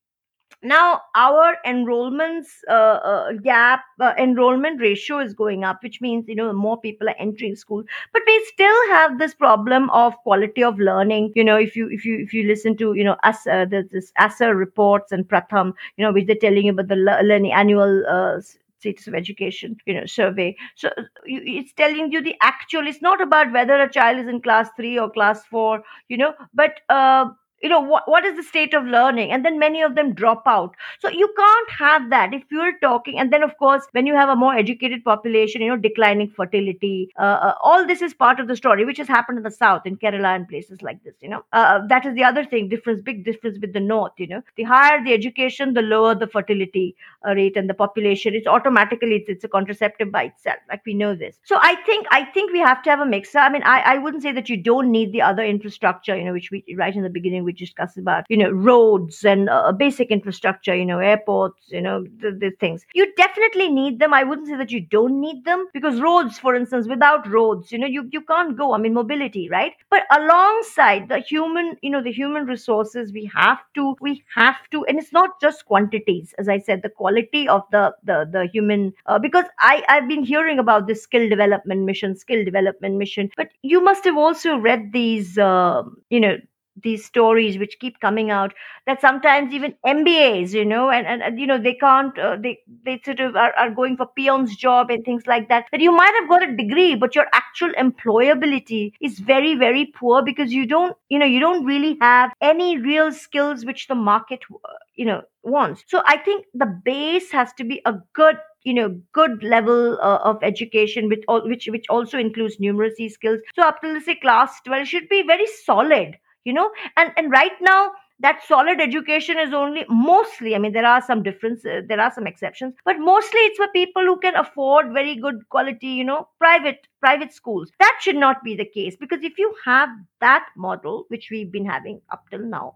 now our enrollments uh, uh, gap uh, enrollment ratio is going up which means you know more people are entering school. But we still have this problem of quality of learning. You know if you if you if you listen to you know us uh, there's this ASER reports and pratham you know which they're telling you about the learning annual uh, status of education you know survey. So it's telling you the actual it's not about whether a child is in class 3 or class 4 you know but uh, you know what, what is the state of learning? And then many of them drop out. So you can't have that if you're talking and then of course when you have a more educated population you know declining fertility uh, uh, all this is part of the story which has happened in the south in kerala and places like this you know. Uh, that is the other thing difference big difference with the north you know. The higher the education the lower the fertility uh, rate and the population. It's automatically it's, it's a contraceptive by itself like we know this. So i think i think we have to have a mix. I mean i, I wouldn't say that you don't need the other infrastructure you know which we right in the beginning we discussed about you know roads and uh, basic infrastructure you know airports you know the, the things. You definitely need them. I wouldn't say that you don't need them because roads for instance without roads you know you, you can't go i mean mobility right? But alongside the human you know the human resources we have to we have to and it's not just quantities as i said the quality of the the, the human uh, because i i've been hearing about this skill development mission skill development mission but you must have also read these uh, you know these stories which keep coming out that sometimes even mbas you know and, and, and you know they can't uh, they they sort of are, are going for peon's job and things like that. That you might have got a degree but your actual employability is very very poor because you don't you know you don't really have any real skills which the market uh, you know wants. So i think the base has to be a good you know good level uh, of education which all which which also includes numeracy skills. So up to let's say class 12 should be very solid you know? And and right now that solid education is only mostly i mean there are some differences there are some exceptions but mostly it's for people who can afford very good quality you know private private schools. That should not be the case because if you have that model which we've been having up till now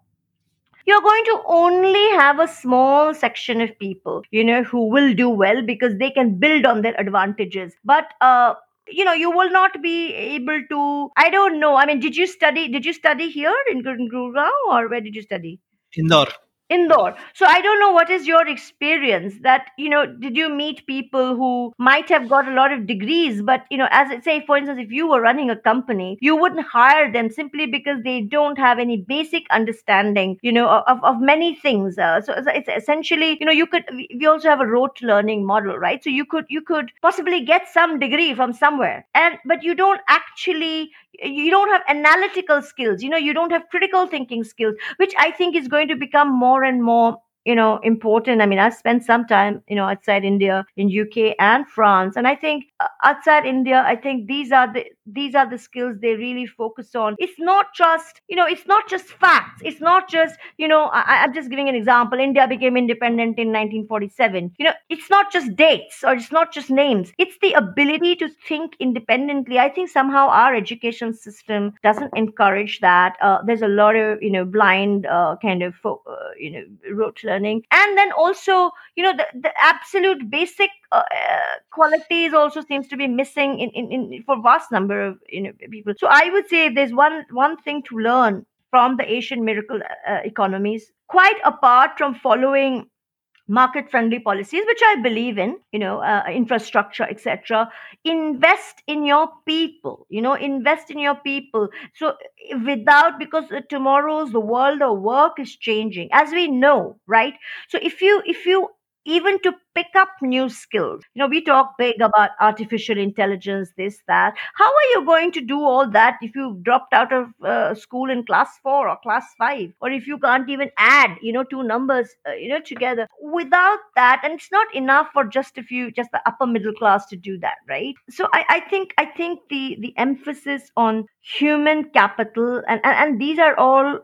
you're going to only have a small section of people you know who will do well because they can build on their advantages. But uh you know you will not be able to i don't know. I mean did you study did you study here in gurgaon or where did you study? Indore Indore. So I don't know what is your experience that, you know, did you meet people who might have got a lot of degrees, but, you know, as I say, for instance, if you were running a company, you wouldn't hire them simply because they don't have any basic understanding, you know, of, of many things. Uh, so it's essentially, you know, you could, we also have a rote learning model, right? So you could, you could possibly get some degree from somewhere and, but you don't actually, you don't have analytical skills, you know, you don't have critical thinking skills, which I think is going to become more and more you know important. I mean i spent some time you know outside india in uk and france. And i think uh, outside india i think these are the these are the skills they really focus on. It's not just you know it's not just facts. It's not just you know I, i'm just giving an example. India became independent in 1947 you know it's not just dates or it's not just names. It's the ability to think independently. I think somehow our education system doesn't encourage that. Uh, there's a lot of you know blind uh, kind of uh, you know rote learning. And then also you know the, the absolute basic uh, uh, qualities also seems to be missing in, in, in for vast number of you know people. So i would say there's one one thing to learn from the asian miracle uh, economies quite apart from following market friendly policies which i believe in you know uh, infrastructure etc invest in your people you know invest in your people. So without because tomorrow's the world of work is changing as we know right? So if you if you even to pick up new skills. You know, we talk big about artificial intelligence, this, that. How are you going to do all that if you dropped out of uh, school in class four or class five, or if you can't even add, you know, two numbers, uh, you know, together? Without that, and it's not enough for just a few, just the upper middle class to do that, right? So I, I think, I think the the emphasis on human capital, and, and and these are all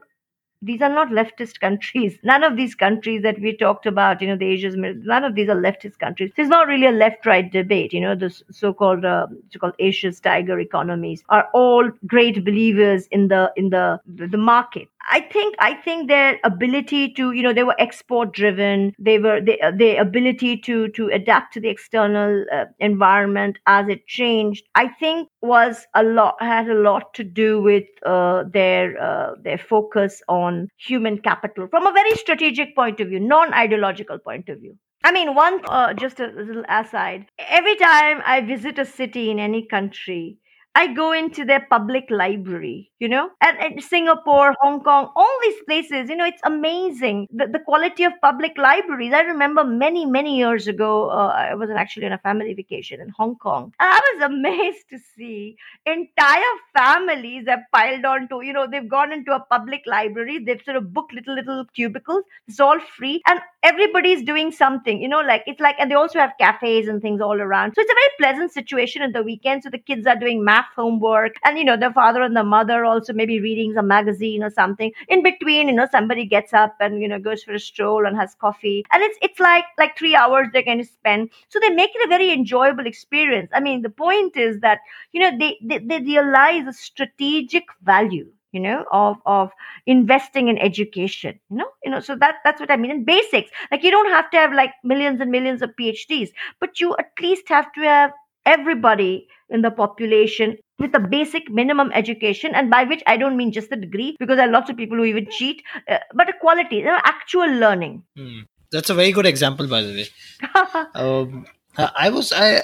these are not leftist countries. None of these countries that we talked about, you know, the Asia's, none of these are leftist countries. There's not really a left-right debate. You know, the so-called uh, so-called Asia's tiger economies are all great believers in the in the the market. I think I think their ability to you know they were export driven. They were uh, their ability to to adapt to the external uh, environment as it changed. I think was a lot had a lot to do with uh, their uh, their focus on human capital from a very strategic point of view, non ideological point of view. I mean, one uh, just a little aside. Every time I visit a city in any country, I go into their public library, you know, and, and, Singapore, Hong Kong, all these places, you know, it's amazing the, the quality of public libraries. I remember many, many years ago, uh, I was actually on a family vacation in Hong Kong. And I was amazed to see entire families have piled on to, you know, they've gone into a public library, they've sort of booked little, little cubicles. It's all free. And everybody's doing something, you know, like it's like, and they also have cafes and things all around. So it's a very pleasant situation in the weekend. So the kids are doing math homework and, you know, the father and the mother also maybe reading some magazine or something. In between, you know, somebody gets up and, you know, goes for a stroll and has coffee. And it's, it's like, like three hours they're going to spend. So they make it a very enjoyable experience. I mean, the point is that, you know, they, they, they realize the strategic value you know of of investing in education you know you know so that that's what i mean in basics like you don't have to have like millions and millions of phds but you at least have to have everybody in the population with a basic minimum education and by which i don't mean just a degree because there are lots of people who even cheat uh, but a quality you know, actual learning. Hmm. that's a very good example by the way. Um, i was i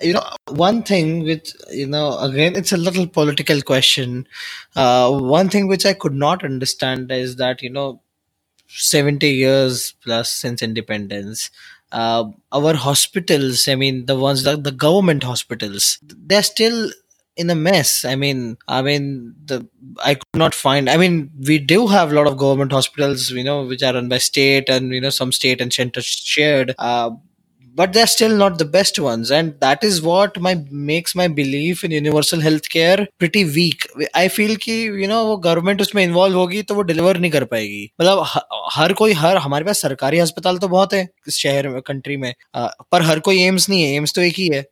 you know one thing which you know again it's a little political question. Uh, one thing which i could not understand is that you know 70 years plus since independence uh, our hospitals i mean the ones that the government hospitals they're still in a mess. I mean i mean the i could not find i mean we do have a lot of government hospitals you know which are run by state and you know some state and center shared. Uh, but they're still not the best ones and that is what my makes my belief in universal healthcare pretty weak i feel कि you know वो government उसमें involve होगी तो वो deliver नहीं कर पाएगी मतलब हर कोई हर हमारे पास सरकारी अस्पताल तो बहुत है इस शहर में कंट्री में पर हर कोई एम्स नहीं है एम्स तो एक ही है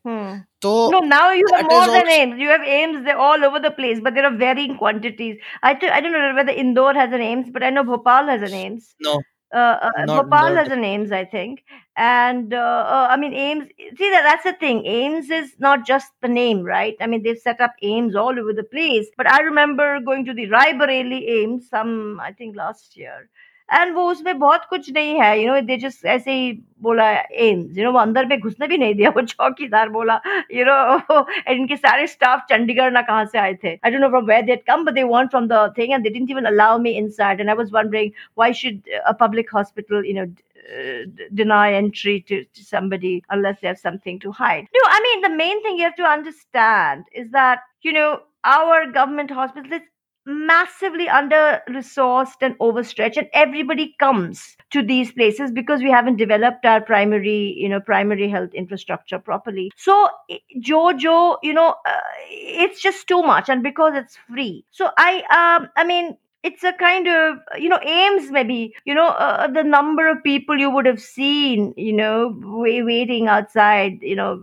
So no, now you have more than AIMS. You have AIMS. They're all over the place, but there are varying quantities. I t- I don't know whether Indore has an AIMS, but I know Bhopal has an AIMS. No, uh, uh, Bhopal has an AIIMS, I think. And uh, uh, I mean, AIIMS, see, that, that's the thing. AIIMS is not just the name, right? I mean, they've set up AIIMS all over the place. But I remember going to the Raebareli AIIMS some, I think, last year. And वो उसमें बहुत कुछ नहीं है you no they just ऐसे ही बोला AIIMS you know वो अंदर में घुसने भी नहीं दिया वो चौकीदार बोला यू नो इनके सारे स्टाफ चंडीगढ़ ना कहाँ से आए थे I don't know from where they come but they want from the thing and they didn't even allow me inside and I was wondering why should a public hospital you know uh, deny entry to, to, somebody unless they have something to hide. No, I mean, the main thing you have to understand is that, you know, our government hospitals, massively under resourced and overstretched and everybody comes to these places because we haven't developed our primary you know primary health infrastructure properly. So jojo you know uh, it's just too much and because it's free. So i um i mean it's a kind of you know AIIMS maybe you know uh, the number of people you would have seen you know waiting outside you know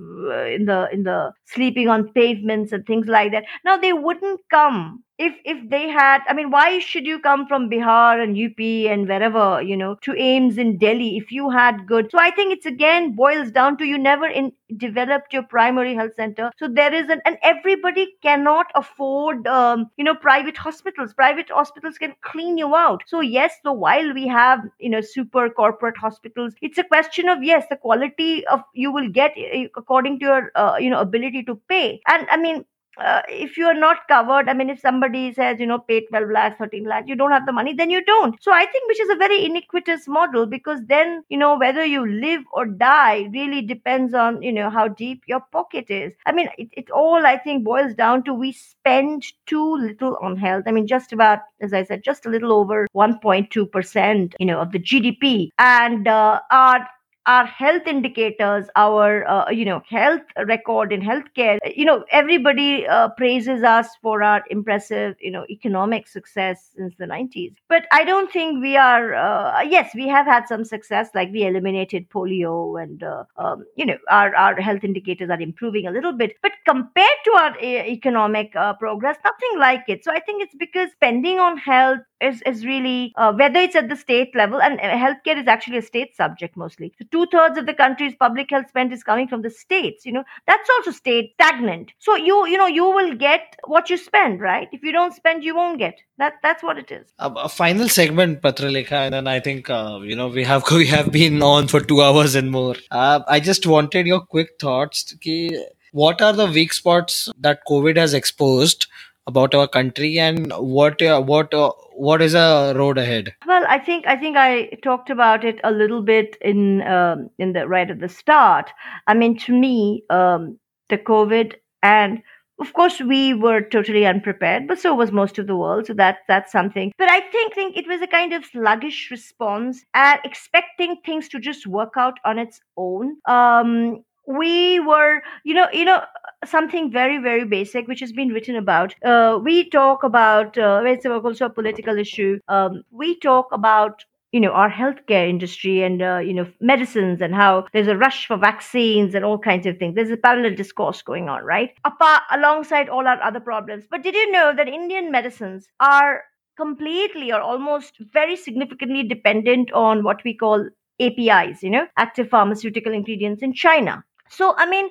in the in the sleeping on pavements and things like that. Now they wouldn't come if if they had i mean why should you come from bihar and up and wherever you know to AIIMS in delhi if you had good? So i think it's again boils down to you never in developed your primary health center. So there is an and everybody cannot afford um, you know private hospitals. Private hospitals can clean you out. So yes so while we have you know super corporate hospitals it's a question of yes the quality of you will get eh, according to your uh, you know ability to pay. And i mean uh, if you are not covered, I mean, if somebody says, you know, pay 12 lakhs, 13 lakhs, you don't have the money, then you don't. So I think which is a very iniquitous model because then, you know, whether you live or die really depends on, you know, how deep your pocket is. I mean, it, it all, I think, boils down to we spend too little on health. I mean, just about, as I said, just a little over 1.2%, you know, of the GDP. And uh, our our health indicators, our uh, you know health record in healthcare. You know everybody uh, praises us for our impressive you know economic success since the 90s. But I don't think we are. Uh, yes, we have had some success, like we eliminated polio, and uh, um, you know our our health indicators are improving a little bit. But compared to our uh, economic uh, progress, nothing like it. So I think it's because spending on health is is really whether it's at the state level, and healthcare is actually a state subject mostly. So two thirds of the country's public health spend is coming from the states you know. That's also state stagnant. So you you know you will get what you spend right? If you don't spend you won't get. That that's what it is. A, a final segment patralekha and then i think uh, you know we have we have been on for 2 hours and more. Uh, i just wanted your quick thoughts ki, what are the weak spots that covid has exposed about our country and what uh, what uh, what is a road ahead? Well i think i think i talked about it a little bit in um, in the right at the start. I mean to me um, the covid and of course we were totally unprepared but so was most of the world so that that's something. But i think think it was a kind of sluggish response and expecting things to just work out on its own. Um we were you know you know something very very basic which has been written about. Uh, we talk about uh, it's also a political issue um, we talk about you know our healthcare industry and uh, you know medicines and how there's a rush for vaccines and all kinds of things. There's a parallel discourse going on right? Apart alongside all our other problems. But did you know that indian medicines are completely or almost very significantly dependent on what we call apis you know active pharmaceutical ingredients in china? So i mean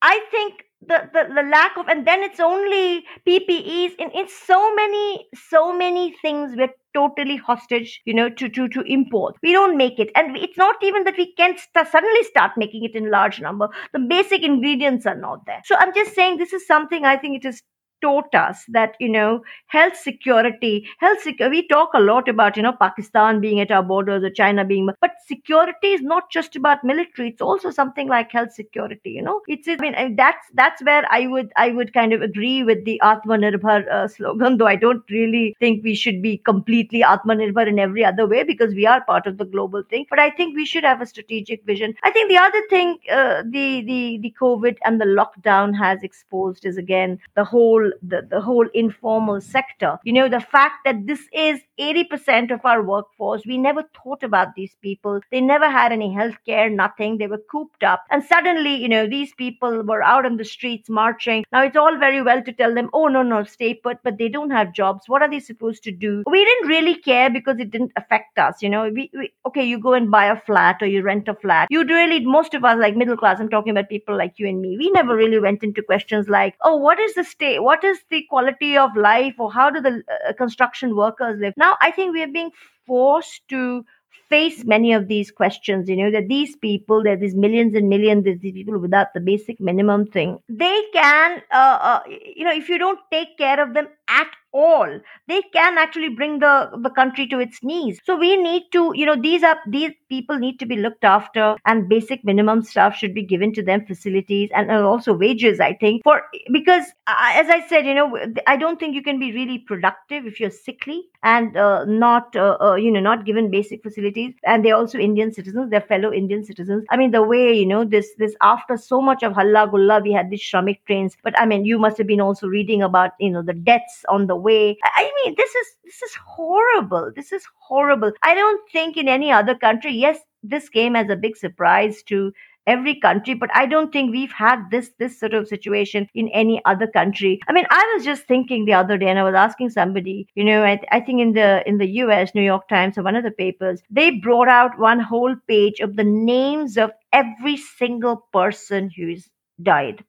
i think the, the the lack of and then it's only ppes and it's so many so many things we're totally hostage you know to to to import. We don't make it. And it's not even that we can st- suddenly start making it in large number. The basic ingredients are not there. So i'm just saying this is something i think it is taught us that you know health security health sec- we talk a lot about you know pakistan being at our borders or china being but security is not just about military it's also something like health security you know. It's i mean that's that's where i would i would kind of agree with the atmanirbhar uh, slogan though i don't really think we should be completely atmanirbhar in every other way because we are part of the global thing but i think we should have a strategic vision. I think the other thing uh, the the the covid and the lockdown has exposed is again the whole the, the whole informal sector. You know, the fact that this is 80% of our workforce, we never thought about these people. They never had any health care, nothing. They were cooped up. And suddenly, you know, these people were out on the streets marching. Now, it's all very well to tell them, oh, no, no, stay put, but they don't have jobs. What are they supposed to do? We didn't really care because it didn't affect us. You know, we, we okay, you go and buy a flat or you rent a flat. You really, most of us, like middle class, I'm talking about people like you and me, we never really went into questions like, oh, what is the state? What is the quality of life or how do the uh, construction workers live? Now, I think we are being forced to face many of these questions you know that these people that these millions and millions these people without the basic minimum thing they can uh, uh, you know if you don't take care of them at all. They can actually bring the the country to its knees. So we need to you know these are these people need to be looked after and basic minimum stuff should be given to them facilities and, also wages i think. For because uh, as i said you know i don't think you can be really productive if you're sickly and uh, not uh, uh, you know not given basic facilities. And they're also indian citizens they're fellow indian citizens. I mean the way you know this this after so much of halla gulla we had these shramik trains. But i mean you must have been also reading about you know the deaths on the way. I mean, this is this is horrible. This is horrible. I don't think in any other country. Yes, this came as a big surprise to every country but i don't think we've had this this sort of situation in any other country i mean i was just thinking the other day and i was asking somebody you know i, I think in the in the us new york times or one of the papers they brought out one whole page of the names of every single person who's died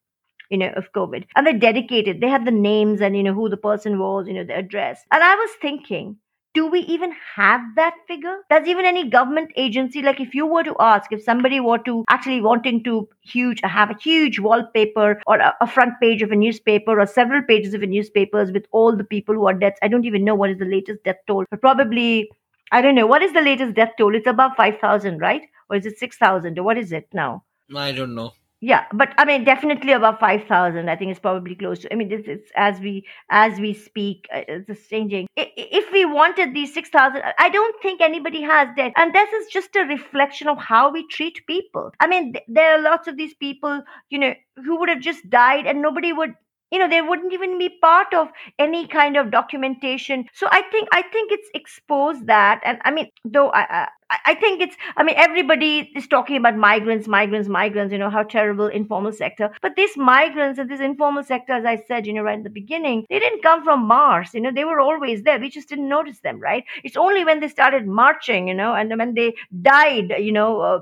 you know, of COVID. And they're dedicated, they have the names and, you know, who the person was, you know, the address. And I was thinking, do we even have that figure? Does even any government agency, like if you were to ask, if somebody were to actually wanting to huge have a huge wallpaper or a, a front page of a newspaper or several pages of a newspapers with all the people who are dead, I don't even know what is the latest death toll, but probably I don't know what is the latest death toll. It's above five thousand, right? Or is it six thousand? Or what is it now? I don't know yeah but i mean definitely above 5000 i think it's probably close to i mean this it's as we as we speak uh, it's changing. If we wanted these 6000 i don't think anybody has that. And this is just a reflection of how we treat people. I mean there are lots of these people you know who would have just died and nobody would you know they wouldn't even be part of any kind of documentation. So i think i think it's exposed that and i mean though i i, I think it's i mean everybody is talking about migrants migrants migrants you know how terrible informal sector. But these migrants and this informal sector as i said you know right in the beginning they didn't come from mars you know they were always there. We just didn't notice them right? It's only when they started marching you know and when they died you know uh,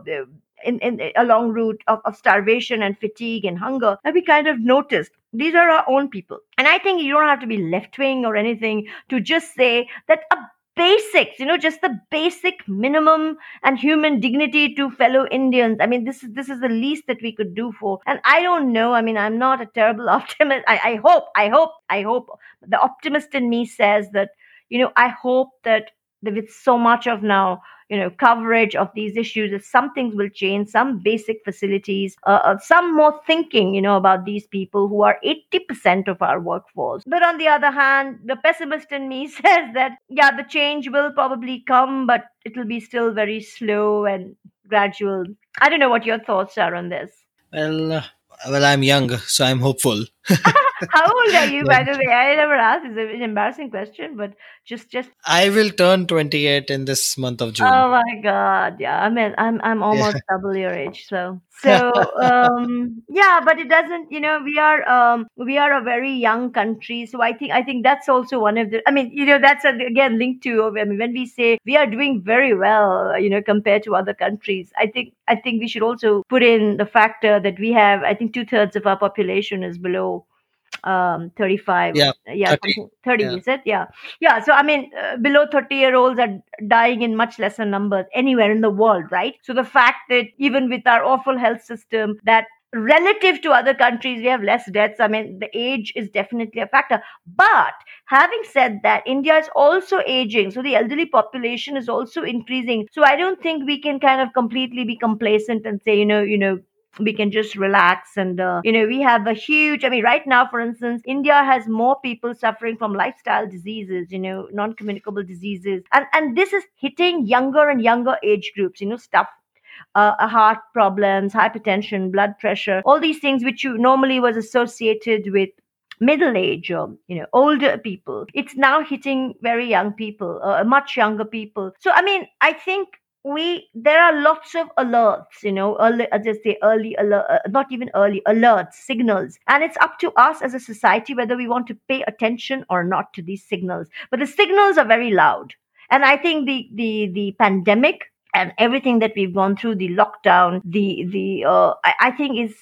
in, in a long route of, of starvation and fatigue and hunger that we kind of noticed. These are our own people. And i think you don't have to be left wing or anything to just say that a basics you know just the basic minimum and human dignity to fellow indians. I mean this is this is the least that we could do for. And i don't know. I mean i'm not a terrible optimist. I, I hope i hope i hope the optimist in me says that you know i hope that with so much of now you know coverage of these issues some things will change some basic facilities uh, uh, some more thinking you know about these people who are 80% of our workforce. But on the other hand the pessimist in me says that yeah the change will probably come but it'll be still very slow and gradual. I don't know what your thoughts are on this. Well uh, well i'm young so i'm hopeful How old are you, by the way? I never asked. It's an embarrassing question, but just just. I will turn twenty eight in this month of June. Oh my god! Yeah, I mean, I'm I'm almost yeah. double your age, so so um yeah but it doesn't you know we are um we are a very young country so i think i think that's also one of the i mean you know that's a, again linked to i mean when we say we are doing very well you know compared to other countries i think i think we should also put in the factor that we have i think two-thirds of our population is below um 35 yeah yeah 30, 30 yeah. is it yeah. Yeah so i mean uh, below 30 year olds are dying in much lesser numbers anywhere in the world right? So the fact that even with our awful health system that relative to other countries we have less deaths i mean the age is definitely a factor. But having said that india is also aging so the elderly population is also increasing. So i don't think we can kind of completely be complacent and say you know you know we can just relax and uh, you know we have a huge i mean right now for instance india has more people suffering from lifestyle diseases you know non-communicable diseases. And and this is hitting younger and younger age groups you know stuff uh, heart problems hypertension blood pressure all these things which you normally was associated with middle age or you know older people. It's now hitting very young people uh, much younger people. So i mean i think we there are lots of alerts you know early I say early alert uh, not even early alerts signals. And it's up to us as a society whether we want to pay attention or not to these signals. But the signals are very loud. And i think the the the pandemic and everything that we've gone through the lockdown the the uh, I, I think is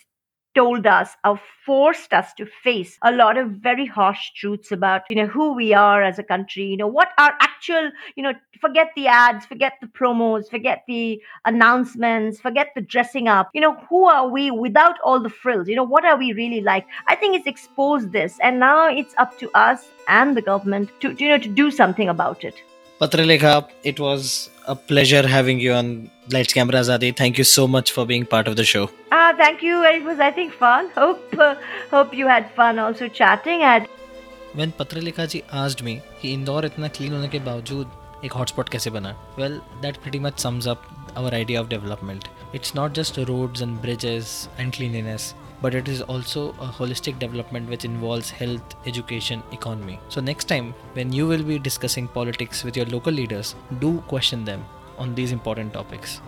told us or forced us to face a lot of very harsh truths about you know who we are as a country you know what our actual you know forget the ads forget the promos forget the announcements forget the dressing up. You know who are we without all the frills? You know what are we really like? I think it's exposed this and now it's up to us and the government to you know to do something about it Patralekha, it was a pleasure having you on Lights Camera Azadi. Thank you so much for being part of the show. Ah, thank you. It was, I think, fun. Hope, uh, hope you had fun also chatting. And when Patralekha ji asked me कि इंदौर इतना clean होने के बावजूद एक hotspot कैसे बना well that pretty much sums up our idea of development it's not just roads and bridges and cleanliness but it is also a holistic development which involves health, education, economy. So, next time when you will be discussing politics with your local leaders, do question them on these important topics.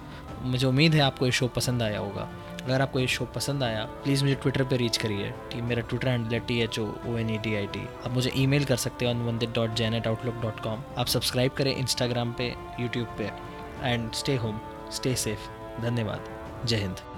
मुझे उम्मीद है आपको ये show पसंद आया होगा अगर आपको ये शो पसंद आया प्लीज़ मुझे ट्विटर पे रीच करिए ठीक मेरा ट्विटर हैंडल है T H O O N E D I T आप मुझे ईमेल कर सकते हैं on Vandit dot Jain at Outlook dot com आप सब्सक्राइब करें इंस्टाग्राम पे यूट्यूब पे and stay home stay safe धन्यवाद जय हिंद